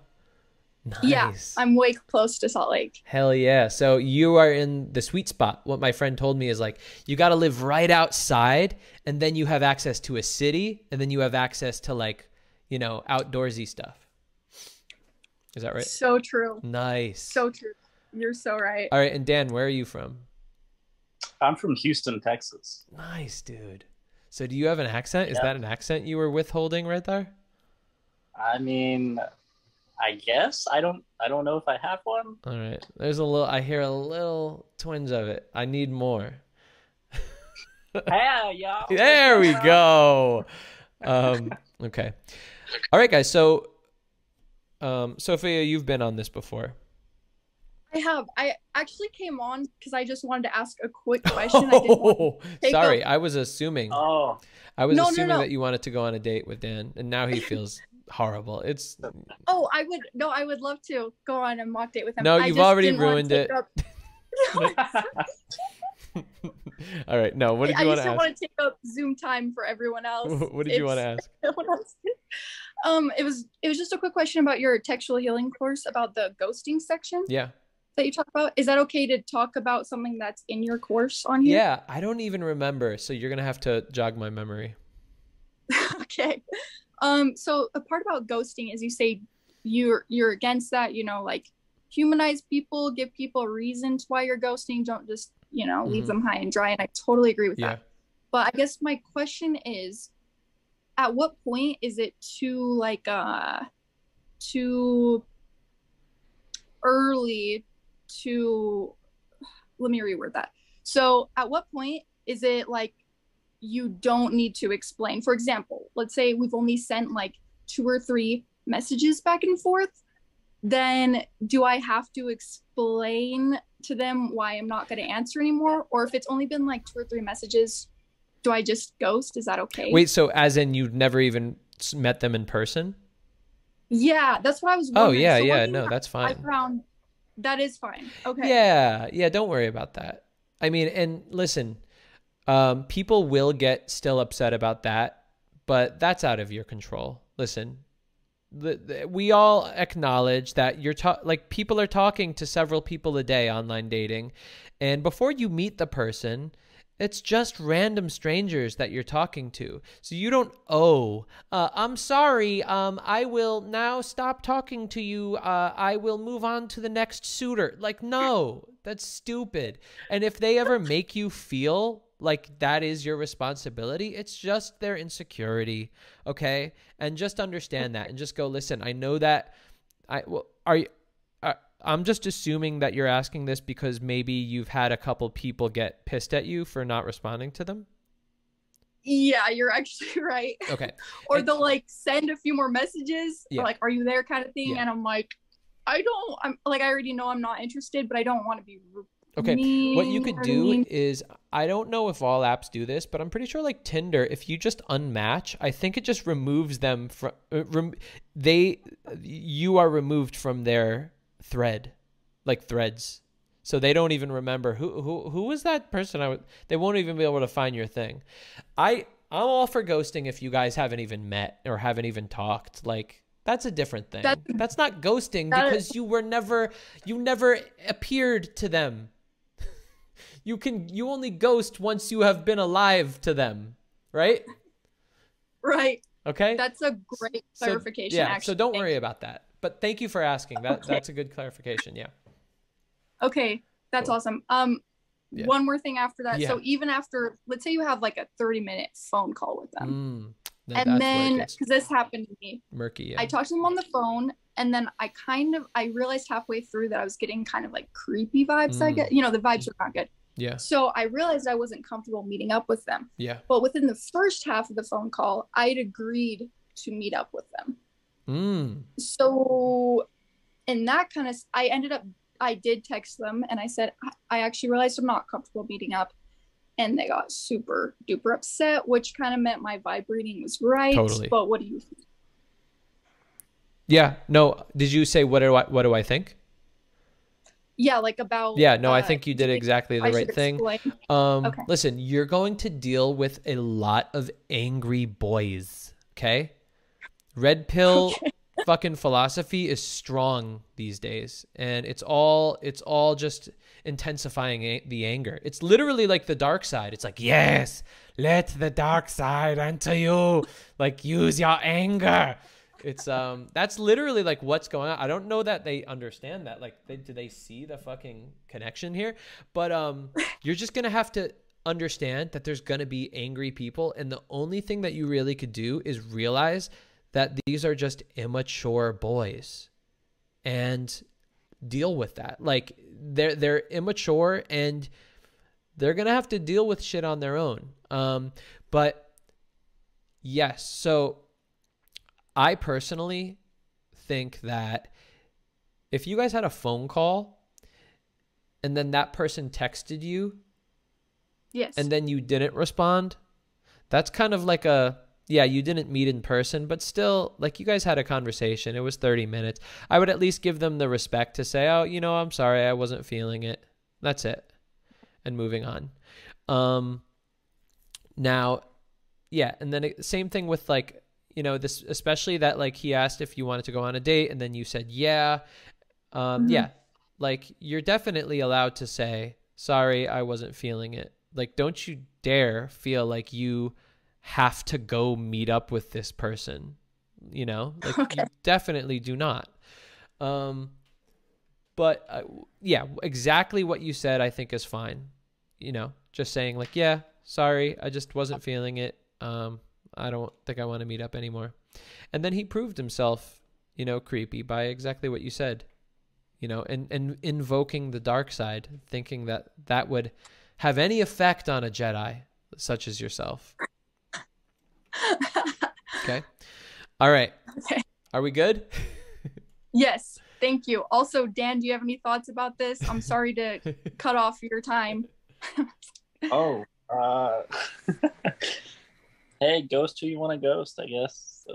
Nice. Yeah, I'm way close to Salt Lake. Hell yeah. So you are in the sweet spot. What my friend told me is like, you got to live right outside, and then you have access to a city, and then you have access to like, you know, outdoorsy stuff. Is that right? So true. Nice. So true. You're so right. All right. And Dan, where are you from? I'm from Houston, Texas. Nice, dude. So do you have an accent? Is Yeah. that an accent you were withholding right there? I mean, I guess I don't. I don't know if I have one. All right. There's a little, I hear a little twinge of it. I need more. *laughs* yeah, yeah. There we go. Um, okay. All right, guys. So, um, Sophia, you've been on this before. I have. I actually came on because I just wanted to ask a quick question. I didn't Oh, to *laughs* take sorry. up- I was assuming. Oh. I was No, no, assuming no. that you wanted to go on a date with Dan, and now he feels *laughs* horrible. It's Oh, I would. No, I would love to go on a mock date with him. No, I you've just already ruined it. up- *laughs* all right. No, what did I you want just to don't ask? want to take up Zoom time for everyone else. What did you wanna ask? Um, it was it was just a quick question about your textual healing course about the ghosting section Yeah. that you talk about. Is that okay to talk about something that's in your course on here? Yeah, I don't even remember, so you're gonna have to jog my memory. *laughs* okay. Um, so a part about ghosting is you say you're you're against that, you know, like humanize people, give people reasons why you're ghosting, don't just, you know, leave Mhm. them high and dry. And I totally agree with Yeah. that. But I guess my question is at what point is it too like uh too early to let me reword that. So at what point is it like you don't need to explain? For example, let's say we've only sent like two or three messages back and forth. Then do I have to explain to them why I'm not going to answer anymore? Or if it's only been like two or three messages, do I just ghost? Is that okay? Wait, so as in you've never even met them in person? Yeah, that's what I was Oh, yeah, So yeah, no, that that's I fine. found that is fine. Okay. Yeah, yeah, don't worry about that. I mean, and listen, um, people will get still upset about that, but that's out of your control. Listen, the, the, we all acknowledge that you're like people are talking to several people a day online dating, and before you meet the person, it's just random strangers that you're talking to. So you don't owe. Uh, I'm sorry. Um, I will now stop talking to you. Uh, I will move on to the next suitor. Like, no, that's stupid. And if they ever make you feel like that is your responsibility, it's just their insecurity. Okay. And just understand that and just go, listen, I know that I, well, are you, I'm just assuming that you're asking this because maybe you've had a couple people get pissed at you for not responding to them. Yeah, you're actually *laughs* right. Okay. *laughs* or they'll like send a few more messages, Yeah. like, "Are you there?" kind of thing, Yeah. and I'm like, I don't. I'm like, I already know I'm not interested, but I don't want to be. Okay. what you could do mean. is I don't know if all apps do this, but I'm pretty sure like Tinder, if you just unmatch, I think it just removes them from uh, rem- they you are removed from their thread, like threads. So they don't even remember who who who was that person I would they won't even be able to find your thing. I I'm all for ghosting if you guys haven't even met or haven't even talked. Like that's a different thing. That- that's not ghosting that- because you were never you never appeared to them. *laughs* you can you only ghost once you have been alive to them, right? Right. Okay? That's a great So- clarification. yeah, actually. so don't worry about that. But thank you for asking. That that's a good clarification. Yeah. Okay, that's awesome. Um, Yeah. one more thing after that. So even after, let's say you have like a 30 minute phone call with them, Mm, and that's where it then because this happened to me, murky. Yeah. I talked to them on the phone, and then I kind of I realized halfway through that I was getting kind of like creepy vibes. I Mm. get, you know, the vibes are not good. yeah. So I realized I wasn't comfortable meeting up with them. Yeah. But within the first half of the phone call, I'd agreed to meet up with them. Mm. So, in that kind of, I ended up, I did text them and I said, I- I actually realized I'm not comfortable meeting up. And they got super duper upset, which kind of meant my vibrating was right. Totally. But what do you think? Yeah. No. Did you say what do I what do I think? Yeah, like about. Yeah, no, I uh, think you did exactly the I right thing. Um, Okay. listen, you're going to deal with a lot of angry boys. Okay, red pill *laughs* fucking philosophy is strong these days, and it's all it's all just intensifying a- the anger. It's literally like the dark side. It's like yes, let the dark side enter you. Like use your anger. It's um that's literally like what's going on. I don't know that they understand that. Like they, do they see the fucking connection here? But um *laughs* you're just going to have to understand that there's going to be angry people and the only thing that you really could do is realize that these are just immature boys and deal with that. Like they're they're immature and they're going to have to deal with shit on their own. Um but yes, so I personally think that if you guys had a phone call and then that person texted you Yes. and then you didn't respond, that's kind of like a yeah, you didn't meet in person, but still like you guys had a conversation. It was 30 minutes. I would at least give them the respect to say, "Oh, you know, I'm sorry. I wasn't feeling it." That's it. And moving on. Um now yeah, and then it, same thing with like you know this especially that like he asked if you wanted to go on a date and then you said yeah um Mhm. yeah like you're definitely allowed to say sorry i wasn't feeling it like don't you dare feel like you have to go meet up with this person you know? *laughs* Like you definitely do not. Um but uh, yeah exactly what you said i think is fine you know? Just saying like yeah sorry i just wasn't feeling it. Um i don't think i want to meet up anymore. And then he proved himself you know creepy by exactly what you said you know and and invoking the dark side thinking that that would have any effect on a jedi such as yourself okay all right Okay. are we good Yes. Thank you. Also, Dan, do you have any thoughts about this? I'm sorry to *laughs* cut off your time. *laughs* Oh, uh, *laughs* hey, ghost who you want to ghost, I guess.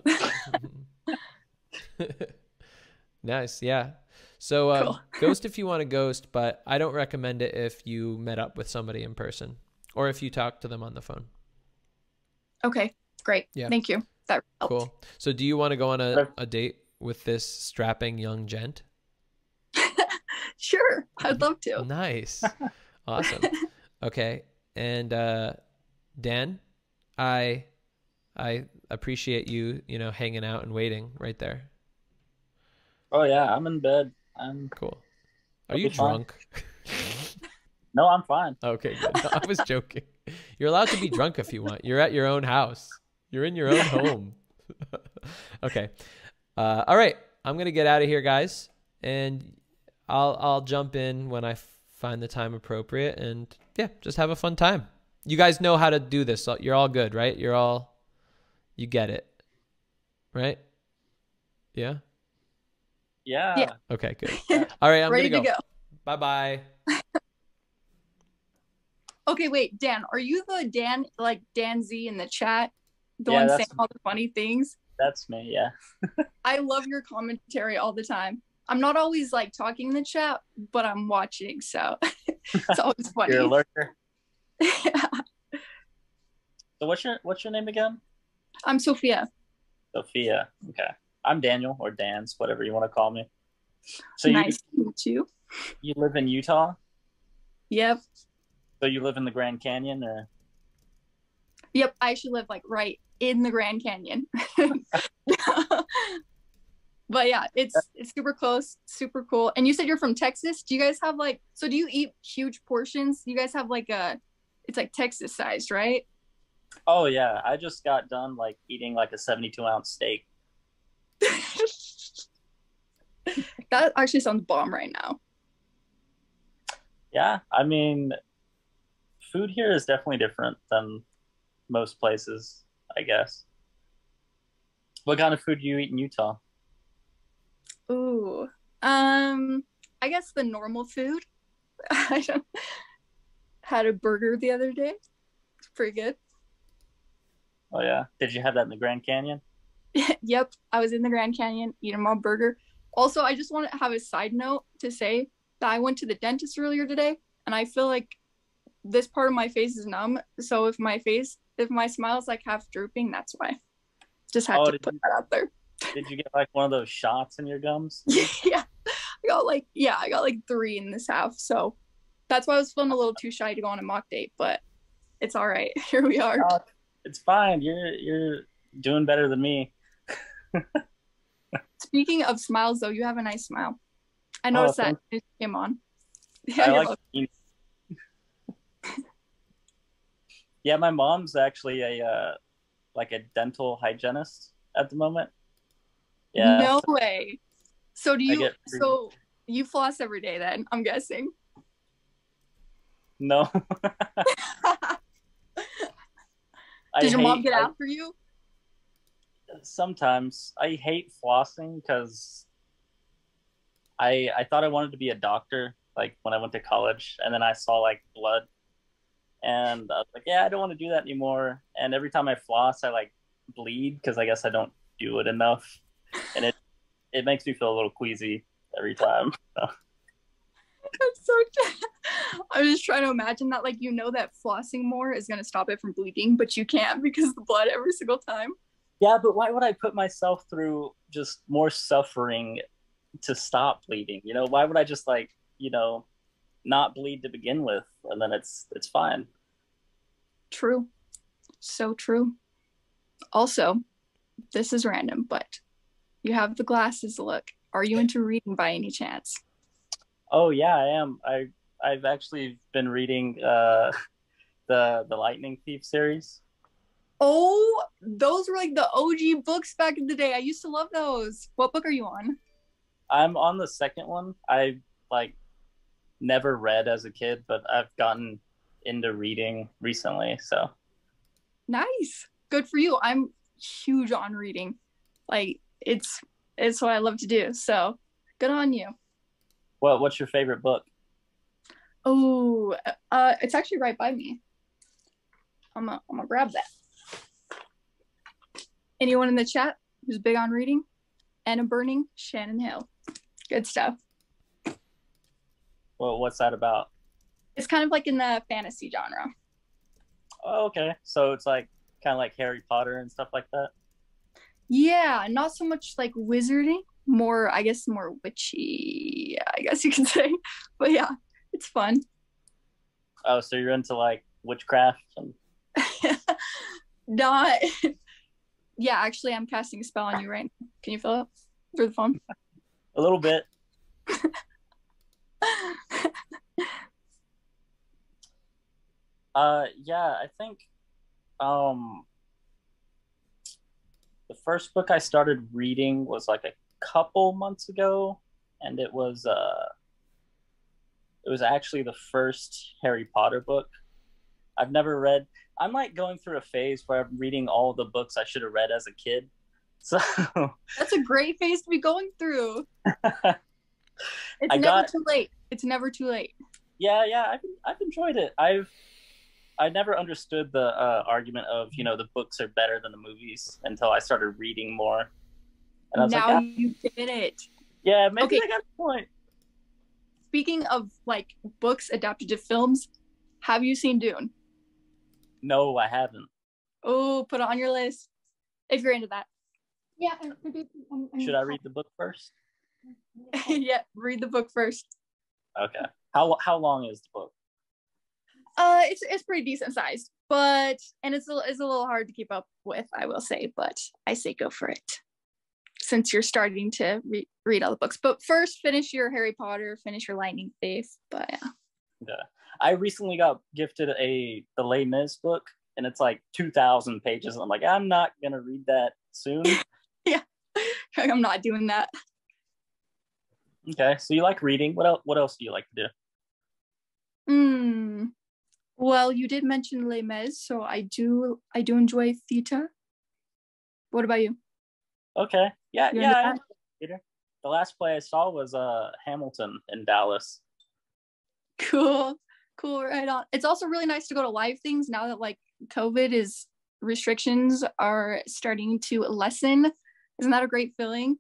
nice yeah so um, Cool. ghost if you want to ghost but i don't recommend it if you met up with somebody in person or if you talk to them on the phone Okay. Great. Yeah. Thank you. That helped. cool so do you want to go on a, a date with this strapping young gent *laughs* Sure. I'd love to. nice *laughs* awesome okay and uh dan i i appreciate you you know hanging out and waiting right there Oh yeah, I'm in bed. I'm cool are I'll you drunk *laughs* No, I'm fine. Okay, good. No, I was joking. You're allowed to be drunk if you want. You're at your own house. You're in your own home. *laughs* okay. Uh, all right. I'm gonna get out of here, guys. And I'll I'll jump in when I f- find the time appropriate, and yeah, just have a fun time. You guys know how to do this. So you're all good, right? You're all, you get it, right? Yeah. Yeah. Yeah. Okay. Good. *laughs* All right. I'm Ready gonna to go. go. Bye bye. *laughs* Okay, wait, Dan, are you the Dan like Dan Z in the chat? The Yeah, one saying all the funny things? That's me. Yeah. *laughs* I love your commentary all the time. I'm not always like talking in the chat, but I'm watching, so *laughs* it's always funny. You're a lurker. yeah. *laughs* So what's your what's your name again? I'm Sophia. Sophia. Okay. I'm Daniel or Dan's, whatever you want to call me. So nice to meet you. you you live in Utah? Yep. So you live in the Grand Canyon or Yep. I actually live like right in the Grand Canyon. *laughs* but yeah, it's it's super close, super cool. And you said you're from Texas. Do you guys have like so do you eat huge portions? You guys have like a it's like Texas sized, right? Oh yeah, I just got done like eating like a 72 ounce steak. *laughs* That actually sounds bomb right now. Yeah, I mean, food here is definitely different than most places, I guess. What kind of food do you eat in Utah? Ooh. Um I guess the normal food. *laughs* I don't had a burger the other day. It's pretty good. Oh yeah, did you have that in the Grand Canyon? *laughs* yep, I was in the Grand Canyon eating my burger. Also, I just want to have a side note to say that I went to the dentist earlier today, and I feel like this part of my face is numb. So if my face, if my smile is like half drooping, that's why. Just had Oh, to put you- that out there. Did you get like one of those shots in your gums? *laughs* yeah, I got like yeah, I got like three in this half. So that's why I was feeling a little too shy to go on a mock date, but it's all right. *laughs* Here we are. Oh, it's fine. You're you're doing better than me. *laughs* Speaking of smiles, though, you have a nice smile. I Oh, noticed that thank- when you came on. I you're like welcome. being- Yeah, my mom's actually a uh, like a dental hygienist at the moment. Yeah. No way. So do you? So you floss every day then? I'm guessing. No. *laughs* Did your mom get I- after you? sometimes I hate flossing because I I thought I wanted to be a doctor like when I went to college, and then I saw like blood, and I was like, yeah, I don't want to do that anymore. And every time I floss, I like bleed because I guess I don't do it enough, and it it makes me feel a little queasy every time. So, *laughs* That's so. *laughs* I'm just trying to imagine that, like, you know, that flossing more is gonna stop it from bleeding, but you can't *laughs* because the blood every single time. yeah, but why would I put myself through just more suffering to stop bleeding? You know, why would I just like you know not bleed to begin with, and then it's it's fine. True. So true. Also, this is random, but you have the glasses look. Are you into reading by any chance? Oh yeah, I am. I I've actually been reading uh *laughs* the the Lightning Thief series. Oh, those were like the OG books back in the day. I used to love those. What book are you on? I'm on the second one. I like never read as a kid, but I've gotten into reading recently. So Nice. Good for you. I'm huge on reading. Like it's it's what I love to do. So, good on you. Well, what's your favorite book? Oh, uh it's actually right by me. I'm gonna, I'm gonna grab that. Anyone in the chat who's big on reading? Anna Burning, Shannon Hill. Good stuff. Well, what's that about? It's kind of like in the fantasy genre. Oh, okay. So it's like kind of like Harry Potter and stuff like that. Yeah, not so much like wizarding, more I guess more witchy, I guess you can *laughs* say. But yeah, it's fun. Oh, so you're into like witchcraft and *laughs* Not *laughs* Yeah, actually I'm casting a spell on you right now. Can you feel it through the phone? a little bit. Uh, yeah, I think um the first book I started reading was like a couple months ago, and it was uh it was actually the first Harry Potter book. I've never read. I'm like going through a phase where I'm reading all the books I should have read as a kid. *laughs* So That's a great phase to be going through. *laughs* It's I never got- too late. It's never too late. yeah, yeah, I've I've enjoyed it. I've I never understood the uh, argument of you know the books are better than the movies until I started reading more. And I was now like, ah, you get it. yeah, maybe Okay. I got a point. Speaking of like books adapted to films, have you seen Dune? No, I haven't. Oh, put it on your list if you're into that. Yeah. Should I read the book first? *laughs* *laughs* yeah, read the book first. Okay. How how long is the book? Uh, it's it's pretty decent sized, but and it's a, it's a little hard to keep up with, I will say. But I say go for it, since you're starting to re- read all the books. But first, finish your Harry Potter, finish your Lightning Thief. But yeah, Yeah. I recently got gifted a the Les Mis book, and it's like two thousand pages. And I'm like, I'm not gonna read that soon. *laughs* Yeah, *laughs* I'm not doing that. okay, so you like reading? What else? What else do you like to do? Well, you did mention Les Mis, so I do I do enjoy theater. What about you? Okay, yeah, You're yeah. into I that? enjoy theater. The last play I saw was uh Hamilton in Dallas. Cool. Cool. Right on. It's also really nice to go to live things now that like COVID is restrictions are starting to lessen. Isn't that a great feeling?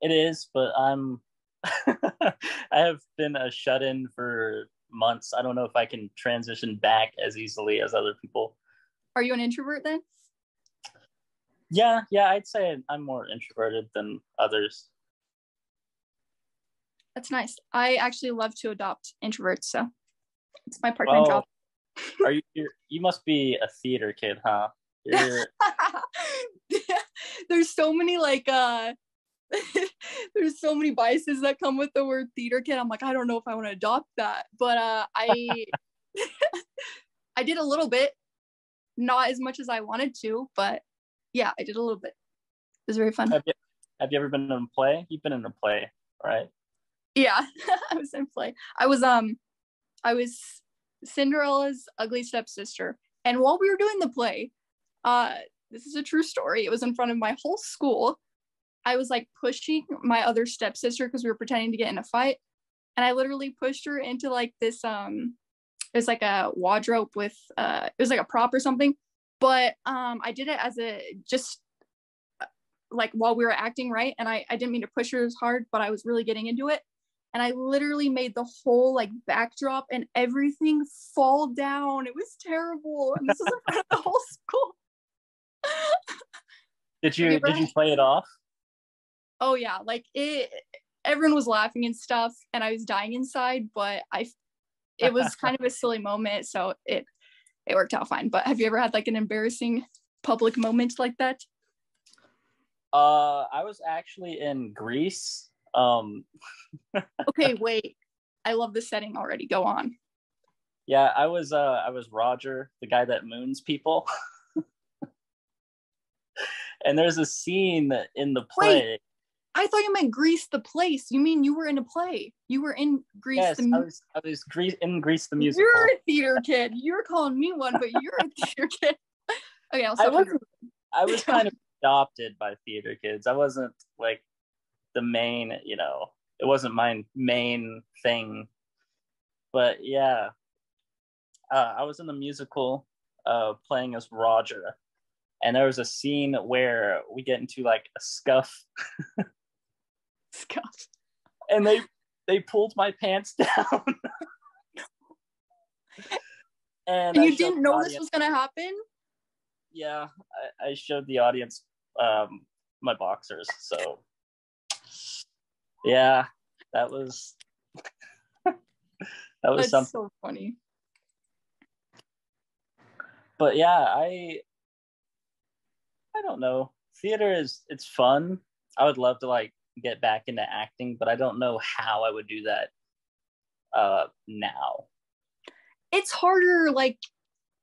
It is, but I'm *laughs* I have been a shut in for months. I don't know if I can transition back as easily as other people. Are you an introvert then? Yeah, yeah, I'd say I'm more introverted than others. That's nice. I actually love to adopt introverts, so it's my part-time Oh, job. are you? You're, you must be a theater kid, huh? *laughs* There's so many like uh *laughs* there's so many biases that come with the word theater kid. I'm like, I don't know if I want to adopt that. But uh I *laughs* I did a little bit, not as much as I wanted to, but yeah, I did a little bit. It was very fun. have you have you ever been in a play? You've been in a play, right? Yeah, *laughs* I was in play. I was um I was Cinderella's ugly stepsister. And while we were doing the play, uh this is a true story. It was in front of my whole school. I was like pushing my other stepsister because we were pretending to get in a fight. And I literally pushed her into like this um it was like a wardrobe with uh it was like a prop or something. But um I did it as a just uh, like while we were acting right and I, I didn't mean to push her as hard but i was really getting into it and i literally made the whole like backdrop and everything fall down it was terrible and this was in front of the whole school Did *laughs* you you did you play it off? Oh yeah like it everyone was laughing and stuff and i was dying inside but i it was *laughs* kind of a silly moment so it it worked out fine but have you ever had like an embarrassing public moment like that Uh, I was actually in Grease. Um, *laughs* okay wait i love the setting already go on yeah, I was uh I was Roger, the guy that moons people. *laughs* and there's a scene in the play. I thought you meant Greece the place. You mean you were in a play? You were in Grease yes, the I was I was Grease in Grease the musical. You're a theater kid. You're calling me one, but you're a *laughs* theater kid. Okay, I'll I stop. wasn't I was *laughs* kind of adopted by theater kids. I wasn't like the main, you know, it wasn't my main thing. But yeah, uh, I was in the musical uh, playing as Roger, and there was a scene where we get into like a scuff, *laughs* scuff, and they they pulled my pants *laughs* down. and And you didn't know this was gonna happen? yeah I, I showed the audience um my boxers so yeah that was *laughs* that was That's something so funny. but yeah i i don't know theater is it's fun i would love to like get back into acting but i don't know how i would do that uh now It's harder like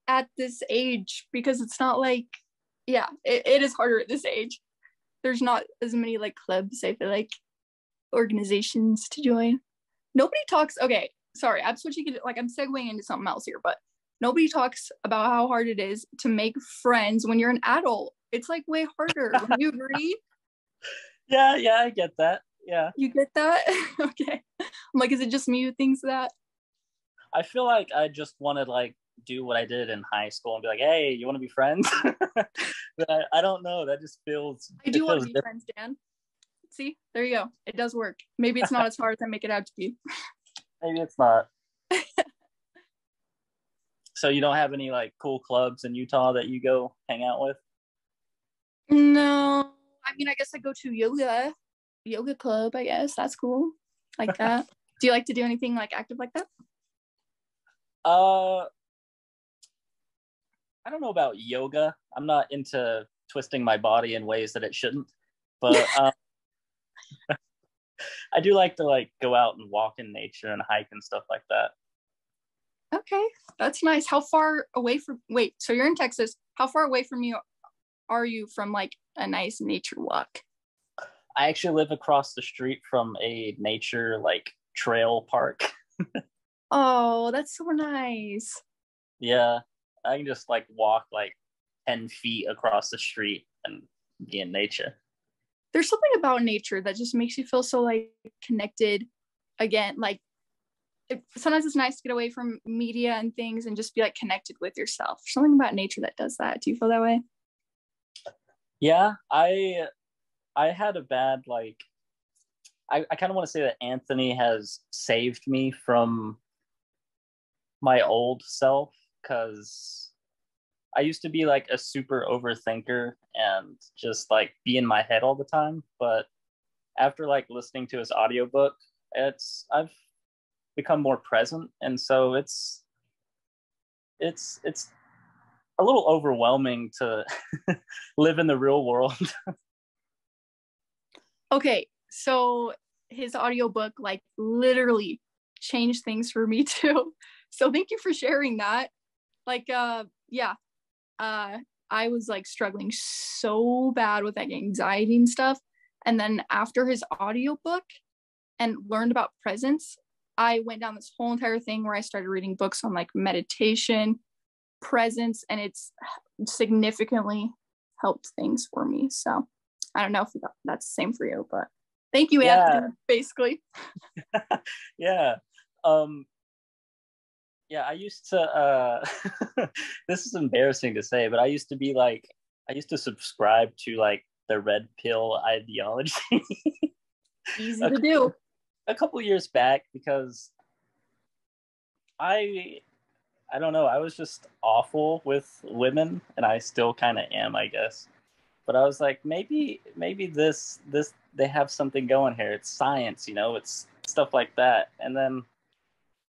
at this age because it's not like yeah, it, it is harder at this age. There's not as many like clubs, I feel like organizations to join. Nobody talks okay, sorry, I'm switching it like I'm segueing into something else here, but nobody talks about how hard it is to make friends when you're an adult. It's like way harder. Would you agree? *laughs* Yeah, yeah, I get that. Yeah. You get that? *laughs* okay. I'm like, is it just me who thinks that? I feel like I just want to like do what I did in high school and be like, hey, you want to be friends? *laughs* but I, I don't know. That just feels. I do want to be different. friends, Dan. See, there you go. It does work. Maybe it's not as hard as I make it out to be. Maybe it's not. *laughs* so you don't have any like cool clubs in Utah that you go hang out with? No, I mean, I guess I go to yoga, yoga club. I guess that's cool, like that. *laughs* do you like to do anything like active like that? Uh, I don't know about yoga. I'm not into twisting my body in ways that it shouldn't, but *laughs* um, *laughs* I do like to like go out and walk in nature and hike and stuff like that. Okay, that's nice. How far away from? Wait, so you're in Texas. How far away from you are you from like a nice nature walk? I actually live across the street from a nature like trail park. *laughs* Oh, that's so nice. Yeah, I can just like walk like 10 feet across the street and be in nature. There's something about nature that just makes you feel so like connected. Again, like it, sometimes it's nice to get away from media and things and just be like connected with yourself. Something about nature that does that. Do you feel that way? Yeah, I I had a bad like I, I kind of want to say that Anthony has saved me from my old self because I used to be like a super overthinker and just like be in my head all the time. But after like listening to his audiobook, it's I've become more present and so it's it's it's a little overwhelming to *laughs* live in the real world. *laughs* Okay, so his audiobook like literally changed things for me *laughs* too. So thank you for sharing that. Like uh yeah. Uh I was like struggling so bad with like anxiety and stuff. And then after his audiobook and learned about presence, I went down this whole entire thing where I started reading books on like meditation, presence, and it's significantly helped things for me. So I don't know if that's the same for you, but thank you, Yeah. Anthony, basically. *laughs* yeah. Um yeah, I used to uh *laughs* this is embarrassing to say, but I used to be like I used to subscribe to like the red pill ideology *laughs* Easy to do. a couple years back because I I don't know, I was just awful with women and I still kind of am, I guess. But I was like maybe maybe this this they have something going here. It's science, you know, it's stuff like that. And then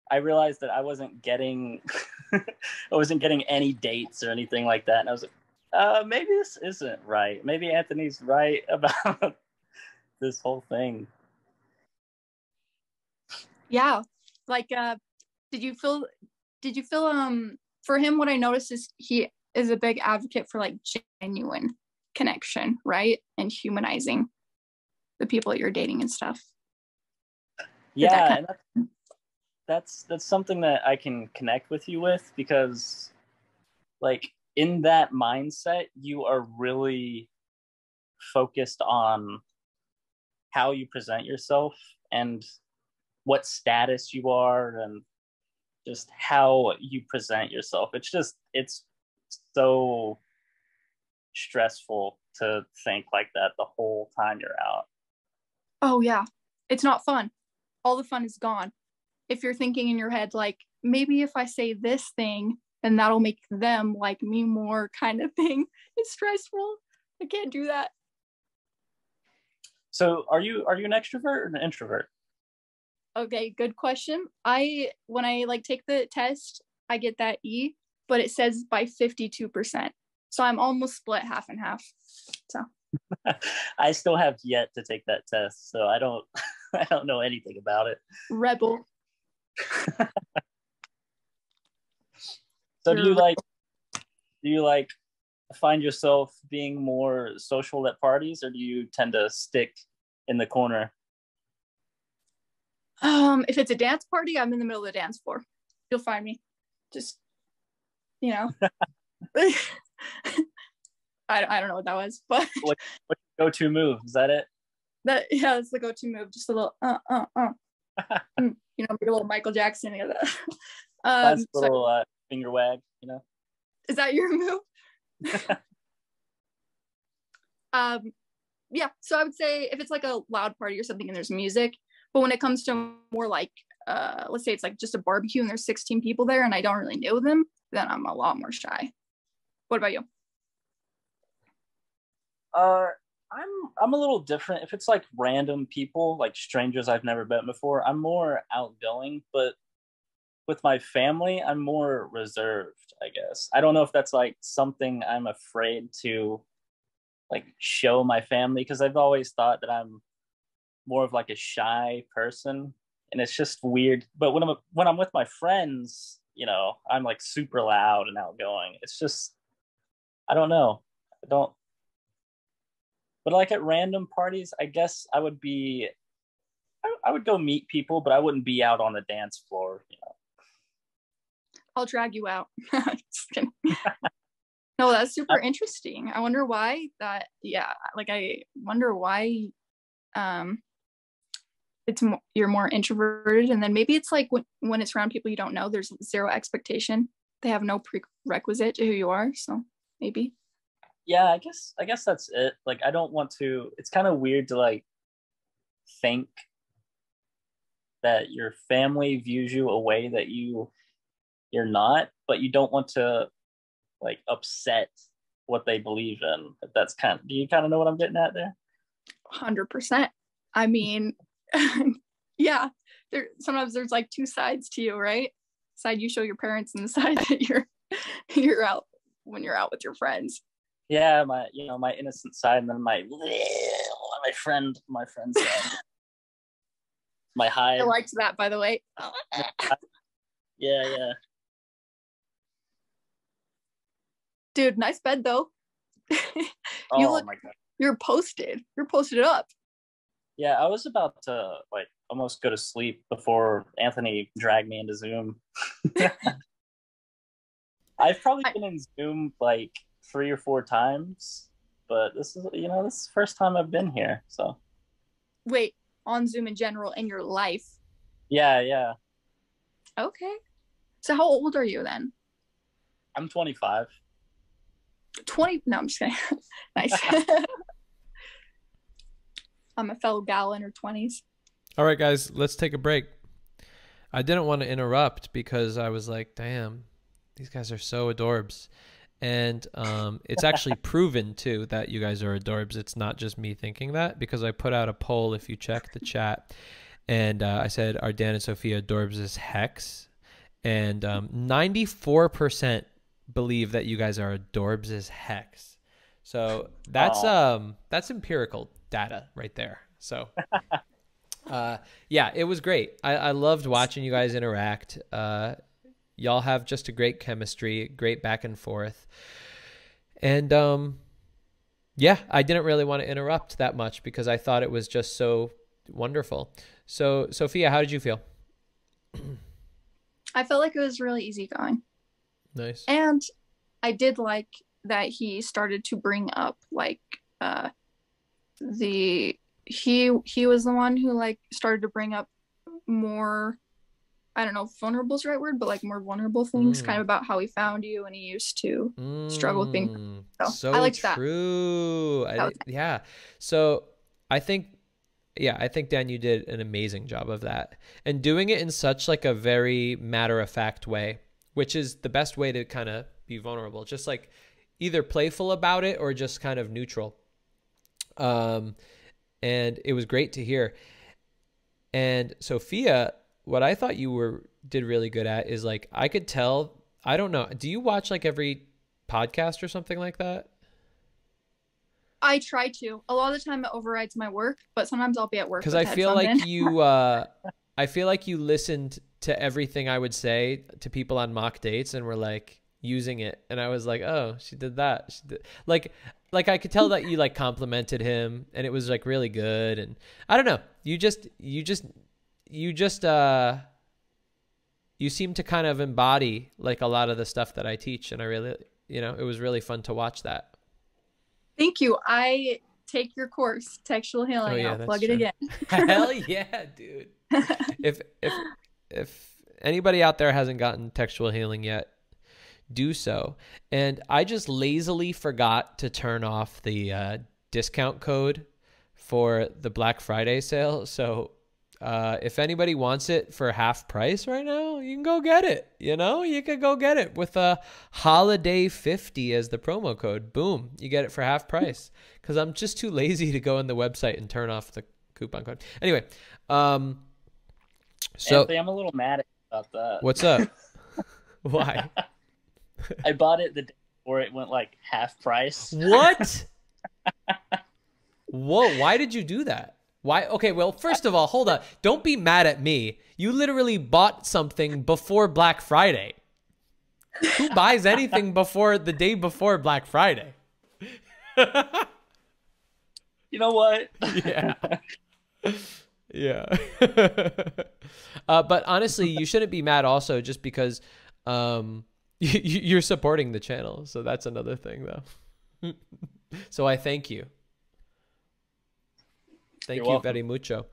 I realized that I wasn't getting *laughs* I wasn't getting any dates or anything like that. And I was like, uh, maybe this isn't right. Maybe Anthony's right *laughs* about this whole thing. yeah like uh did you feel did you feel um for him what i noticed is he is a big advocate for like genuine connection right? And humanizing the people that you're dating and stuff. That yeah kind that's, that's that's something that i can connect with you with because like in that mindset you are really focused on how you present yourself and what status you are and just how you present yourself. It's just it's so stressful to think like that the whole time you're out. Oh yeah. It's not fun. All the fun is gone. If you're thinking in your head like maybe if i say this thing then that'll make them like me more kind of thing. *laughs* It's stressful. I can't do that. So are you are you an extrovert or an introvert okay good question. I when i like take the test i get that e but it says by 52% so i'm almost split half and half so. *laughs* I still have yet to take that test, so I don't *laughs* I don't know anything about it. rebel. So do you like do you like find yourself being more social at parties or do you tend to stick in the corner? Um, if it's a dance party, I'm in the middle of the dance floor. You'll find me. Just, you know. *laughs* *laughs* I, I don't know what that was, but What, what's your go-to move? Is that it? that yeah, it's the go-to move. Just a little uh uh uh. *laughs* Mm, you know, make a little Michael Jackson. you know, um, Nice so- little uh, finger wag, you know? is that your move? um, yeah. So I would say if it's like a loud party or something and there's music, but when it comes to more like, uh, let's say it's like just a barbecue and there's 16 people there and I don't really know them, then I'm a lot more shy. What about you? Uh, I'm I'm a little different. If it's like random people, like strangers I've never met before, I'm more outgoing. But with my family, I'm more reserved. I guess I don't know if that's like something I'm afraid to like show my family because I've always thought that I'm more of like a shy person, and it's just weird. But when I'm when I'm with my friends, you know, I'm like super loud and outgoing. It's just I don't know. I don't but like at random parties, I guess I would be, I, I would go meet people, but I wouldn't be out on the dance floor. You know? I'll drag you out. *laughs* No, that's super interesting. I wonder why that, yeah, like I wonder why um it's mo- you're more introverted and then maybe it's like when, when it's around people you don't know there's zero expectation they have no prerequisite to who you are so maybe Yeah, I guess I guess that's it. Like I don't want to. It's kind of weird to like think that your family views you a way that you you're not, but you don't want to like upset what they believe in. That's kind of, do you kind of know what I'm getting at there? 100% i mean *laughs* yeah there sometimes there's like two sides to you right side you show your parents and the *laughs* side that you're you're out when you're out with your friends Yeah, my you know my innocent side, and then my *sighs* my friend my friend side. my hide. i liked that by the way *laughs* Yeah, yeah. dude nice bed though you oh look my god. you're posted you're posted up Yeah, I was about to like almost go to sleep before Anthony dragged me into Zoom. *laughs* I've probably been in Zoom like three or four times, but this is you know this is the first time I've been here. So wait on zoom in general in your life yeah, yeah. okay so how old are you then I'm 25. 20 no i'm just kidding *laughs* nice *laughs* i'm a fellow gal in her 20s All right, guys, let's take a break. I didn't want to interrupt because I was like, damn, these guys are so adorbs. And um, it's actually *laughs* proven, too, that you guys are adorbs. It's not just me thinking that because I put out a poll if you check the chat. And uh, I said, Are Dan and Sophia adorbs as hex? And um, 94% believe that you guys are adorbs as hex. So that's um that's empirical data right there. So *laughs* uh, yeah, it was great. I, I loved watching you guys interact. Uh, y'all have just a great chemistry, great back and forth. And um, yeah, I didn't really want to interrupt that much because I thought it was just so wonderful. So, Sophia, how did you feel? i felt like it was really easygoing Nice. and i did like that he started to bring up like uh the he he was the one who like started to bring up more i don't know if vulnerable is the right word but like more vulnerable things Mm. kind of about how he found you and he used to struggle with being Mm, so, so i liked that true. That yeah. So I think, yeah, I think Dan, you did an amazing job of that, and doing it in such like a very matter of fact way, which is the best way to kind of be vulnerable. Just like either playful about it or just kind of neutral. Um, and it was great to hear. And Sophia, what I thought you were did really good at is like I could tell. I don't know. Do you watch like every podcast or something like that? i try to a lot of the time it overrides my work but sometimes i'll be at work Because I feel like you, uh, I feel like you listened to everything I would say to people on mock dates and were like using it, and I was like, oh, she did that. She did. Like, like I could tell that you like complimented him, and it was like really good. And I don't know, you just, you just, you just uh you seem to kind of embody like a lot of the stuff that I teach and I really you know, it was really fun to watch that. Thank you. I take your course, textual healing. Oh, yeah, I'll plug it true. again. *laughs* *laughs* Hell yeah, dude. if if if anybody out there hasn't gotten textual healing yet, do so. And I just lazily forgot to turn off the uh, discount code for the Black Friday sale. So uh, if anybody wants it for half price right now, you can go get it. You know, you could go get it with a holiday 50 as the promo code. Boom, you get it for half price. *laughs* Because I'm just too lazy to go on the website and turn off the coupon code. Anyway, um, so Anthony, I'm a little mad about that. what's up? *laughs* Why? *laughs* I bought it the day before it went like half price. What? *laughs* Whoa, why did you do that? Why? Okay, well, first of all, hold on. Don't be mad at me. You literally bought something before Black Friday. Who buys anything *laughs* before the day before Black Friday? You know what? Yeah. Yeah. uh, but honestly, you shouldn't be mad also just because um, *laughs* you're supporting the channel. So that's another thing, though. *laughs* so I thank you. Thank You're you welcome. very mucho.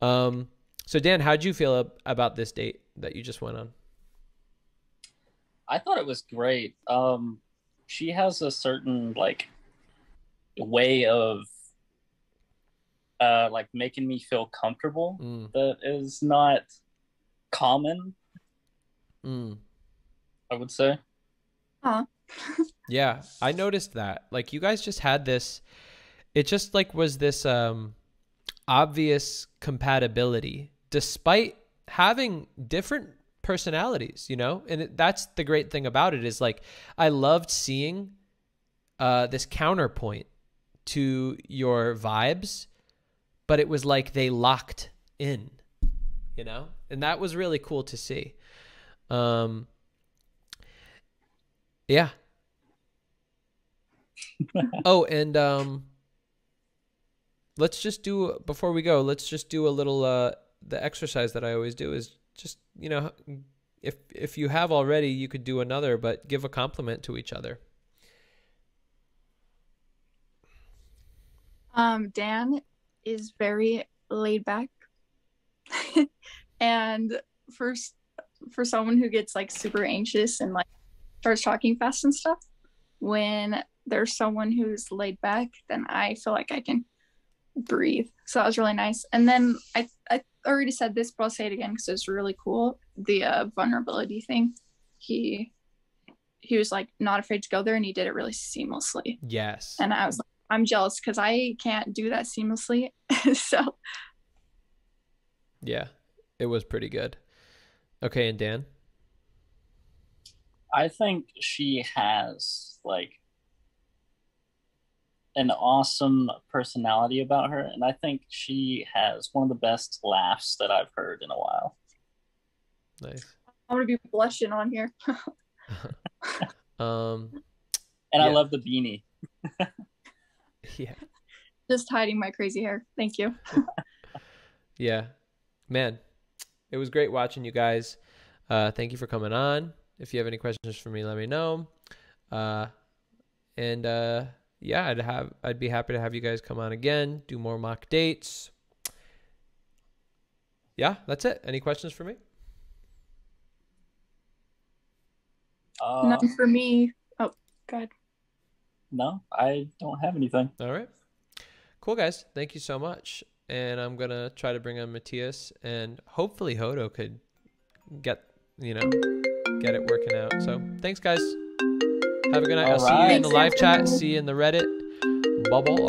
Um, so Dan, how'd you feel about this date that you just went on? I thought it was great. Um, she has a certain like way of uh, like making me feel comfortable Mm. that is not common. Mm. I would say. Huh. *laughs* Yeah, I noticed that. Like you guys just had this it just like was this um obvious compatibility despite having different personalities, you know? And it, that's the great thing about it is like I loved seeing uh this counterpoint to your vibes, but it was like they locked in, you know? And that was really cool to see. Um yeah, *laughs* oh, and um let's just do before we go, let's just do a little uh the exercise that I always do is just, you know, if if you have already, you could do another, but give a compliment to each other. Um, Dan is very laid back, *laughs* and for for someone who gets like super anxious and like starts talking fast and stuff, when there's someone who's laid back, then I feel like I can breathe. So that was really nice. And then I I already said this, but I'll say it again because it's really cool. The uh, vulnerability thing, he he was like not afraid to go there, and he did it really seamlessly. Yes. And I was like, I'm jealous because I can't do that seamlessly. *laughs* so Yeah. It was pretty good. Okay, and Dan? I think she has like an awesome personality about her, and I think she has one of the best laughs that I've heard in a while. Nice. I'm gonna be blushing on here. *laughs* Um And I love the beanie. *laughs* yeah. Just hiding my crazy hair. Thank you. *laughs* Yeah. Man, it was great watching you guys. Uh, thank you for coming on. If you have any questions for me, let me know. Uh, and uh, yeah, I'd have I'd be happy to have you guys come on again, do more mock dates. Yeah, that's it. Any questions for me? Uh, None for me. Oh, God. no, I don't have anything. All right. Cool, guys. Thank you so much. And I'm going to try to bring on Matthias and hopefully Hodo could get, you know, get it working out. So thanks, guys. Have a good night. I'll All see you in the live chat. See you in the Reddit. Bubble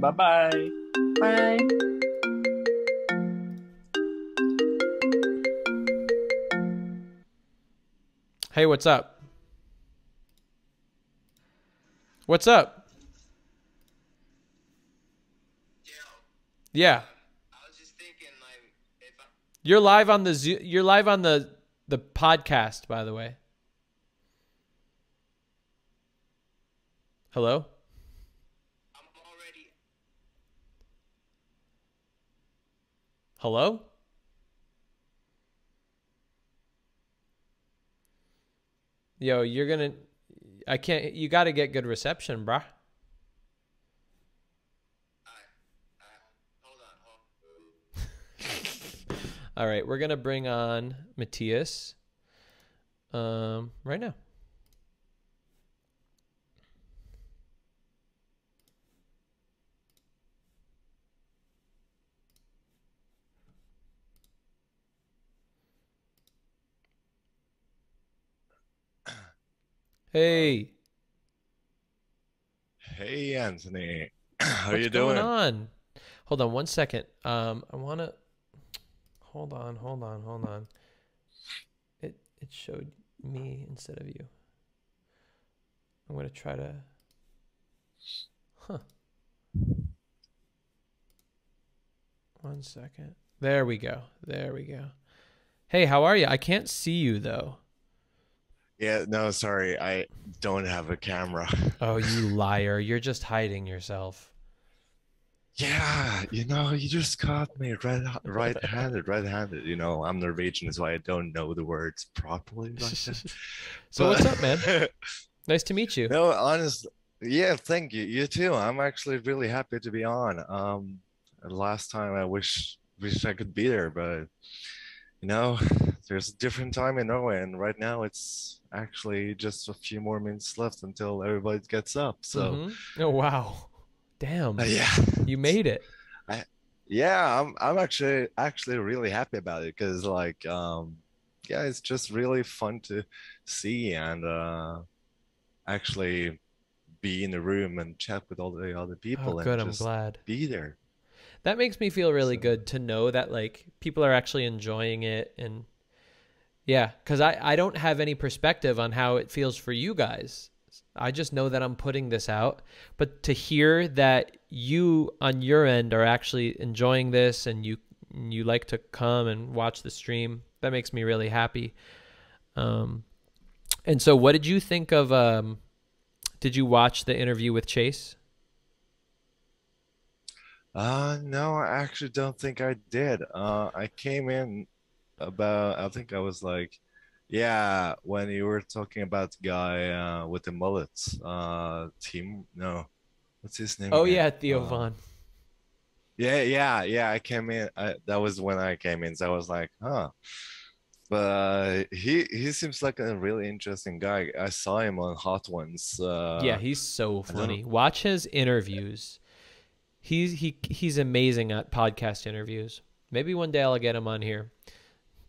Bye bye. Bye. Hey, what's up? What's up? Yeah. You're live on the Zo- you're live on the the podcast by the way. Hello? Hello? Yo, you're gonna. I can't. You got to get good reception, bruh. All right, we're gonna bring on Matthias. Um, right now. Hey. Hey, Anthony. *clears throat* How What's you doing? going on? Hold on one second. Um, I want to. Hold on, hold on, hold on. It it showed me instead of you. I'm gonna try to. Huh. One second. There we go. There we go. Hey, how are you? I can't see you though. Yeah, no, sorry. I don't have a camera. Oh, you liar. You're just hiding yourself. Yeah, you know, you just caught me right *laughs* right-handed, right-handed. You know, I'm Norwegian, so I don't know the words properly like that. *laughs* So what's up, man? *laughs* Nice to meet you. No, honestly, yeah, thank you. You too. I'm actually really happy to be on. Um, last time I wish wish I could be there, but you know, there's a different time in Norway, and right now it's actually just a few more minutes left until everybody gets up. So. Mhm. Oh wow. Damn. Uh, yeah. You made it. I, yeah, I'm I'm actually actually really happy about it because like um yeah, it's just really fun to see and uh actually be in the room and chat with all the other people Oh, good. and I'm glad. be there. That makes me feel really good to know that like people are actually enjoying it and yeah, cuz I I don't have any perspective on how it feels for you guys. I just know that I'm putting this out, but to hear that you on your end are actually enjoying this and you you like to come and watch the stream, that makes me really happy. Um and so what did you think of um did you watch the interview with Chase? Uh no, I actually don't think I did. Uh I came in about I think I was like yeah, when you were talking about the guy uh with the mullets, uh Tim no. What's his name? Oh again? yeah, Theo Uh, Von. Yeah, yeah, yeah. I came in. I, that was when I came in. So I was like, huh. But uh, he he seems like a really interesting guy. I saw him on Hot Ones. Uh, yeah, he's so funny. Watch his interviews. He's he he's amazing at podcast interviews. Maybe one day I'll get him on here.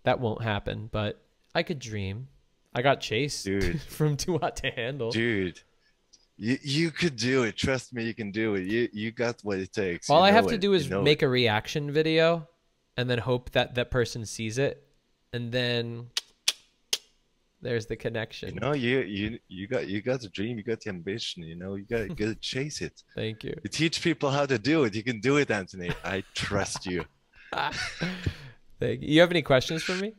That won't happen, but I could dream. I got Chase Dude. *laughs* from Too Hot to Handle. dude. You you could do it. Trust me, you can do it. You you got what it takes. All You I have know to it. do You is know make it. a reaction video and then hope that that person sees it and then there's the connection. You know, you you you got you got the dream. You got the ambition. You know, you got to to chase it. Thank you. You teach people how to do it. You can do it, Anthony. I trust you. *laughs* Thank you. You have any questions for me?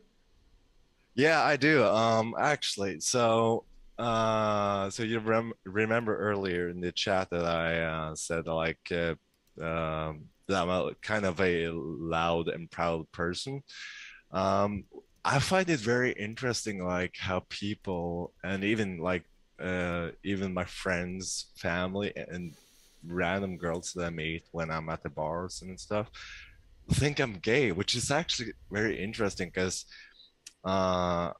Yeah, I do. Um, actually, so uh, so you rem remember earlier in the chat that I uh, said like uh, um, that I'm a, kind of a loud and proud person. Um, I find it very interesting, like how people and even like uh, even my friends, family, and random girls that I meet when I'm at the bars and stuff think I'm gay, which is actually very interesting because uh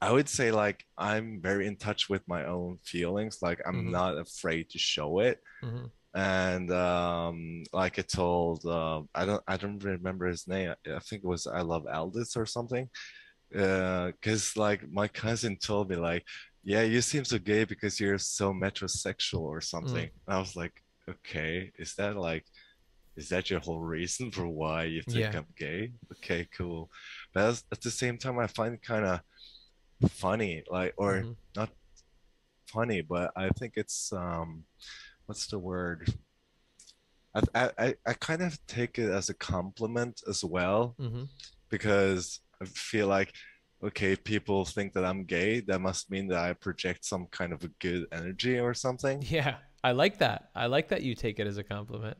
I would say like I'm very in touch with my own feelings. Like I'm Mhm. not afraid to show it. Mhm. And um like I told uh I don't I don't remember his name. I think it was I love Aldous or something. Uh because like my cousin told me like yeah you seem so gay because you're so metrosexual or something. And I was like okay is that like is that your whole reason for why you think Yeah. I'm gay? Okay, cool. But at, at the same time, I find it kind of funny, like, or Mhm. not funny, but I think it's um, what's the word? I I I, kind of take it as a compliment as well, Mhm. because I feel like. Okay, people think that I'm gay. That must mean that I project some kind of a good energy or something. Yeah, I like that. I like that you take it as a compliment.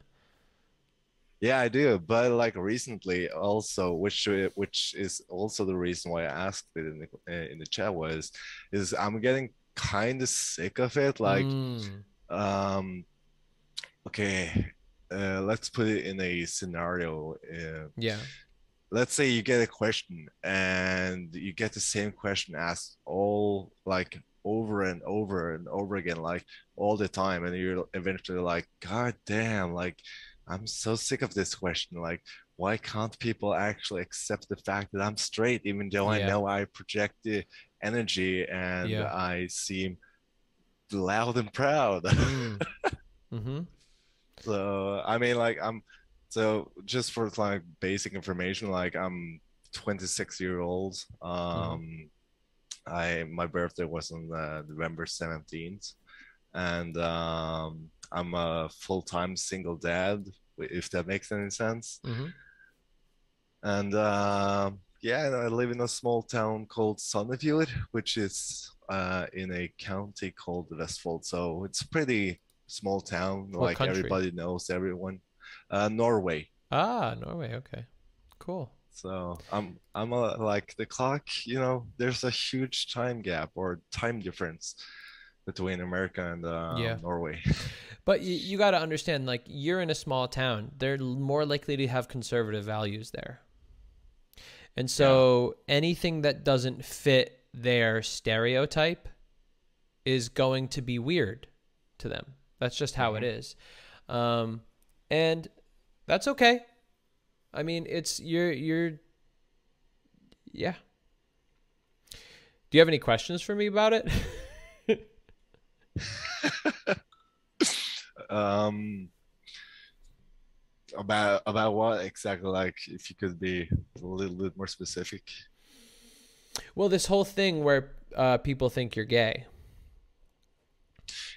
Yeah, I do. But like recently, also, which which is also the reason why I asked it in the in the chat was, is I'm getting kind of sick of it. Like, Mm. um, okay, uh, let's put it in a scenario. Uh, Yeah. let's say you get a question and you get the same question asked all like over and over and over again like all the time and you're eventually like god damn like i'm so sick of this question like why can't people actually accept the fact that i'm straight even though i know i project the energy and Yeah. i seem loud and proud *laughs* Mm-hmm. so I mean, like I'm so just for like basic information, like I'm 26 year old. Um, I my birthday was on uh, November 17th, and um, I'm a full time single dad. If that makes any sense. Mm-hmm. And uh, yeah, I live in a small town called Sandefjord, which is uh, in a county called Vestfold. So it's pretty small town. What like country? everybody knows everyone. Uh, Norway. Ah, Norway. Okay. Cool. So I'm I'm a, like the clock. You know, there's a huge time gap or time difference between America and uh, Yeah. Norway. *laughs* But you, you got to understand, like, you're in a small town. They're more likely to have conservative values there. And so anything that doesn't fit their stereotype is going to be weird to them. That's just how it is. Um, and that's okay. I mean, it's you're you're yeah. Do you have any questions for me about it? *laughs* *laughs* um about about what exactly like if you could be a little bit more specific well, this whole thing where uh, people think you're gay.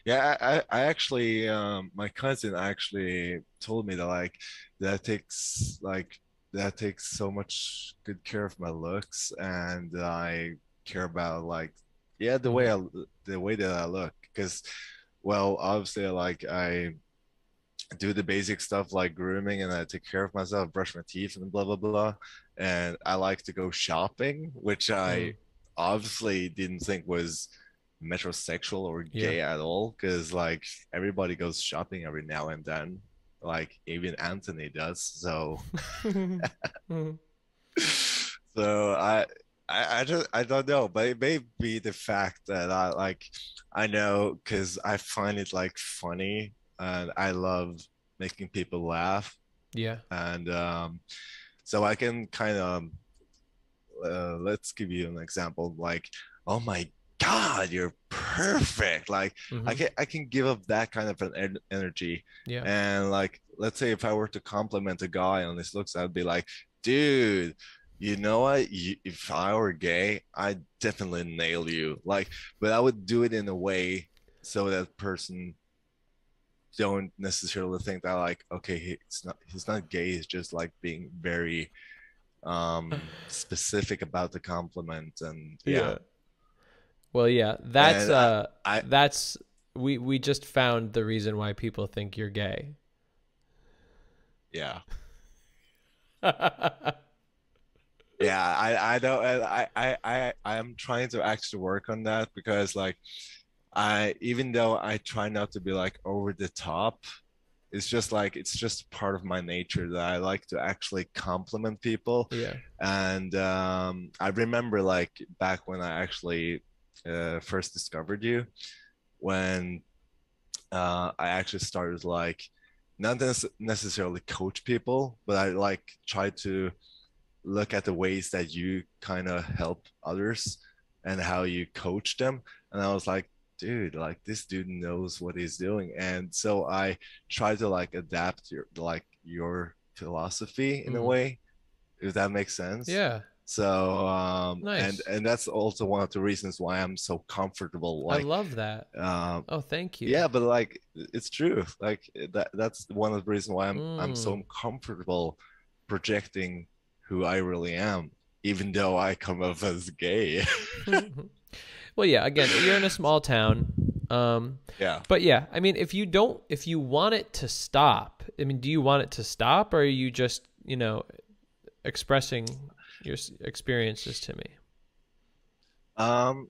yeah i i, I actually um my cousin actually told me that like that takes like that takes so much good care of my looks and i care about like yeah the way i the way that i look because well obviously like i do the basic stuff like grooming and I take care of myself, brush my teeth and blah blah blah. And I like to go shopping, which I Mm. obviously didn't think was metrosexual or Yeah. gay at all, because like everybody goes shopping every now and then. Like even Anthony does. So *laughs* *laughs* so I I, I just I don't know, but it may be the fact that I like I know because I find it like funny and I love making people laugh Yeah. and um, so I can kind of uh, let's give you an example like oh my god you're perfect like I Mhm. can I can give up that kind of an en- energy Yeah. and like let's say if I were to compliment a guy on his looks I'd be like dude you know what? You, if I were gay I'd definitely nail you. Like but I would do it in a way so that person don't necessarily think that like okay he's not he's not gay he's just like being very um *sighs* specific about the compliment and yeah, Well, yeah, that's And I- uh, I- that's we we just found the reason why people think you're gay. yeah *laughs* yeah i i don't i i i i am trying to actually work on that because like i even though i try not to be like over the top it's just like it's just part of my nature that i like to actually compliment people Yeah. and um i remember like back when i actually uh, first discovered you when uh i actually started like not necessarily coach people but i like try to look at the ways that you kind of help others and how you coach them and i was like dude like this dude knows what he's doing and so i try to like adapt your like your philosophy in a Mhm. way if that makes sense Yeah. so um Nice. and and that's also one of the reasons why i'm so comfortable like I love that. um Oh, thank you. yeah but like it's true like that that's one of the reasons why i'm i'm so Mm. comfortable projecting who i really am even though i come off as gay *laughs* *laughs* well, yeah. Again, you're in a small town. Um, Yeah. But yeah, I mean, if you don't, if you want it to stop, I mean, do you want it to stop, or are you just, you know, expressing your experiences to me? Um,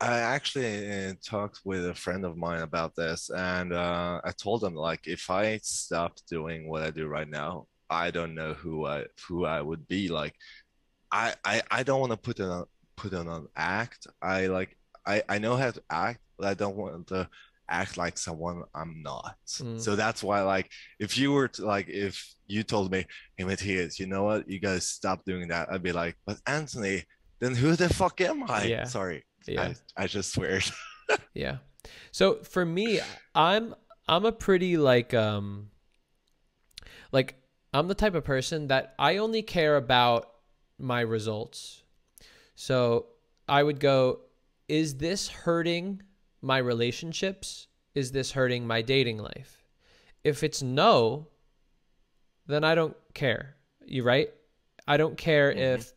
I actually uh, talked with a friend of mine about this, and uh, I told him like if I stop doing what I do right now, I don't know who I who I would be. Like, I I, I don't want to put on put on an act. I like I I know how to act, but I don't want to act like someone I'm not. Mm. So that's why like if you were to like if you told me, hey Matthias, you know what, you guys stop doing that, I'd be like, but Anthony, then who the fuck am I? Yeah. Sorry. Yeah. I, I just swear. *laughs* Yeah. So for me, I'm I'm a pretty like um like I'm the type of person that I only care about my results. So I would go, is this hurting my relationships? Is this hurting my dating life? If it's no, then I don't care. You right? I don't care if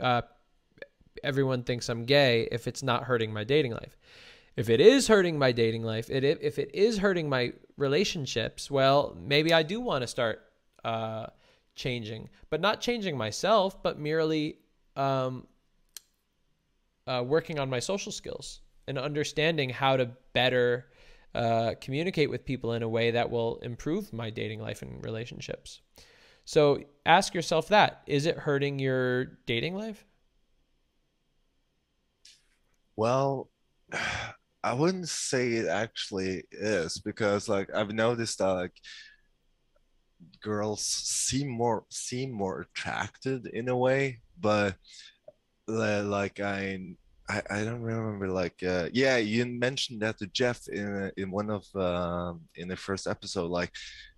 uh, everyone thinks I'm gay if it's not hurting my dating life. If it is hurting my dating life, it if it is hurting my relationships, well, maybe I do want to start uh, changing, but not changing myself, but merely um, uh, working on my social skills and understanding how to better uh, communicate with people in a way that will improve my dating life and relationships. So ask yourself that: Is it hurting your dating life? Well, *sighs* I wouldn't say it actually is because like I've noticed that like girls seem more seem more attracted in a way, but like I I, I don't remember like uh, yeah you mentioned that to Jeff in in one of um in the first episode like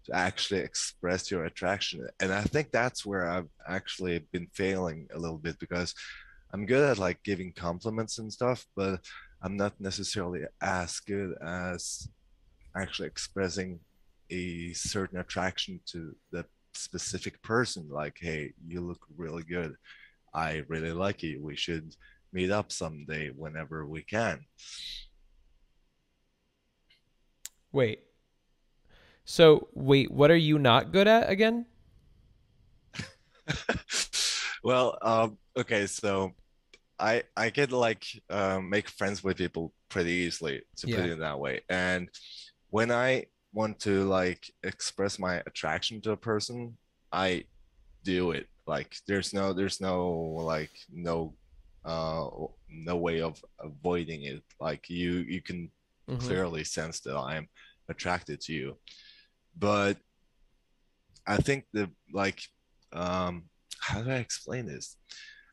to actually express your attraction and I think that's where I've actually been failing a little bit because I'm good at like giving compliments and stuff but I'm not necessarily as good as actually expressing a certain attraction to the specific person like hey you look really good. I really like you. We should meet up someday whenever we can. Wait. So wait, what are you not good at again? *laughs* well um okay so i i can like um, make friends with people pretty easily to put it that way. And when i want to like express my attraction to a person i do it like there's no there's no like no uh no way of avoiding it like you you can Mhm. clearly sense that i'm attracted to you but I think the like um how do I explain this?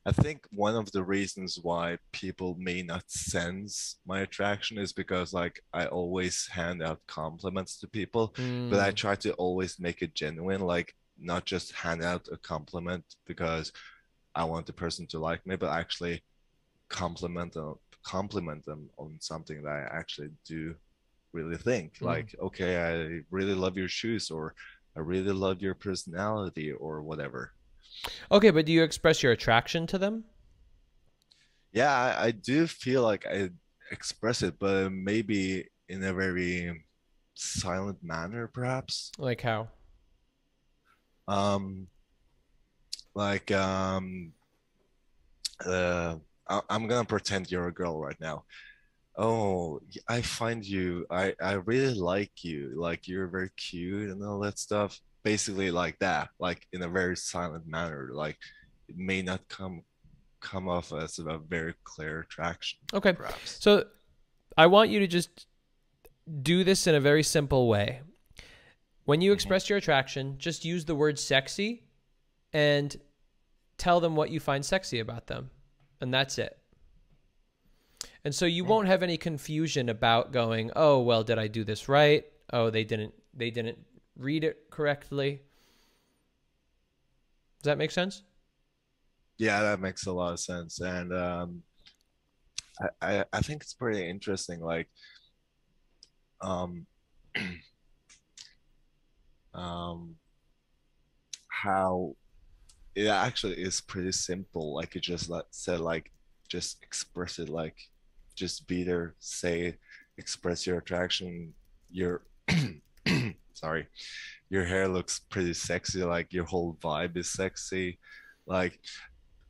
I think one of the reasons why people may not sense my attraction is because like I always hand out compliments to people, but I Mm. try to always make it genuine, like not just hand out a compliment because I want the person to like me, but actually compliment them compliment them on something that I actually do really think. Mm. Like, okay, I really love your shoes or I really love your personality or whatever. Okay, but do you express your attraction to them? Yeah, I, I do feel like I express it, but maybe in a very silent manner, perhaps. Like how? Um, like um, uh, I, I'm gonna pretend you're a girl right now. Oh, I find you, I I really like you. Like you're very cute and all that stuff. Basically like that, like in a very silent manner. Like it may not come come off as a very clear attraction. Okay. perhaps. So I want you to just do this in a very simple way. When you mm-hmm. express your attraction, just use the word sexy and tell them what you find sexy about them. And that's it. And so you mm-hmm. won't have any confusion about going, "Oh, well, did I do this right? Oh, they didn't they didn't read it correctly." Does that make sense? Yeah, that makes a lot of sense. And um, I, I, I think it's pretty interesting, like, um, *clears throat* um, how it actually is pretty simple. Like you just like said, like just express it, like just be there, say express your attraction your *clears throat* sorry your hair looks pretty sexy like your whole vibe is sexy like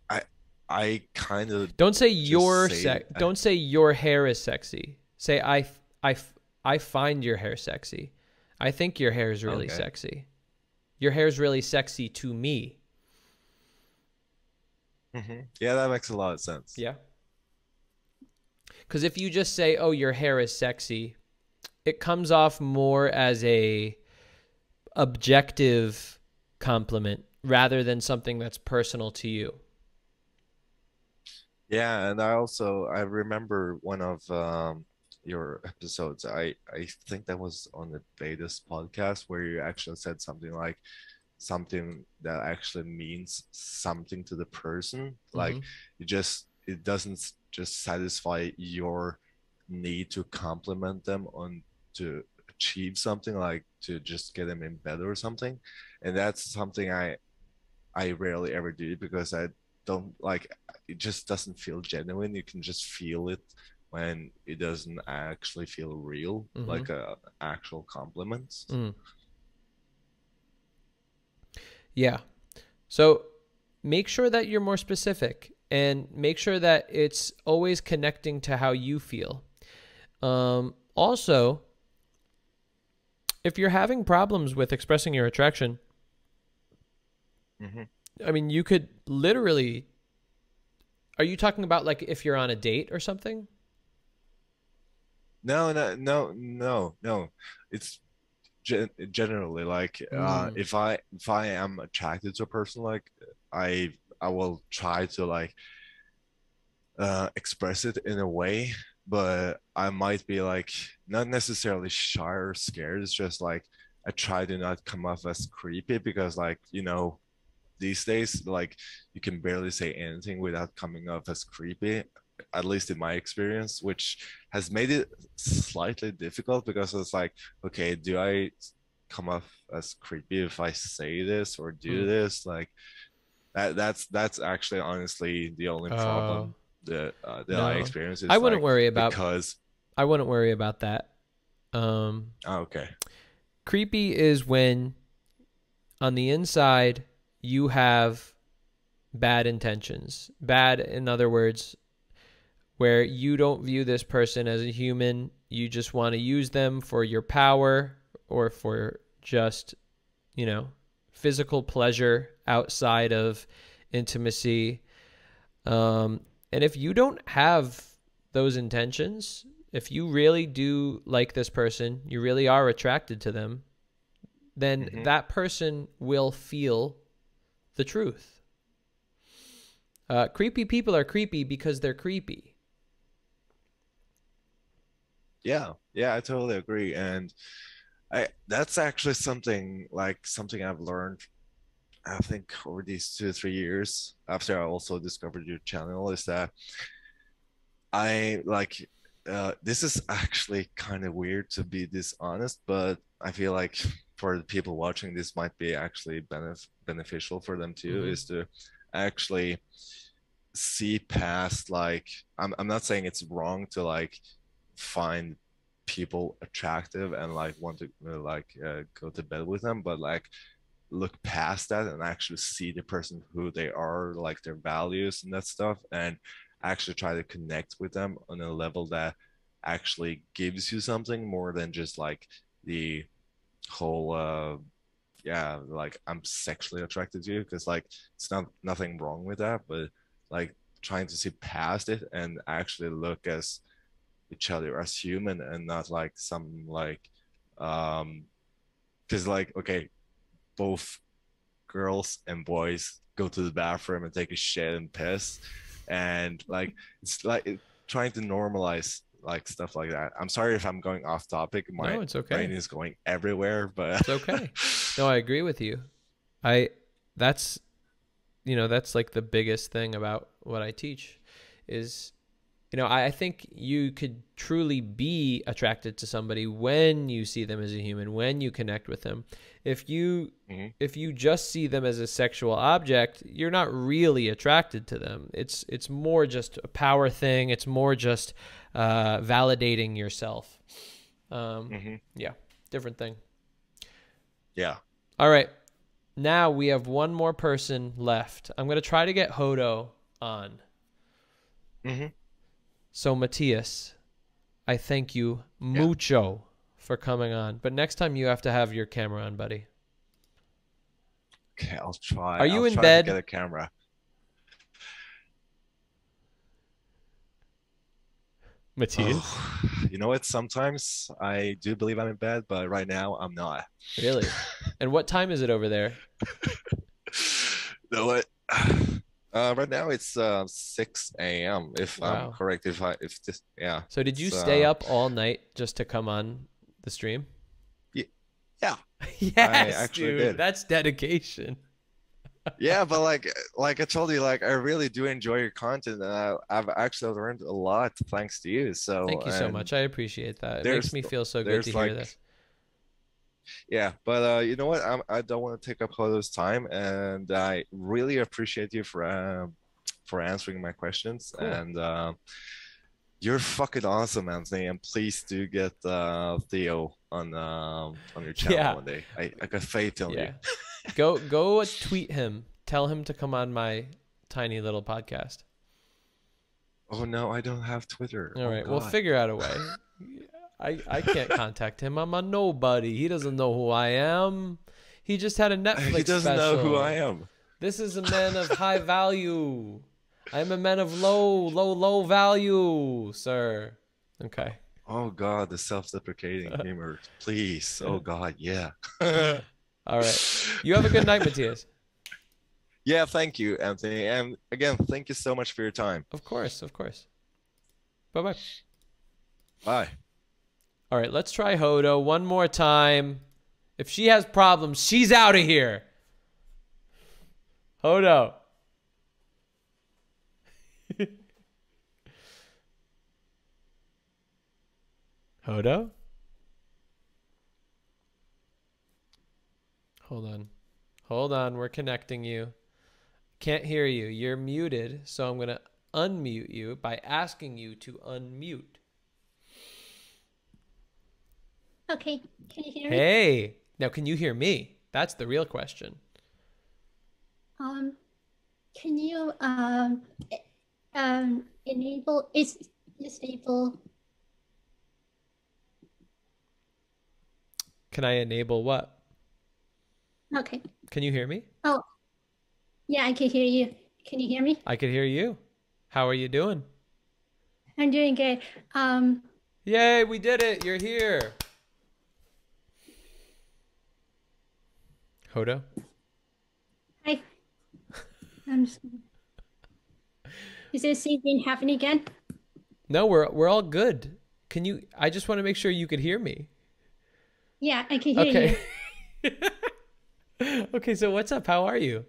i i kind of Don't say your say- sex. I- Don't say your hair is sexy. Say I, I, I find your hair sexy. I think your hair is really Okay. sexy. Your hair is really sexy to me. Mhm. yeah that makes a lot of sense Yeah. Because if you just say, "Oh, your hair is sexy," it comes off more as a objective compliment rather than something that's personal to you. Yeah, and I also I remember one of um, your episodes. I I think that was on the Vedas podcast where you actually said something like something that actually means something to the person. Like Mhm. it just it doesn't just satisfy your need to compliment them on to achieve something like to just get them in bed or something. And that's something I I rarely ever do because I don't like it just doesn't feel genuine. You can just feel it when it doesn't actually feel real, Mhm. like a actual compliment. Mm. Yeah. So make sure that you're more specific and make sure that it's always connecting to how you feel. Um, also, if you're having problems with expressing your attraction, Mhm. I mean, you could literally. Are you talking about like if you're on a date or something? No, no, no, no, no. It's gen generally like uh, Mm. if I if I am attracted to a person, like I I will try to like uh, express it in a way, but I might be like not necessarily shy or scared. It's just like I try to not come off as creepy because like you know these days like you can barely say anything without coming off as creepy at least in my experience which has made it slightly difficult because it's like okay do i come off as creepy if i say this or do Hmm. this like that that's that's actually honestly the only problem that uh, that i No. experience is I wouldn't like, worry about because I wouldn't worry about that. Um, oh, okay creepy is when on the inside you have bad intentions. Bad, in other words, where you don't view this person as a human. You just want to use them for your power or for just, you know, physical pleasure outside of intimacy. Um, and if you don't have those intentions, if you really do like this person, you really are attracted to them, then Mhm. that person will feel the truth. Uh, creepy people are creepy because they're creepy. Yeah, yeah, I totally agree. And I that's actually something like something I've learned I think over these two, three years after I also discovered your channel is that I like uh this is actually kind of weird to be this honest, but I feel like for the people watching this might be actually benef beneficial for them too, Mhm. is to actually see past like I'm I'm not saying it's wrong to like find people attractive and like want to uh, like uh, go to bed with them but like look past that and actually see the person who they are like their values and that stuff and actually try to connect with them on a level that actually gives you something more than just like the whole uh yeah like i'm sexually attracted to you because like it's not nothing wrong with that but like trying to see past it and actually look as each other as human and not like some like um because like okay both girls and boys go to the bathroom and take a shit and piss and like it's like it- trying to normalize like stuff like that i'm sorry if i'm going off topic my No, it's okay. brain is going everywhere but It's okay. *laughs* no, I agree with you. I that's you know, that's like the biggest thing about what I teach is you know, I, I think you could truly be attracted to somebody when you see them as a human, when you connect with them. If you if you just see them as a sexual object, you're not really attracted to them. It's it's more just a power thing. It's more just uh, validating yourself. Um, Yeah, different thing. Yeah. All right. Now we have one more person left. I'm going to try to get Hodo on. Mhm. So, Matthias, I thank you mucho for coming on. But next time you have to have your camera on, buddy. Okay, I'll try. Are you I'll in try bed? To get a camera. Matthias? You know what? Sometimes I do believe I'm in bed, but right now I'm not. Really? *laughs* and what time is it over there? You know what? Uh, right now it's uh, 6 a.m. If Wow. I'm correct. If I if this yeah. So, did you So- stay up all night just to come on the stream? Ye- Yeah. *laughs* yes, actually dude. did. That's dedication. *laughs* yeah, but like like I told you, like I really do enjoy your content, and I, I've actually learned a lot thanks to you. So Thank you so much. I appreciate that. It makes me feel so good to hear like- this. Yeah, but uh, you know what? I'm, I don't want to take up Hodo's time, and I really appreciate you for um for answering my questions. Cool. And uh, you're fucking awesome, Anthony. And please do get uh, Theo on um on your channel Yeah. one day. I, I got faith in Yeah. you. go go *laughs* tweet him. Tell him to come on my tiny little podcast. Oh no, I don't have Twitter. All Oh, right, we'll figure out a way. *laughs* I I can't contact him. I'm a nobody. He doesn't know who I am. He just had a *laughs* Netflix He doesn't know who. I am. This is a man of high value. I'm a man of low, low, low value, sir. Okay. Oh God, the self-deprecating *laughs* humor. Please. Oh God, yeah. *laughs* All right. You have a good night, Matthias. Yeah, thank you, Anthony. And again, thank you so much for your time. Of course, of course. Bye bye. Bye. All right, let's try Hodo one more time. If she has problems, she's out of here. Hodo. *laughs* Hodo? Hold on. Hold on, we're connecting you. Can't hear you. You're muted, so I'm going to unmute you by asking you to unmute. Okay, can you hear me? Hey, now can you hear me? That's the real question. Um, can you um um enable is disable Can I enable what? okay. Can you hear me? Oh yeah, I can hear you. Can you hear me? I can hear you. How are you doing? I'm doing good. Um Yay, we did it. You're here. Hodo? hi. I'm just Is this thing happening again? No, we're we're all good. Can you I just want to make sure you could hear me. Yeah, I can hear you. Okay. *laughs* okay, so what's up? How are you?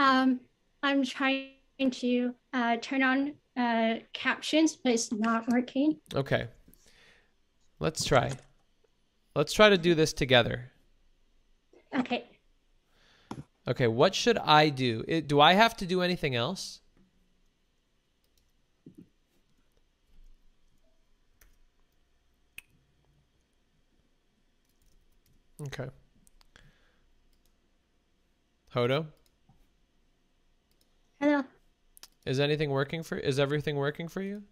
Um, I'm trying to uh, turn on uh, captions, but it's not working. Okay. Let's try. Let's try to do this together. Okay. Okay, what should I do? It, do I have to do anything else? Okay. Hodo, Hello. is anything working for is everything working for you?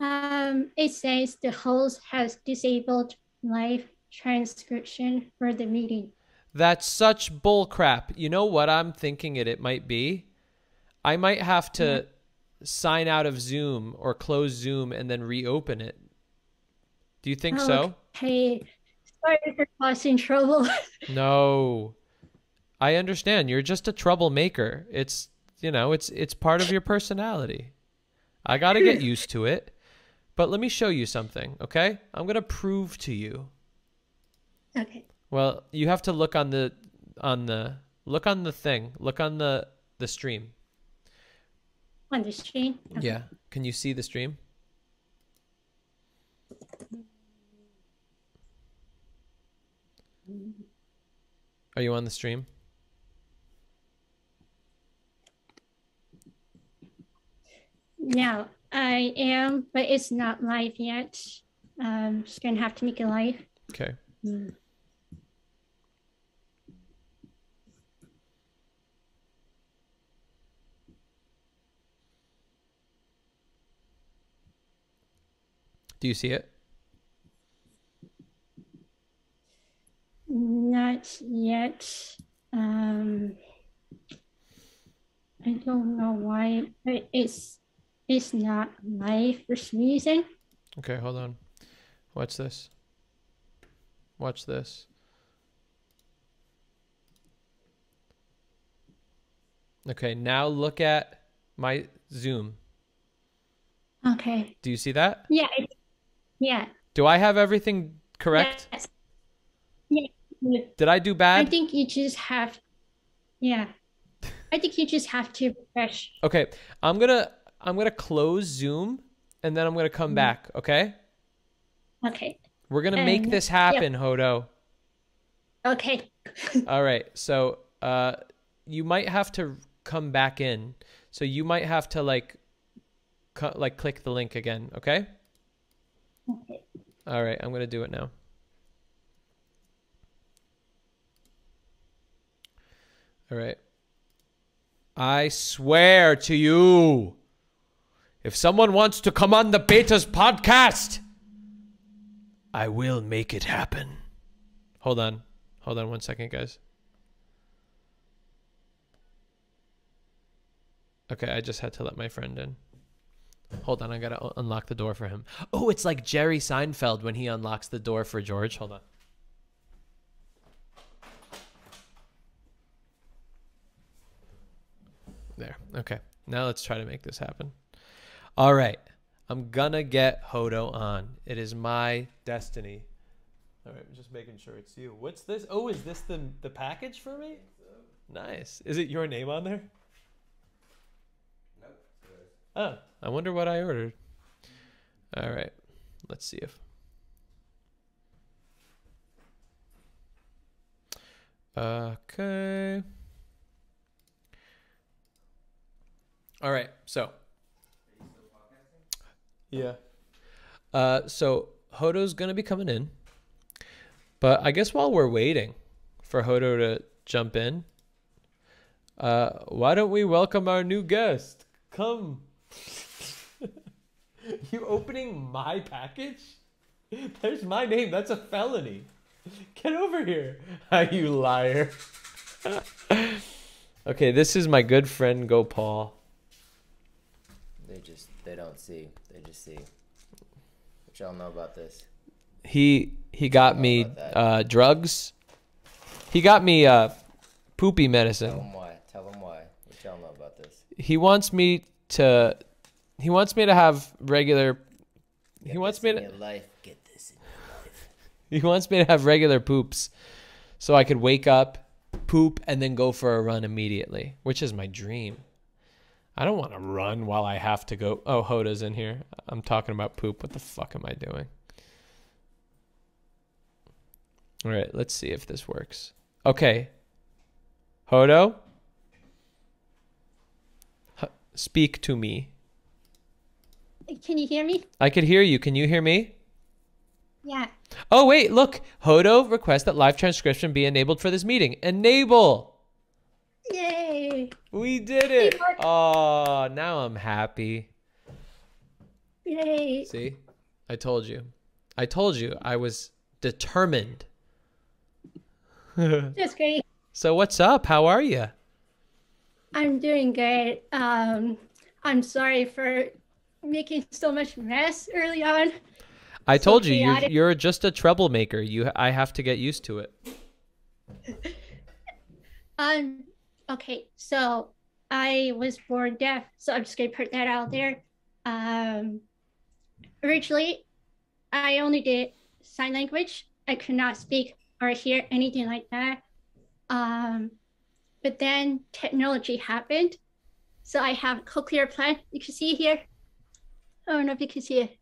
Um, it says the host has disabled live transcription for the meeting. That's such bull crap. You know what I'm thinking it it might be? I might have to mm-hmm. sign out of Zoom or close Zoom and then reopen it. Do you think so? Hey, sorry for causing trouble. *laughs* No. I understand. You're just a troublemaker. It's, you know, it's it's part of your personality. I got to get *laughs* used to it. But let me show you something, okay? I'm going to prove to you. Okay. Well, you have to look on the on the look on the thing. Look on the the stream. On the stream. Okay. Yeah. Can you see the stream? Are you on the stream? Yeah, I am, but it's not live yet. Um, just gonna have to make it live. Okay. Mm. Do you see it? Not yet. Um, I don't know why, but it's it's not live for some reason. Okay, hold on. Watch this. Watch this. Okay, now look at my Zoom. Okay. Do you see that? Yeah. It, yeah. Do I have everything correct? Yes. Yeah. Did I do bad? I think you just have. Yeah. I think you just have to refresh. Okay, I'm gonna I'm gonna close Zoom and then I'm gonna come back. Okay, Okay. we're gonna make Um, this yeah. happen, Hodo. Okay. *laughs* All right, so uh, you might have to come back in. So you might have to like, like click the link again. Okay. All right, I'm gonna do it now. All right. I swear to you, if someone wants to come on the Betas podcast, I will make it happen. Hold on. Hold on one second, guys. Okay, I just had to let my friend in. Hold on, I gotta u- unlock the door for him. Oh, it's like Jerry Seinfeld when he unlocks the door for George. Hold on. There. Okay. Now let's try to make this happen. All right. I'm gonna get Hodo on. It is my destiny. All right, I'm just making sure it's you. What's this? Oh, is this the the package for me? Nice. Is it your name on there? Nope. Oh, I wonder what I ordered. All right. Let's see if Okay. All right. So. Yeah. Uh, so Hodo's gonna be coming in, but I guess while we're waiting for Hodo to jump in, uh, why don't we welcome our new guest? Come. *laughs* you opening my package? There's my name. That's a felony. Get over here. *laughs* you liar. *laughs* okay, this is my good friend Gopal. They just they don't see. They just see. What y'all know about this? He he got me uh, drugs. He got me uh, poopy medicine. Tell him why. Tell him why. What y'all know about this? He wants me to. He wants me to have regular. He wants me to. life, get this. In. life. *laughs* He wants me to have regular poops, so I could wake up, poop, and then go for a run immediately, which is my dream. I don't want to run while I have to go. Oh, Hoda's in here. I'm talking about poop. What the fuck am I doing? All right, let's see if this works. Okay. Hodo? H- speak to me. Can you hear me? I could hear you. Can you hear me? Yeah. Oh, wait, look. Hodo requests that live transcription be enabled for this meeting. Enable. Yay. We did it. Oh, now I'm happy. Yay. See? I told you. I told you I was determined. *laughs* That's great. so what's up? How are you? I'm doing good. Um, I'm sorry for making so much mess early on. I So told you you're, you're just a troublemaker. You I have to get used to it. *laughs* Um, okay, so I was born deaf, so I'm just gonna put that out there. Um, originally, I only did sign language. I could not speak or hear anything like that. Um, but then technology happened, So I have a cochlear implant. You can see here. I don't know if you can see it.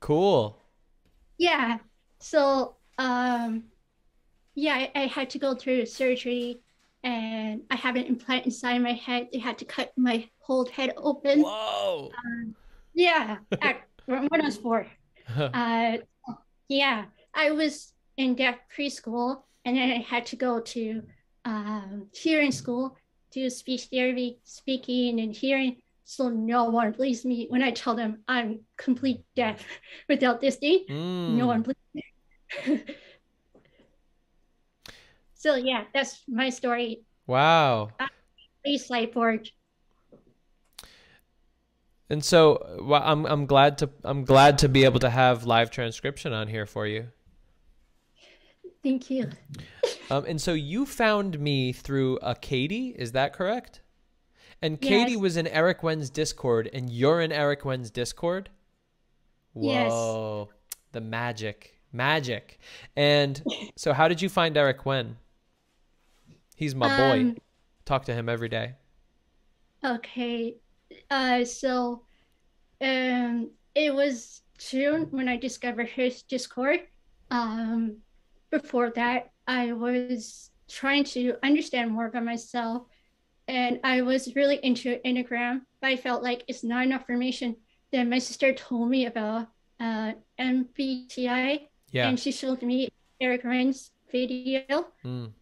Cool. Yeah. So um yeah, I, I had to go through surgery and I have an implant inside my head. They had to cut my whole head open. Whoa. Um, yeah. At, when I was four. *laughs* uh yeah. I was in deaf preschool and then I had to go to um hearing school, do speech therapy, speaking and hearing. So no one believes me when I tell them I'm complete deaf *laughs* without this thing. No Mm. one believes me. *laughs* so yeah, that's my story. Wow. Please slide. And so well, I'm I'm glad to I'm glad to be able to have live transcription on here for you. Thank you. Um, and so you found me through a Katie, is that correct? And Katie was in Eric Wen's Discord, and you're in Eric Wen's Discord. Yes. Whoa, the magic, magic. And *laughs* so, how did you find Eric Wen? He's my boy. Um, Talk to him every day. Okay. Uh, so, um, it was June when I discovered his Discord. Um, before that, I was trying to understand more about myself, and I was really into Enneagram, but I felt like it's not enough information. Then my sister told me about uh, MBTI, Yeah. and she showed me Eric Rand's video Mm.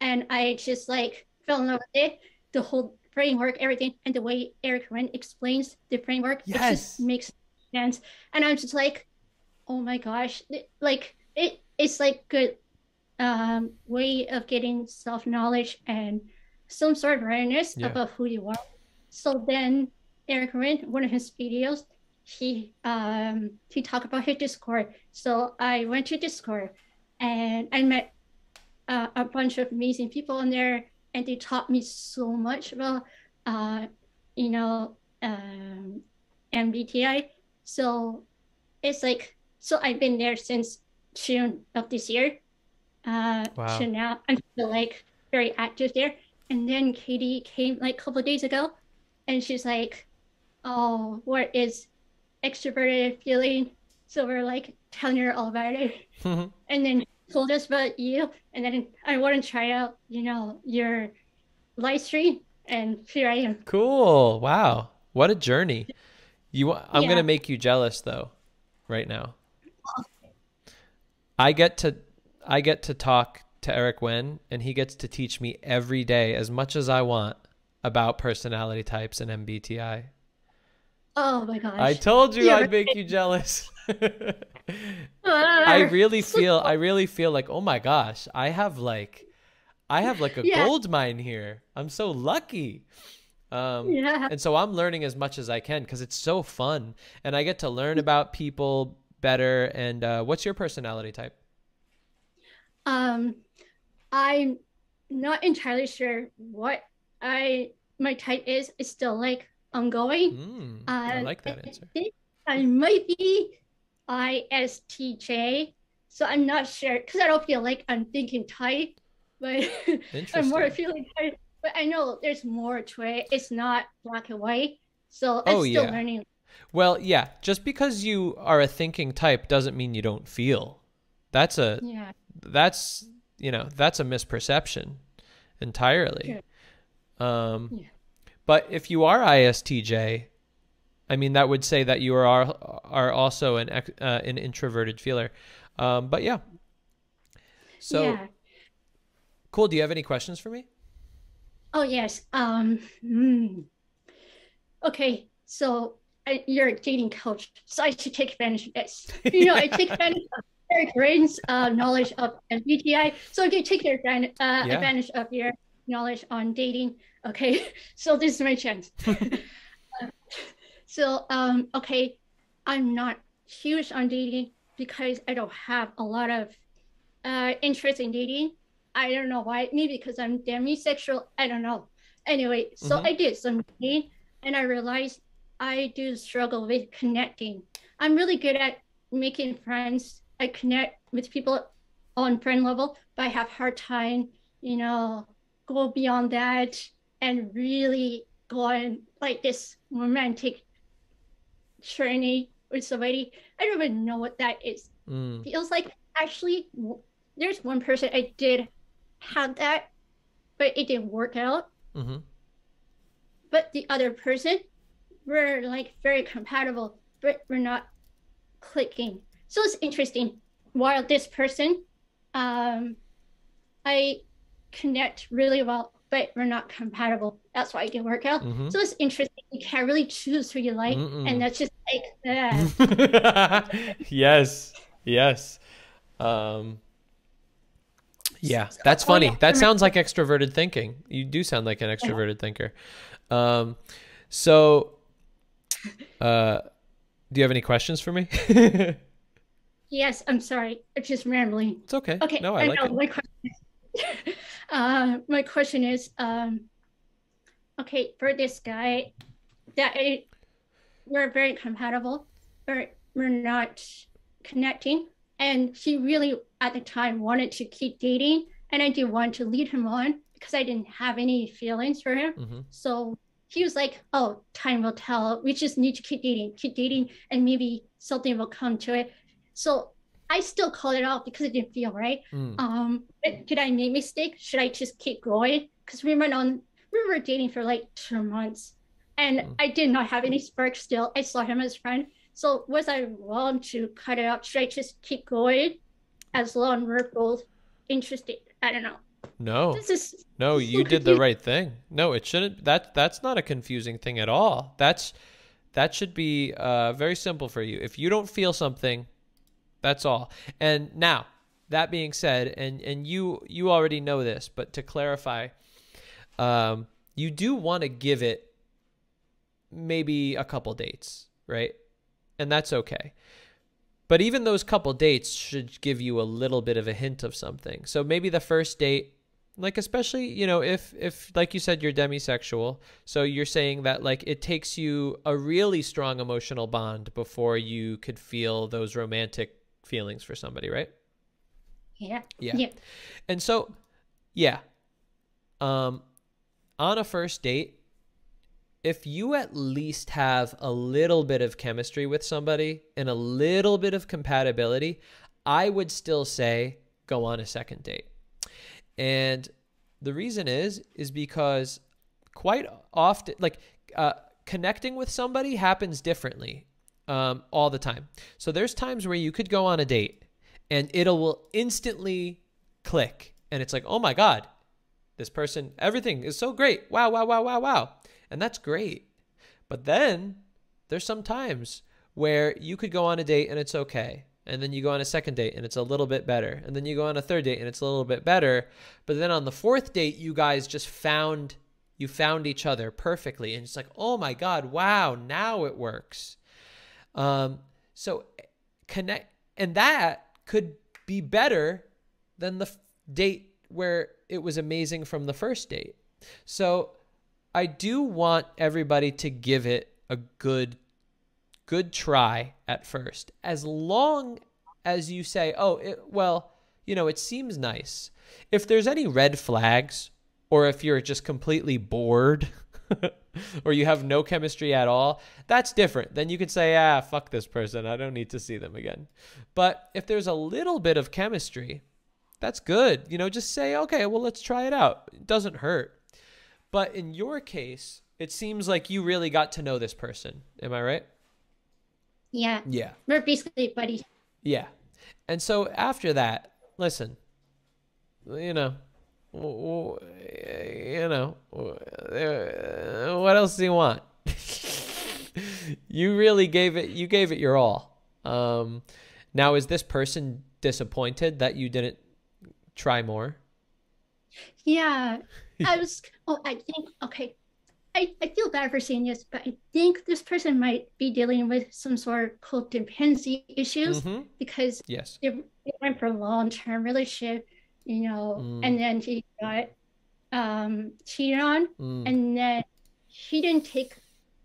and I just like fell in love with it. The whole framework, everything, and the way Eric Ren explains the framework, it Yes. just makes sense. And I'm just like, oh my gosh, like it, it's like good um, way of getting self knowledge and some sort of awareness Yeah. about who you are. So then Eric Ren, one of his videos, he um he talked about his Discord. So I went to Discord and I met uh, a bunch of amazing people in there, and they taught me so much about, uh, you know, um, MBTI. So it's like, so I've been there since June of this year. Uh, Wow. So now I'm still like very active there. And then Katie came like a couple of days ago, and she's like, "Oh, what is extroverted feeling?" So we're like telling her all about it *laughs* and then told us about you and then i want to try out you know your live stream and here i am Cool. Wow. What a journey. You I'm Yeah. going to make you jealous though right now. I get to I get to talk to Eric Wen and he gets to teach me every day as much as I want about personality types and MBTI. oh my gosh I told you Yeah, I'd make you jealous. *laughs* I really *laughs* feel I really feel like oh my gosh, I have like I have like a Yeah. gold mine here. I'm so lucky. Um, Yeah. And so I'm learning as much as I can because it's so fun, and I get to learn about people better. And uh, what's your personality type? um i'm not entirely sure what i my type is it's still like ongoing Mm, uh, I like that answer. I might be ISTJ, so I'm not sure because I don't feel like I'm thinking type, but *laughs* I'm more feeling type. But I know there's more to it. It's not black and white, so I'm Oh, still yeah. learning. Well, yeah, just because you are a thinking type doesn't mean you don't feel. That's a Yeah. that's you know that's a misperception entirely. Um, Yeah. but if you are ISTJ, I mean that would say that you are are also an ex- uh, an introverted feeler. Um, but yeah. So yeah. cool. Do you have any questions for me? Oh yes. Um. hmm. Okay, so I, you're a dating coach, so I should take advantage of this. *laughs* You know, I take advantage of Eric Rain's uh, knowledge of MBTI, so can take your uh, Yeah. advantage of your knowledge on dating. Okay, *laughs* so this is my chance. *laughs* Uh, so um, okay, I'm not huge on dating because I don't have a lot of uh, interest in dating. I don't know why. Maybe because I'm demisexual. I don't know. Anyway, so Mhm. I did some dating and I realized I do struggle with connecting. I'm really good at making friends. I connect with people on friend level, but I have hard time, you know, go beyond that and really go on like this romantic journey with somebody. I don't even know what that is. Mm. Feels like actually there's one person I did have that, but it didn't work out. Mm-hmm. But the other person, we're like very compatible, but we're not clicking. So it's interesting. While this person, um, I connect really well, but we're not compatible. That's why it didn't work out. Mhm. So it's interesting. You can't really choose who you like, Mm-mm. and that's just like that. *laughs* yes, yes. Um, yeah, that's funny. That sounds like extroverted thinking. You do sound like an extroverted thinker. Um, so, uh, do you have any questions for me? *laughs* yes, I'm sorry. I'm just rambling. It's okay. Okay. No, I like know, it. My question is, *laughs* uh, my question is, um, okay, for this guy, that I, we're very compatible, but we're not connecting, and he really at the time wanted to keep dating, and I didn't want to lead him on because I didn't have any feelings for him. Mhm. So he was like, "Oh, time will tell. We just need to keep dating, keep dating, and maybe something will come to it." So I still called it off because it didn't feel right. Mm. Um, did I make a mistake? Should I just keep going? Because we went on, we were dating for like two months, and I did not have any spark still. I saw him as a friend. So was I wrong to cut it out? Should I just keep going as long as we're both interested? I don't know. No. This is No, so you did the right thing. No, it shouldn't. That that's not a confusing thing at all. That's that should be uh, very simple for you. If you don't feel something, that's all. And now, that being said, and and you you already know this, but to clarify, um, you do want to give it maybe a couple dates, right? And that's okay. But even those couple dates should give you a little bit of a hint of something. So maybe the first date, like especially, you know, if if like you said you're demisexual, so you're saying that like it takes you a really strong emotional bond before you could feel those romantic feelings for somebody, right? Yeah. Yeah. Yeah. And so, yeah. Um, on a first date, if you at least have a little bit of chemistry with somebody and a little bit of compatibility, I would still say go on a second date. And the reason is is because quite often like uh, connecting with somebody happens differently um, all the time. So there's times where you could go on a date and it'll will instantly click and it's like, "Oh my god, this person everything is so great. Wow, wow, wow, wow, wow." And that's great. But then there's some times where you could go on a date and it's okay. And then you go on a second date and it's a little bit better. And then you go on a third date and it's a little bit better. But then on the fourth date, you guys just found you found each other perfectly and it's like, "Oh my god, wow, now it works." Um so connect and that could be better than the date where it was amazing from the first date. So I do want everybody to give it a good good try at first. As long as you say, "Oh, it, well, you know, it seems nice." If there's any red flags or if you're just completely bored *laughs* *laughs* or you have no chemistry at all, that's different. Then you can say, "Ah, fuck this person. I don't need to see them again." But if there's a little bit of chemistry, that's good. You know, just say, "Okay, well, let's try it out." It doesn't hurt. But in your case, it seems like you really got to know this person. Am I right? Yeah. Yeah. We're basically buddies. Yeah. And so after that, listen, you know, you know, what else do you want? *laughs* you really gave it you gave it your all. Um now is this person disappointed that you didn't try more? Yeah. I was, *laughs* oh, I think, okay. I, I feel bad for saying this, but I think this person might be dealing with some sort of codependency issues Mhm. because Yes. they, they went for a long term relationship, you know, Mm. and then he got um, cheated on, Mm. and then he didn't take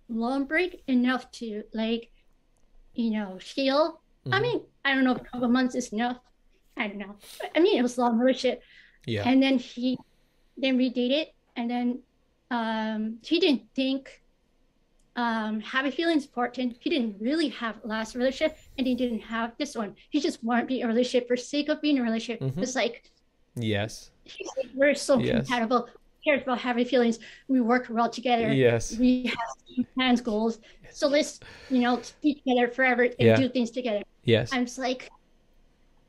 long break enough to like, you know, heal. I Mhm. mean, I don't know if a couple months is enough. I don't know. I mean, it was a long relationship. Yeah. And then he then we dated, and then um, he didn't think um, having feelings important. He didn't really have last relationship, and he didn't have this one. He just wanted to be in a relationship for sake of being in a relationship. Mhm. It's like Yes. like, we're so Yes. compatible. He cares about having feelings. We work well together. Yes. We have plans, goals. So let's, you know, be together forever and Yeah. do things together. Yes. I'm just like,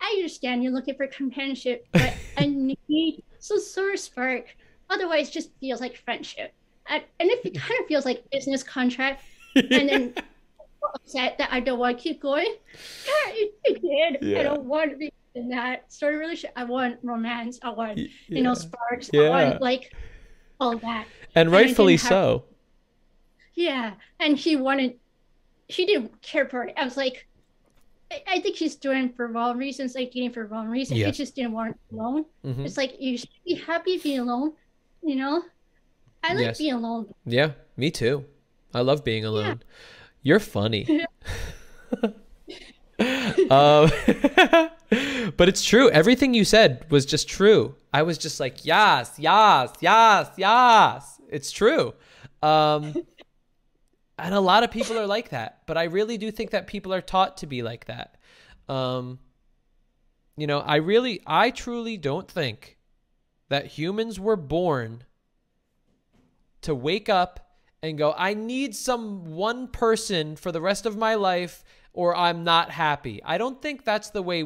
I understand you're looking for companionship, but I *laughs* need some sort of spark. Otherwise, it just feels like friendship. And, and if it kind of feels like business contract, and then *laughs* upset that I don't want to keep going, it did. Yeah. I don't want to be in that sort of relationship. I want romance. I want, you know, sparks. I want like all that. And I rightfully have- so. yeah, and he wanted, he didn't care for it. I was like, I, I think he's doing for wrong reasons, like dating for wrong reasons. Yeah. He just didn't want alone. Mhm. It's like you should be happy being alone, you know. I like Yes. being alone. Yeah, me too. I love being alone. You're funny. *laughs* *laughs* um, *laughs* but it's true. Everything you said was just true. I was just like, yes, yes, yes, yes. It's true. Um, *laughs* and a lot of people are like that. But I really do think that people are taught to be like that. Um, you know, I really, I truly don't think that humans were born to wake up and go, I need some one person for the rest of my life or I'm not happy. I don't think that's the way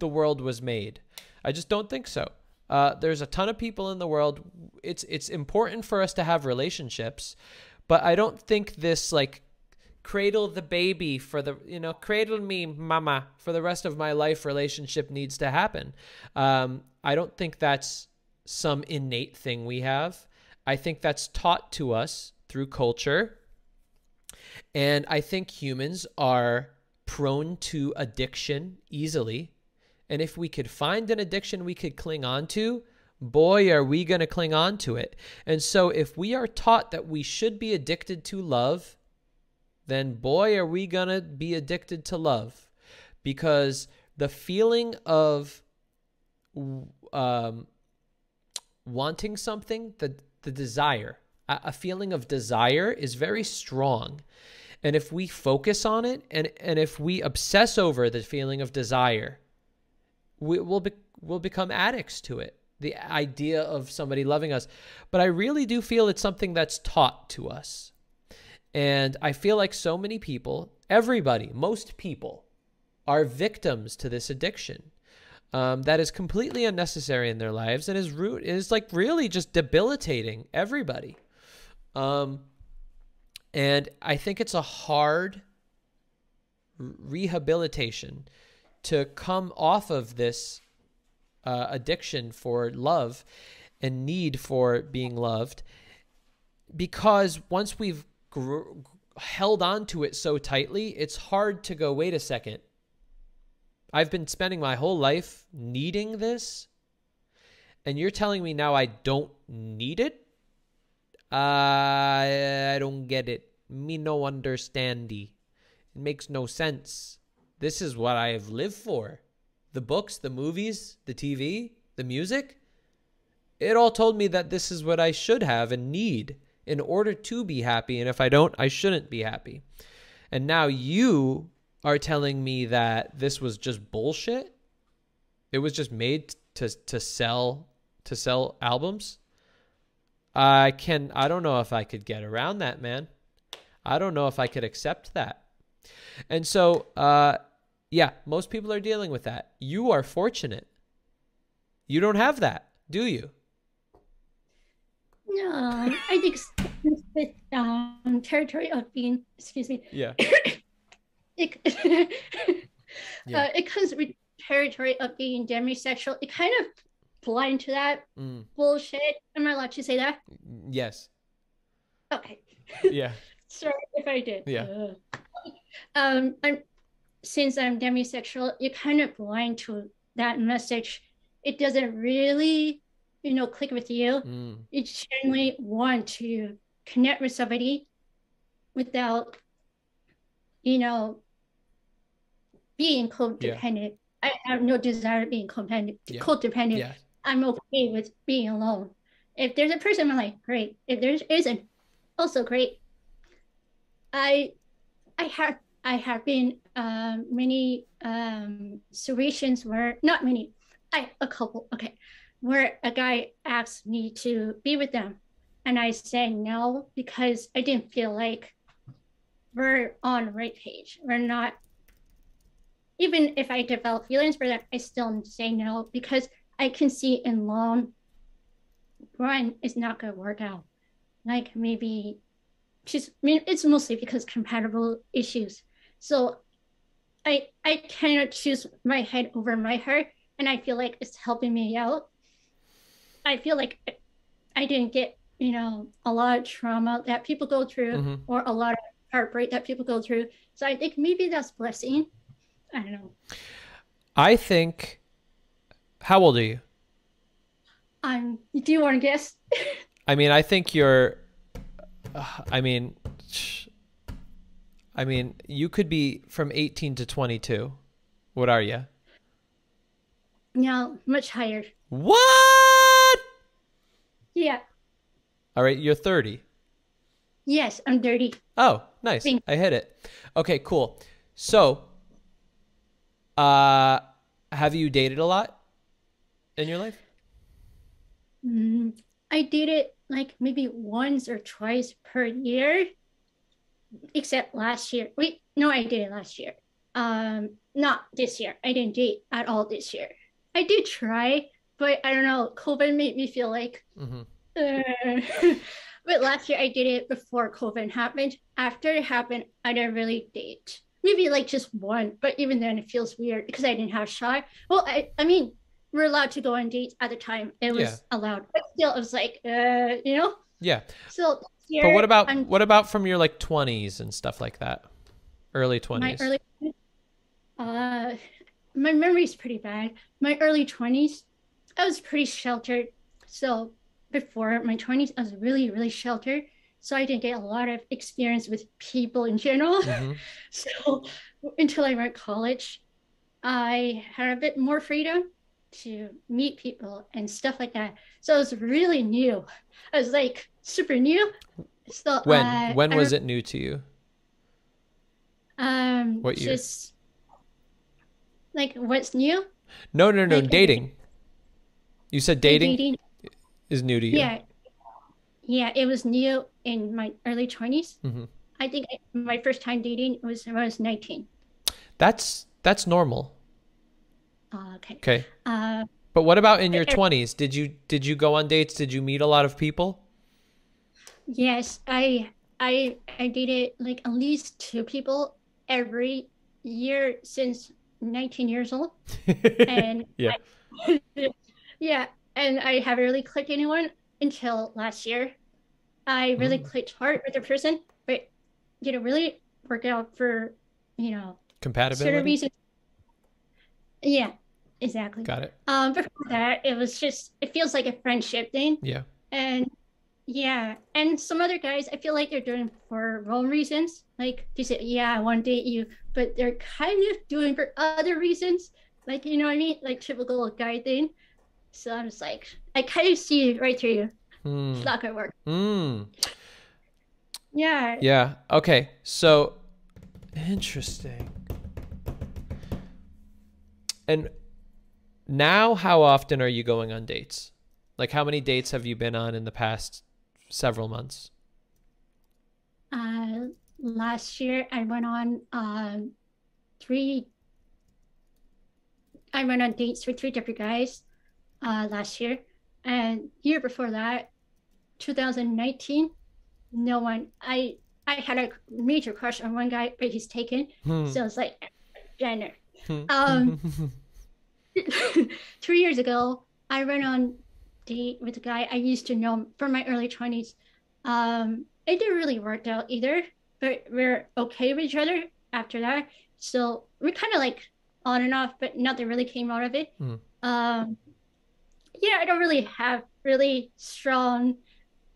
the world was made. I just don't think so. Uh, there's a ton of people in the world. It's it's important for us to have relationships, but I don't think this like cradle the baby for the you know cradle me mama for the rest of my life relationship needs to happen. Um, I don't think that's some innate thing we have. I think that's taught to us through culture. And I think humans are prone to addiction easily. And if we could find an addiction we could cling on to, boy, are we going to cling on to it. And so if we are taught that we should be addicted to love, then boy, are we going to be addicted to love. Because the feeling of um, wanting something, the the desire, a, feeling of desire is very strong. And if we focus on it and and if we obsess over the feeling of desire, we will be, will become addicts to it. The idea of somebody loving us. But I really do feel it's something that's taught to us. And I feel like so many people, everybody, most people are victims to this addiction um, that is completely unnecessary in their lives and is root is like really just debilitating everybody. Um, and I think it's a hard rehabilitation to come off of this uh, addiction for love and need for being loved because once we've gr- held on to it so tightly, it's hard to go, wait a second. I've been spending my whole life needing this, and you're telling me now I don't need it? I, I don't get it. Me no understandy. It makes no sense. This is what I have lived for. The books, the movies, the TV, the music. It all told me that this is what I should have and need in order to be happy. And if I don't, I shouldn't be happy. And now you are telling me that this was just bullshit. It was just made to to sell to sell albums. I can I don't know if I could get around that, man. I don't know if I could accept that. And so uh yeah, most people are dealing with that. You are fortunate. You don't have that, do you? No, I think with um, territory of being, excuse me, Yeah. *coughs* it, *laughs* Yeah. uh, it comes with territory of being demisexual. It kind of blind to that Mm, bullshit. Am I allowed to say that? yes. Okay. Yeah. *laughs* Sorry if I did. Yeah. Ugh. Um, I'm since I'm demisexual, you're kind of blind to that message. It doesn't really, you know, click with you. Mm, You genuinely want to connect with somebody without, you know, being codependent. I have no desire to being codependent. Yeah. Codependent. Yeah. I'm okay with being alone. If there's a person, I'm like, great. If there isn't, also great. I I have I have been um, many um, situations where not many, I a couple. Okay, where a guy asked me to be with them, and I said no because I didn't feel like we're on the right page. We're not. Even if I develop feelings for them, I still say no because I can see in long run it's not gonna work out. Like maybe she's I mean it's mostly because compatible issues. So I I cannot choose my head over my heart and I feel like it's helping me out. I feel like I didn't get, you know, a lot of trauma that people go through Mhm. or a lot of heartbreak that people go through. So I think maybe that's blessing. I don't know. I think. How old are you? Um do you want to guess? *laughs* I mean, I think you're. uh, I mean, I mean, you could be from 18 to 22. What are you? no, much higher. What? Yeah. All right, you're 30. Yes, I'm dirty. Oh, nice. Thank- I hit it. Okay, cool. So, uh, have you dated a lot in your life? Mm, I dated like maybe once or twice per year, except last year. Wait, no, I did it last year. Um, not this year. I didn't date at all this year. I did try, but I don't know. COVID made me feel like. Mm-hmm. uh, *laughs* but last year I did it before COVID happened. After it happened, I didn't really date. Maybe like just one, but even then it feels weird because I didn't have shot. Well, I, I mean, we're allowed to go on dates at the time. It was Yeah. allowed, but still, it was like, uh, you know. Yeah. So But what about I'm- what about from your like 20s and stuff like that? Early 20s. my early? Uh, my memory's pretty bad. My early twenties, I was pretty sheltered. So before my twenties, I was really, really sheltered. So I didn't get a lot of experience with people in general. *laughs* Mhm. So until I went to college, I had a bit more freedom to meet people and stuff like that. So it was really new. I was like super new. So When uh, when was it new to you? Um, What year? just like what's new? No, no, no, Like, dating. You said dating, dating. is new to you. Yeah, yeah, it was new in my early twenties. hmm I think my first time dating was when I was nineteen. That's that's normal. Uh, okay. Okay. Uh, But what about in your er- 20s? Did you did you go on dates? Did you meet a lot of people? Yes, I I I dated like at least two people every year since nineteen years old, and *laughs* Yeah. *laughs* yeah, and I haven't really clicked anyone until last year. I really Mm. clicked hard with a person, but didn't really work out for you know Compatibility. certain reasons. Yeah, exactly. Got it. Um, before that, it was just it feels like a friendship thing, Yeah. and yeah, and some other guys, I feel like they're doing for wrong reasons. Like they say, yeah, I want to date you, but they're kind of doing for other reasons. Like you know what I mean? Like typical guy thing. So I'm just like, I kind of see right through you. Hmm. It's not gonna work. Hmm. Yeah. Yeah. Okay. So interesting. And now how often are you going on dates? Like how many dates have you been on in the past several months? Uh, last year I went on um three. I went on dates with three different guys, uh, last year, and year before that, 2019, no one. I I had a major crush on one guy, but he's taken, Hmm. so it's like, Jenner. Hmm. Um, *laughs* *laughs* three years ago, I went on date with a guy I used to know from my early 20s. Um, it didn't really work out either, but we're okay with each other after that. So we're kind of like on and off, but nothing really came out of it. Hmm. Um, yeah, I don't really have really strong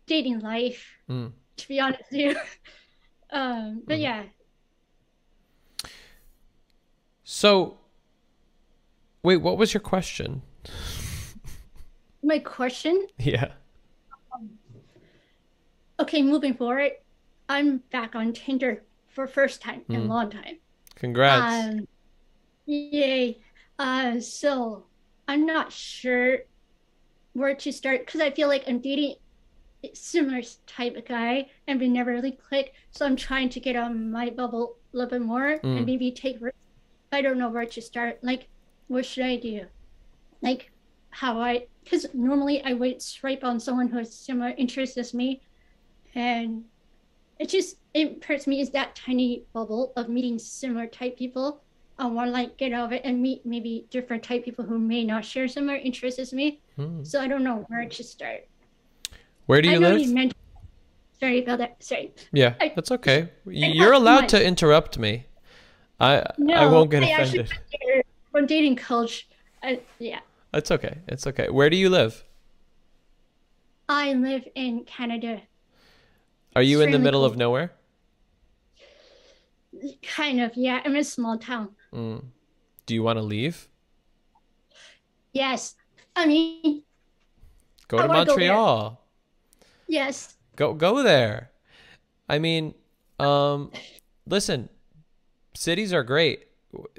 dating life, Hmm. to be honest with you. *laughs* um, but yeah, So wait, what was your question? My question Yeah. okay, moving forward, I'm back on Tinder for first time in a Mm. long time. Congrats. Um, yay. Uh, so I'm not sure where to start because I feel like I'm dating a similar type of guy and we never really click. So I'm trying to get on my bubble a little bit more Mm. and maybe take risks. I don't know where to start. Like, what should I do? Like, how I, because normally I would swipe on someone who has similar interests as me. And it just, it hurts me is that tiny bubble of meeting similar type people. I want to like get out of it and meet maybe different type people who may not share similar interests as me. Hmm. So I don't know where to start. Where do I you know live? you mentioned. Sorry about that. Sorry. Yeah, I- that's okay. You're allowed to interrupt me. I No, I won't get I actually offended. went from dating coach. I, yeah, It's okay. It's okay. Where do you live? I live in Canada. Are you in the middle of nowhere? Kind of. Yeah, I'm in a small town. Mm. Do you want to leave? Yes. I mean, Go I to wanna go. Montreal. yes. Go go there. I mean, um, listen, cities are great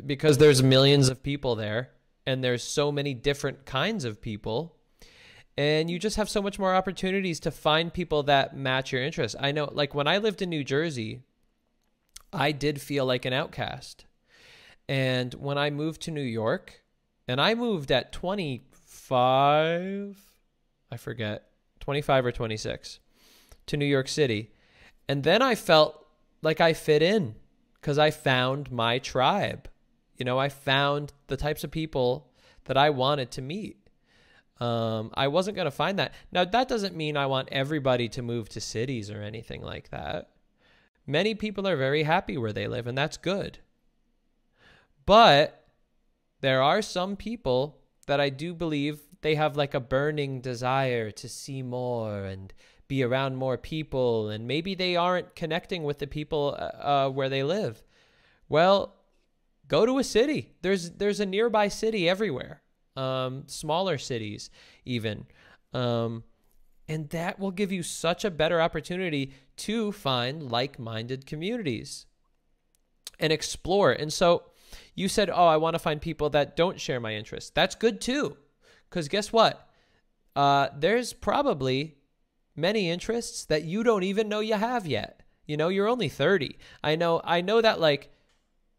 because there's millions of people there, and there's so many different kinds of people, and you just have so much more opportunities to find people that match your interests. I know, like when I lived in New Jersey, I did feel like an outcast, and when I moved to New York, and I moved at 25, I forget, 25 or 26 to New York City. And then I felt like I fit in because I found my tribe. You know, I found the types of people that I wanted to meet. Um, I wasn't going to find that. Now, that doesn't mean I want everybody to move to cities or anything like that. Many people are very happy where they live, and that's good. But there are some people that I do believe they have like a burning desire to see more and be around more people, and maybe they aren't connecting with the people uh, uh, where they live. Well, go to a city. There's there's a nearby city everywhere. Um, smaller cities even. Um, and that will give you such a better opportunity to find like-minded communities and explore. And so you said, "Oh, I want to find people that don't share my interests." That's good too. Cuz guess what? Uh, there's probably many interests that you don't even know you have yet. You know, you're only 30. I know I know that like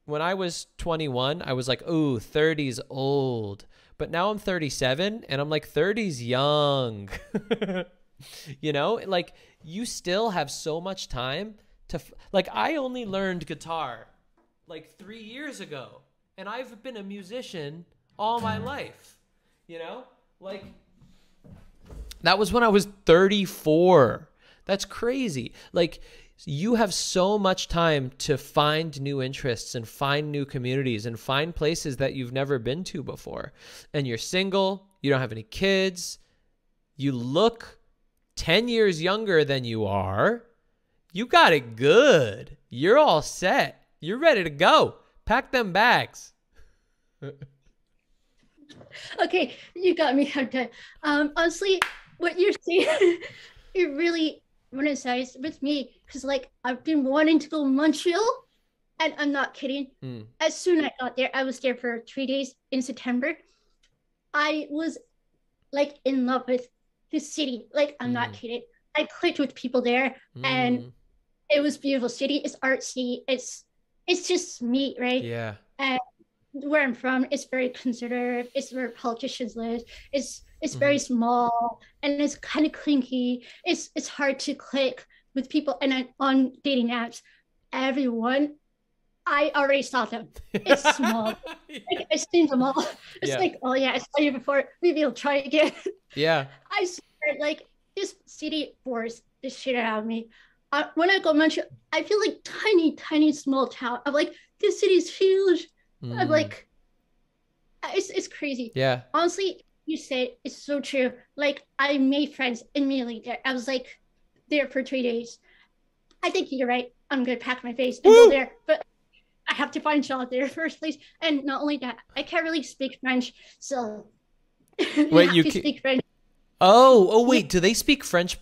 when I was 21, I was like, "Ooh, 30's old." But now I'm 37 and I'm like 30's young. *laughs* you know, like you still have so much time to like I only learned guitar like 3 years ago and I've been a musician all my life. You know? Like that was when I was 34. That's crazy. Like you have so much time to find new interests and find new communities and find places that you've never been to before. And you're single, you don't have any kids, you look 10 years younger than you are. You got it good. You're all set. You're ready to go. Pack them bags. *laughs* Okay, you got me up. Um, honestly, what you're saying, *laughs* it really resonates with me because, like, I've been wanting to go to Montreal, and I'm not kidding. Mm. As soon as I got there, I was there for three days in September. I was like in love with the city. Like, I'm not Mm. kidding. I clicked with people there, and it was beautiful city. It's artsy. It's it's just me, right? Yeah. and where I'm from, it's very conservative. It's where politicians live. It's it's very small and it's kind of clinky. It's it's hard to click with people. And I, on dating apps, everyone, I already saw them. It's small. *laughs* like, I've seen them all. *laughs* It's Yeah. like, oh yeah, I saw you before. Maybe I'll try again. *laughs* Yeah. I swear, like this city bores the shit out of me. Uh, when I go to Montreal, I feel like tiny, tiny, small town. I'm like, this city's huge. I'm Mm. like, it's it's crazy. Yeah. Honestly, you said it's so true. Like I made friends immediately there. I was like there for three days. I think you're right. I'm gonna pack my face and go there, but I have to find Charlotte there *laughs* first place. And not only that, I can't really speak French, so *laughs* Wait, you to ca- speak French. Oh, oh wait, do they speak French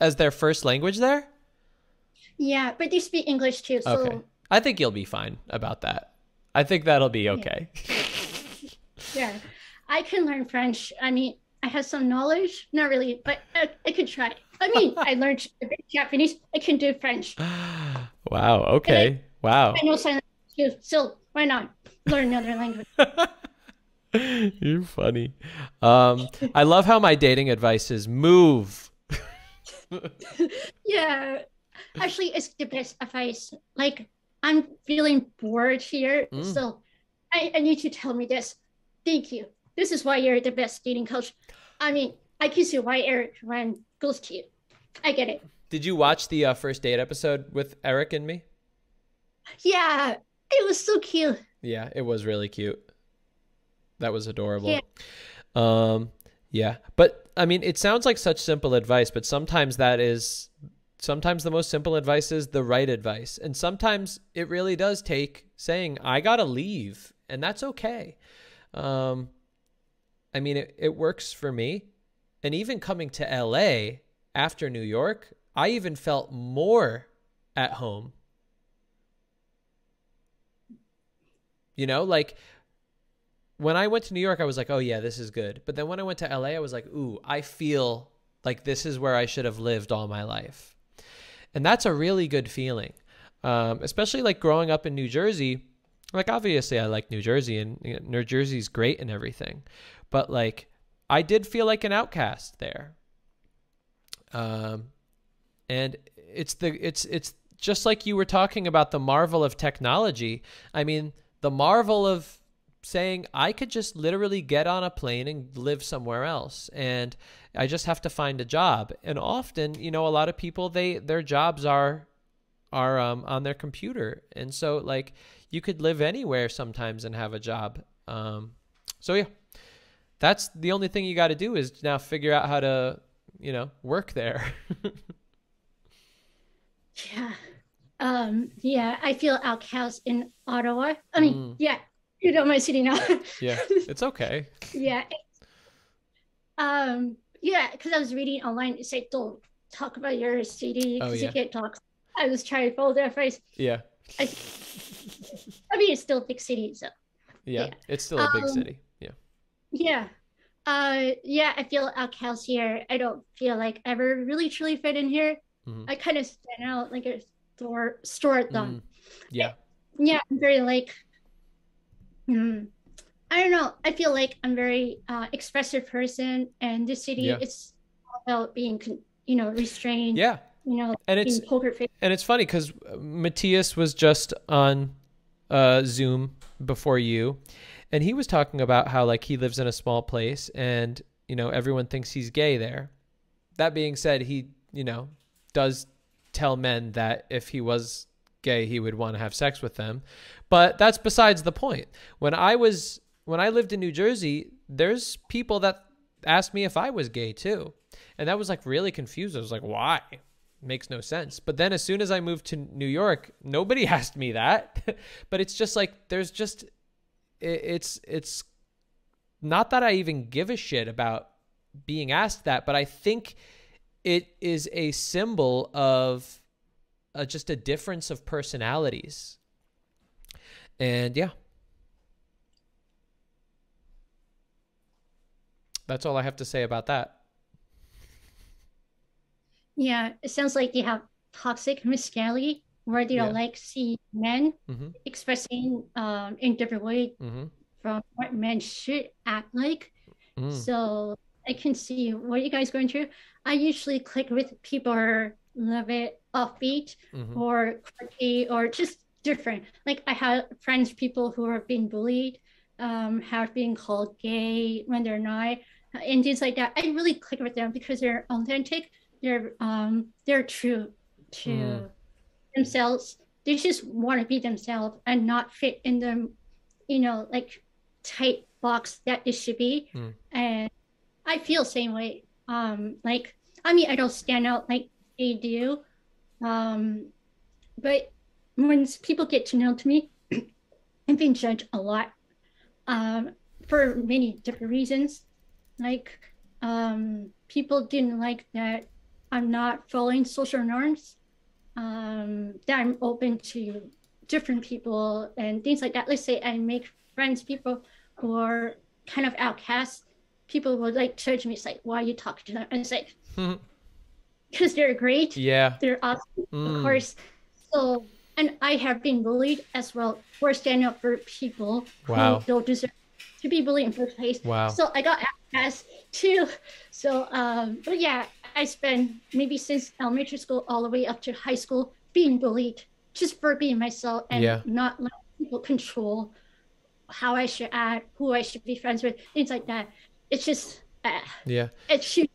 as their first language there? Yeah, but they speak English too, so Okay. I think you'll be fine about that. I think that'll be okay. *laughs* yeah. I can learn French. I mean, I have some knowledge, not really, but I, I could try. I mean, I learned Japanese. I can do French. *gasps* Wow. Okay. Wow. I know sign language too, so why not learn another language? *laughs* You're funny. Um, I love how my dating advice is move. *laughs* yeah, actually, it's the best advice. Like, I'm feeling bored here, Mm. so I, I need you to tell me this. Thank you. This is why you're the best dating coach. I mean, I can see why Eric ran goes to you. I get it. Did you watch the uh, first date episode with Eric and me? Yeah, it was so cute. Yeah, it was really cute. That was adorable. Yeah. Um yeah, but I mean it sounds like such simple advice, but sometimes that is sometimes the most simple advice is the right advice. And sometimes it really does take saying I got to leave and that's okay. Um I mean it it works for me. And even coming to LA after New York, I even felt more at home You know, like when I went to New York, I was like, oh, yeah, this is good. But then when I went to LA, I was like, ooh, I feel like this is where I should have lived all my life. And that's a really good feeling, um, especially like growing up in New Jersey. Like, obviously, I like New Jersey and you know, New Jersey's great and everything. But like, I did feel like an outcast there. Um, and it's the it's it's just like you were talking about the marvel of technology. I mean, the marvel of saying I could just literally get on a plane and live somewhere else and I just have to find a job. And often, you know, a lot of people they their jobs are are um, on their computer. And so like you could live anywhere sometimes and have a job. Um, so yeah. That's the only thing you got to do is now figure out how to, you know, work there. *laughs* Yeah. Um, yeah, I feel outcast in Ottawa. I mean, Mm. yeah, you know my city now. yeah, *laughs* it's okay. yeah. Um, yeah, because I was reading online, it said don't talk about your city Oh, because yeah. you can't talk. I was trying to follow that advice. Yeah. I, I mean, it's still a big city, so Yeah, it's still a big Um, city. Yeah. yeah. Uh, yeah, I feel outcast here. I don't feel like I ever really truly fit in here. Mhm. I kind of stand out like a store store thumb. Mm, yeah. yeah i'm very like hmm, i don't know i feel like i'm very uh expressive person and this city Yeah. it's all about being you know restrained Yeah. you know And it's and it's funny because Matthias was just on uh, Zoom before you, and he was talking about how like he lives in a small place and you know everyone thinks he's gay there. That being said, he you know does tell men that if he was gay, he would want to have sex with them, but that's besides the point. When I was when I lived in New Jersey, there's people that asked me if I was gay too. And that was like really confused. I was like, why? Makes no sense. But then as soon as I moved to New York, nobody *laughs* asked me that. *laughs* but it's just like there's just it's it's not that I even give a shit about being asked that, but I think it is a symbol of uh, just a difference of personalities. And yeah. That's all I have to say about that. yeah it sounds like you have toxic masculinity where they don't like see men Mhm. expressing um in different way Mhm. from what men should act like Mm. So I can see what you guys going through. I usually click with people who are a little bit offbeat Mhm. or quirky or just different. Like I have friends, people who are being bullied, um, have been called gay when they're not, and things like that. I really click with them because they're authentic. They're um they're true to Mm. Themselves. They just want to be themselves and not fit in the, you know, like tight box that it should be. Mm. And I feel same way. Um, like I mean, I don't stand out like they do. Um, but when people get to know to me, *clears throat* I've been judged a lot. Um, for many different reasons. Like, um, people didn't like that I'm not following social norms, um, that I'm open to different people and things like that. Let's say I make friends, people who are kind of outcasts. People would like judge me, it's like, why are you talking to them? And it's like, because they're great. Yeah. They're awesome, Mm. of course. So, and I have been bullied as well for standing up for people Wow. who don't deserve to be bullied in first place. Wow. So I got outcast too. So, um, but yeah, I spent maybe since elementary school all the way up to high school being bullied just for being myself and Yeah. not letting people control how I should act, who I should be friends with, things like that. It's just, uh, Yeah. it's shoot.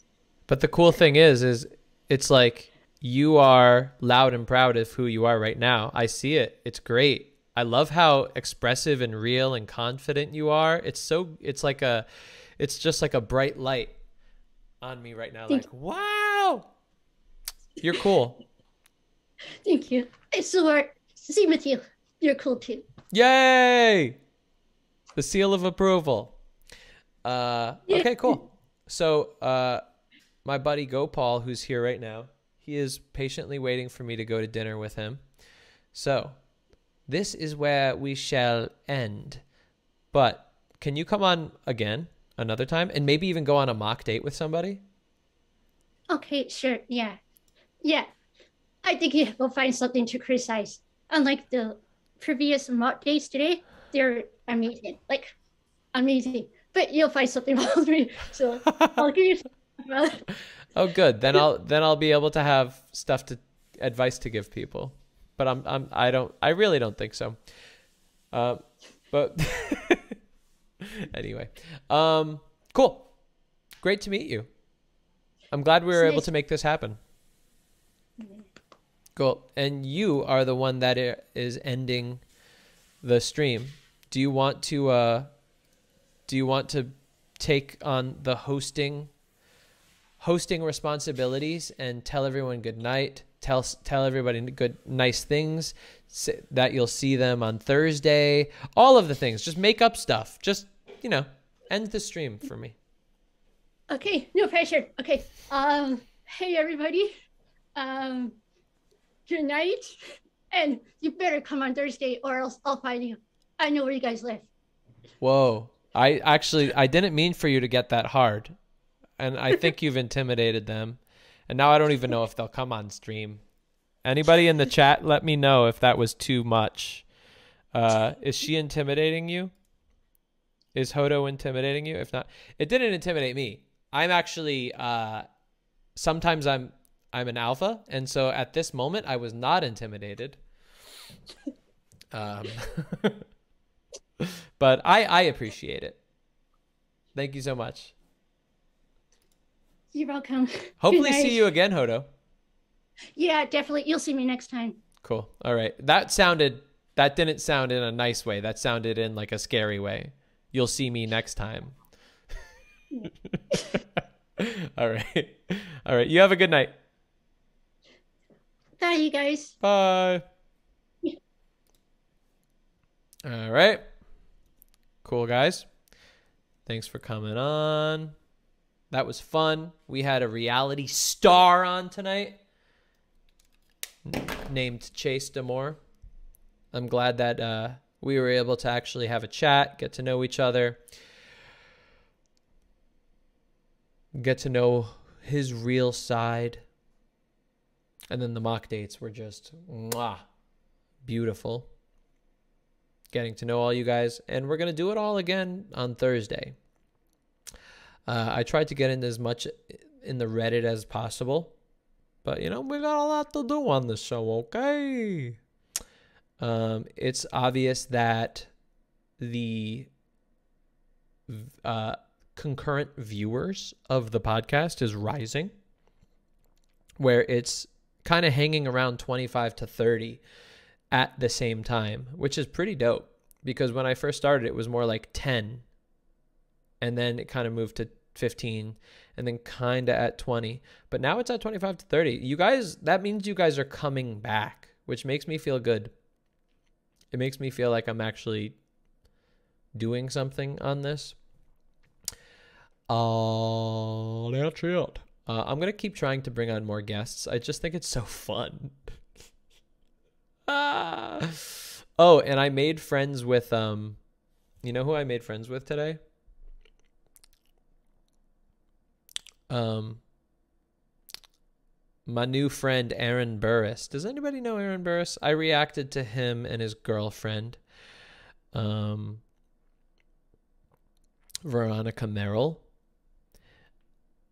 But the cool thing is, is it's like you are loud and proud of who you are right now. I see it. It's great. I love how expressive and real and confident you are. It's so, it's like a, it's just like a bright light on me right now. Thank Like, wow, you're cool. *laughs* Thank you. It's so hard. Same with you. You're cool too. Yay! The seal of approval. Uh, okay, cool. So, uh, my buddy Gopal, who's here right now, he is patiently waiting for me to go to dinner with him. So, this is where we shall end. But can you come on again another time and maybe even go on a mock date with somebody? Okay, sure. Yeah. Yeah. I think you will find something to criticize. Unlike the previous mock days today, they're amazing. Like, amazing. But you'll find something *laughs* wrong with me. So *laughs* I'll give you some. Well, Oh, good. Then I'll then I'll be able to have stuff to advice to give people. But I'm I'm I don't I really don't think so. Um, but *laughs* anyway, um, cool. Great to meet you. I'm glad we were able to make this happen. Cool. And you are the one that is ending the stream. Do you want to uh do you want to take on the hosting hosting responsibilities and tell everyone good night tell tell everybody good nice things that you'll see them on Thursday all of the things just make up stuff just you know end the stream for me okay, no pressure. Okay. Um, hey everybody. Um, good night. And you better come on Thursday or else I'll find you. I know where you guys live. whoa I actually I didn't mean for you to get that hard and I think you've *laughs* intimidated them and now I don't even know if they'll come on stream anybody in the chat let me know if that was too much uh is she intimidating you Is Hodo intimidating you? If not, it didn't intimidate me. I'm actually uh sometimes I'm I'm an alpha, and so at this moment I was not intimidated. Um *laughs* but I I appreciate it. Thank you so much. You're welcome. *laughs* Hopefully see you again, Hodo. Yeah, definitely. You'll see me next time. Cool. All right. That sounded that didn't sound in a nice way. That sounded in like a scary way. You'll see me next time. *laughs* All right. All right. You have a good night. Bye, you guys. Bye. All right. Cool, guys. Thanks for coming on. That was fun. We had a reality star on tonight named Chase DeMoor. I'm glad that uh, we were able to actually have a chat, get to know each other, get to know his real side. And then the mock dates were just mwah, beautiful. Getting to know all you guys. And we're going to do it all again on Thursday. Uh, I tried to get in as much in the Reddit as possible. But, you know, we got a lot to do on this show, okay? Um, it's obvious that the uh, concurrent viewers of the podcast is rising, where it's kind of hanging around 25 to 30 at the same time, which is pretty dope. Because when I first started, it was more like 10, and then it kind of moved to 15, and then kind of at 20. But now it's at 25 to 30. You guys, that means you guys are coming back, which makes me feel good. It makes me feel like I'm actually doing something on this. Uh, that's it. Uh, I'm gonna keep trying to bring on more guests. I just think it's so fun. *laughs* ah. Oh, and I made friends with um, you know who I made friends with today? Um, my new friend Aaron Burriss. Does anybody know Aaron Burriss? I reacted to him and his girlfriend, um, Veronica Merrill,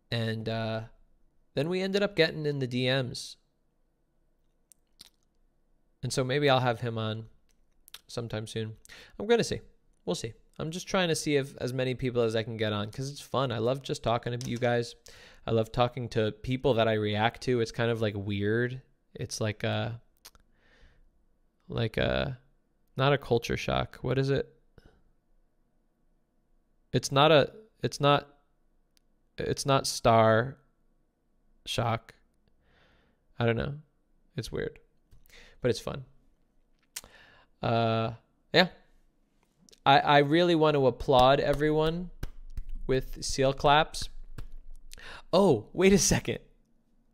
and uh, then we ended up getting in the DMs. And so maybe I'll have him on sometime soon. I'm gonna see. We'll see. I'm just trying to see if as many people as I can get on because it's fun. I love just talking to you guys. I love talking to people that I react to. It's kind of like weird. It's like a like a not a culture shock. What is it? It's not a it's not it's not star shock. I don't know. It's weird. But it's fun. Uh yeah. I, I really want to applaud everyone with seal claps. Oh, wait a second.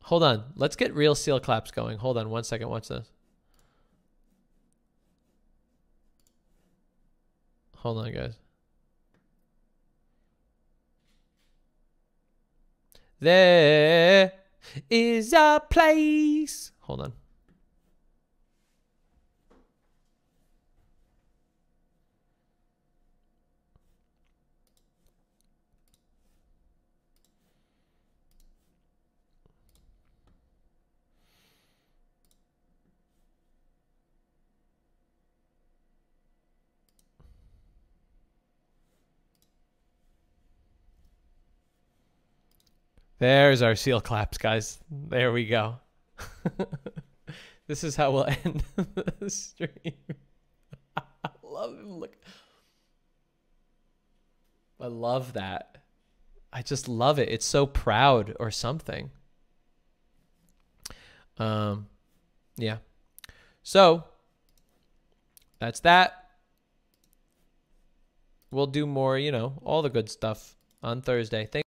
Hold on. Let's get real seal claps going. Hold on one second. Watch this. Hold on, guys. There is a place. Hold on. There's our seal claps, guys. There we go. *laughs* this is how we'll *laughs* end the stream. I *laughs* love him. Look. I love that. I just love it. It's so proud or something. Um, yeah. So that's that. We'll do more, you know, all the good stuff on Thursday. Thank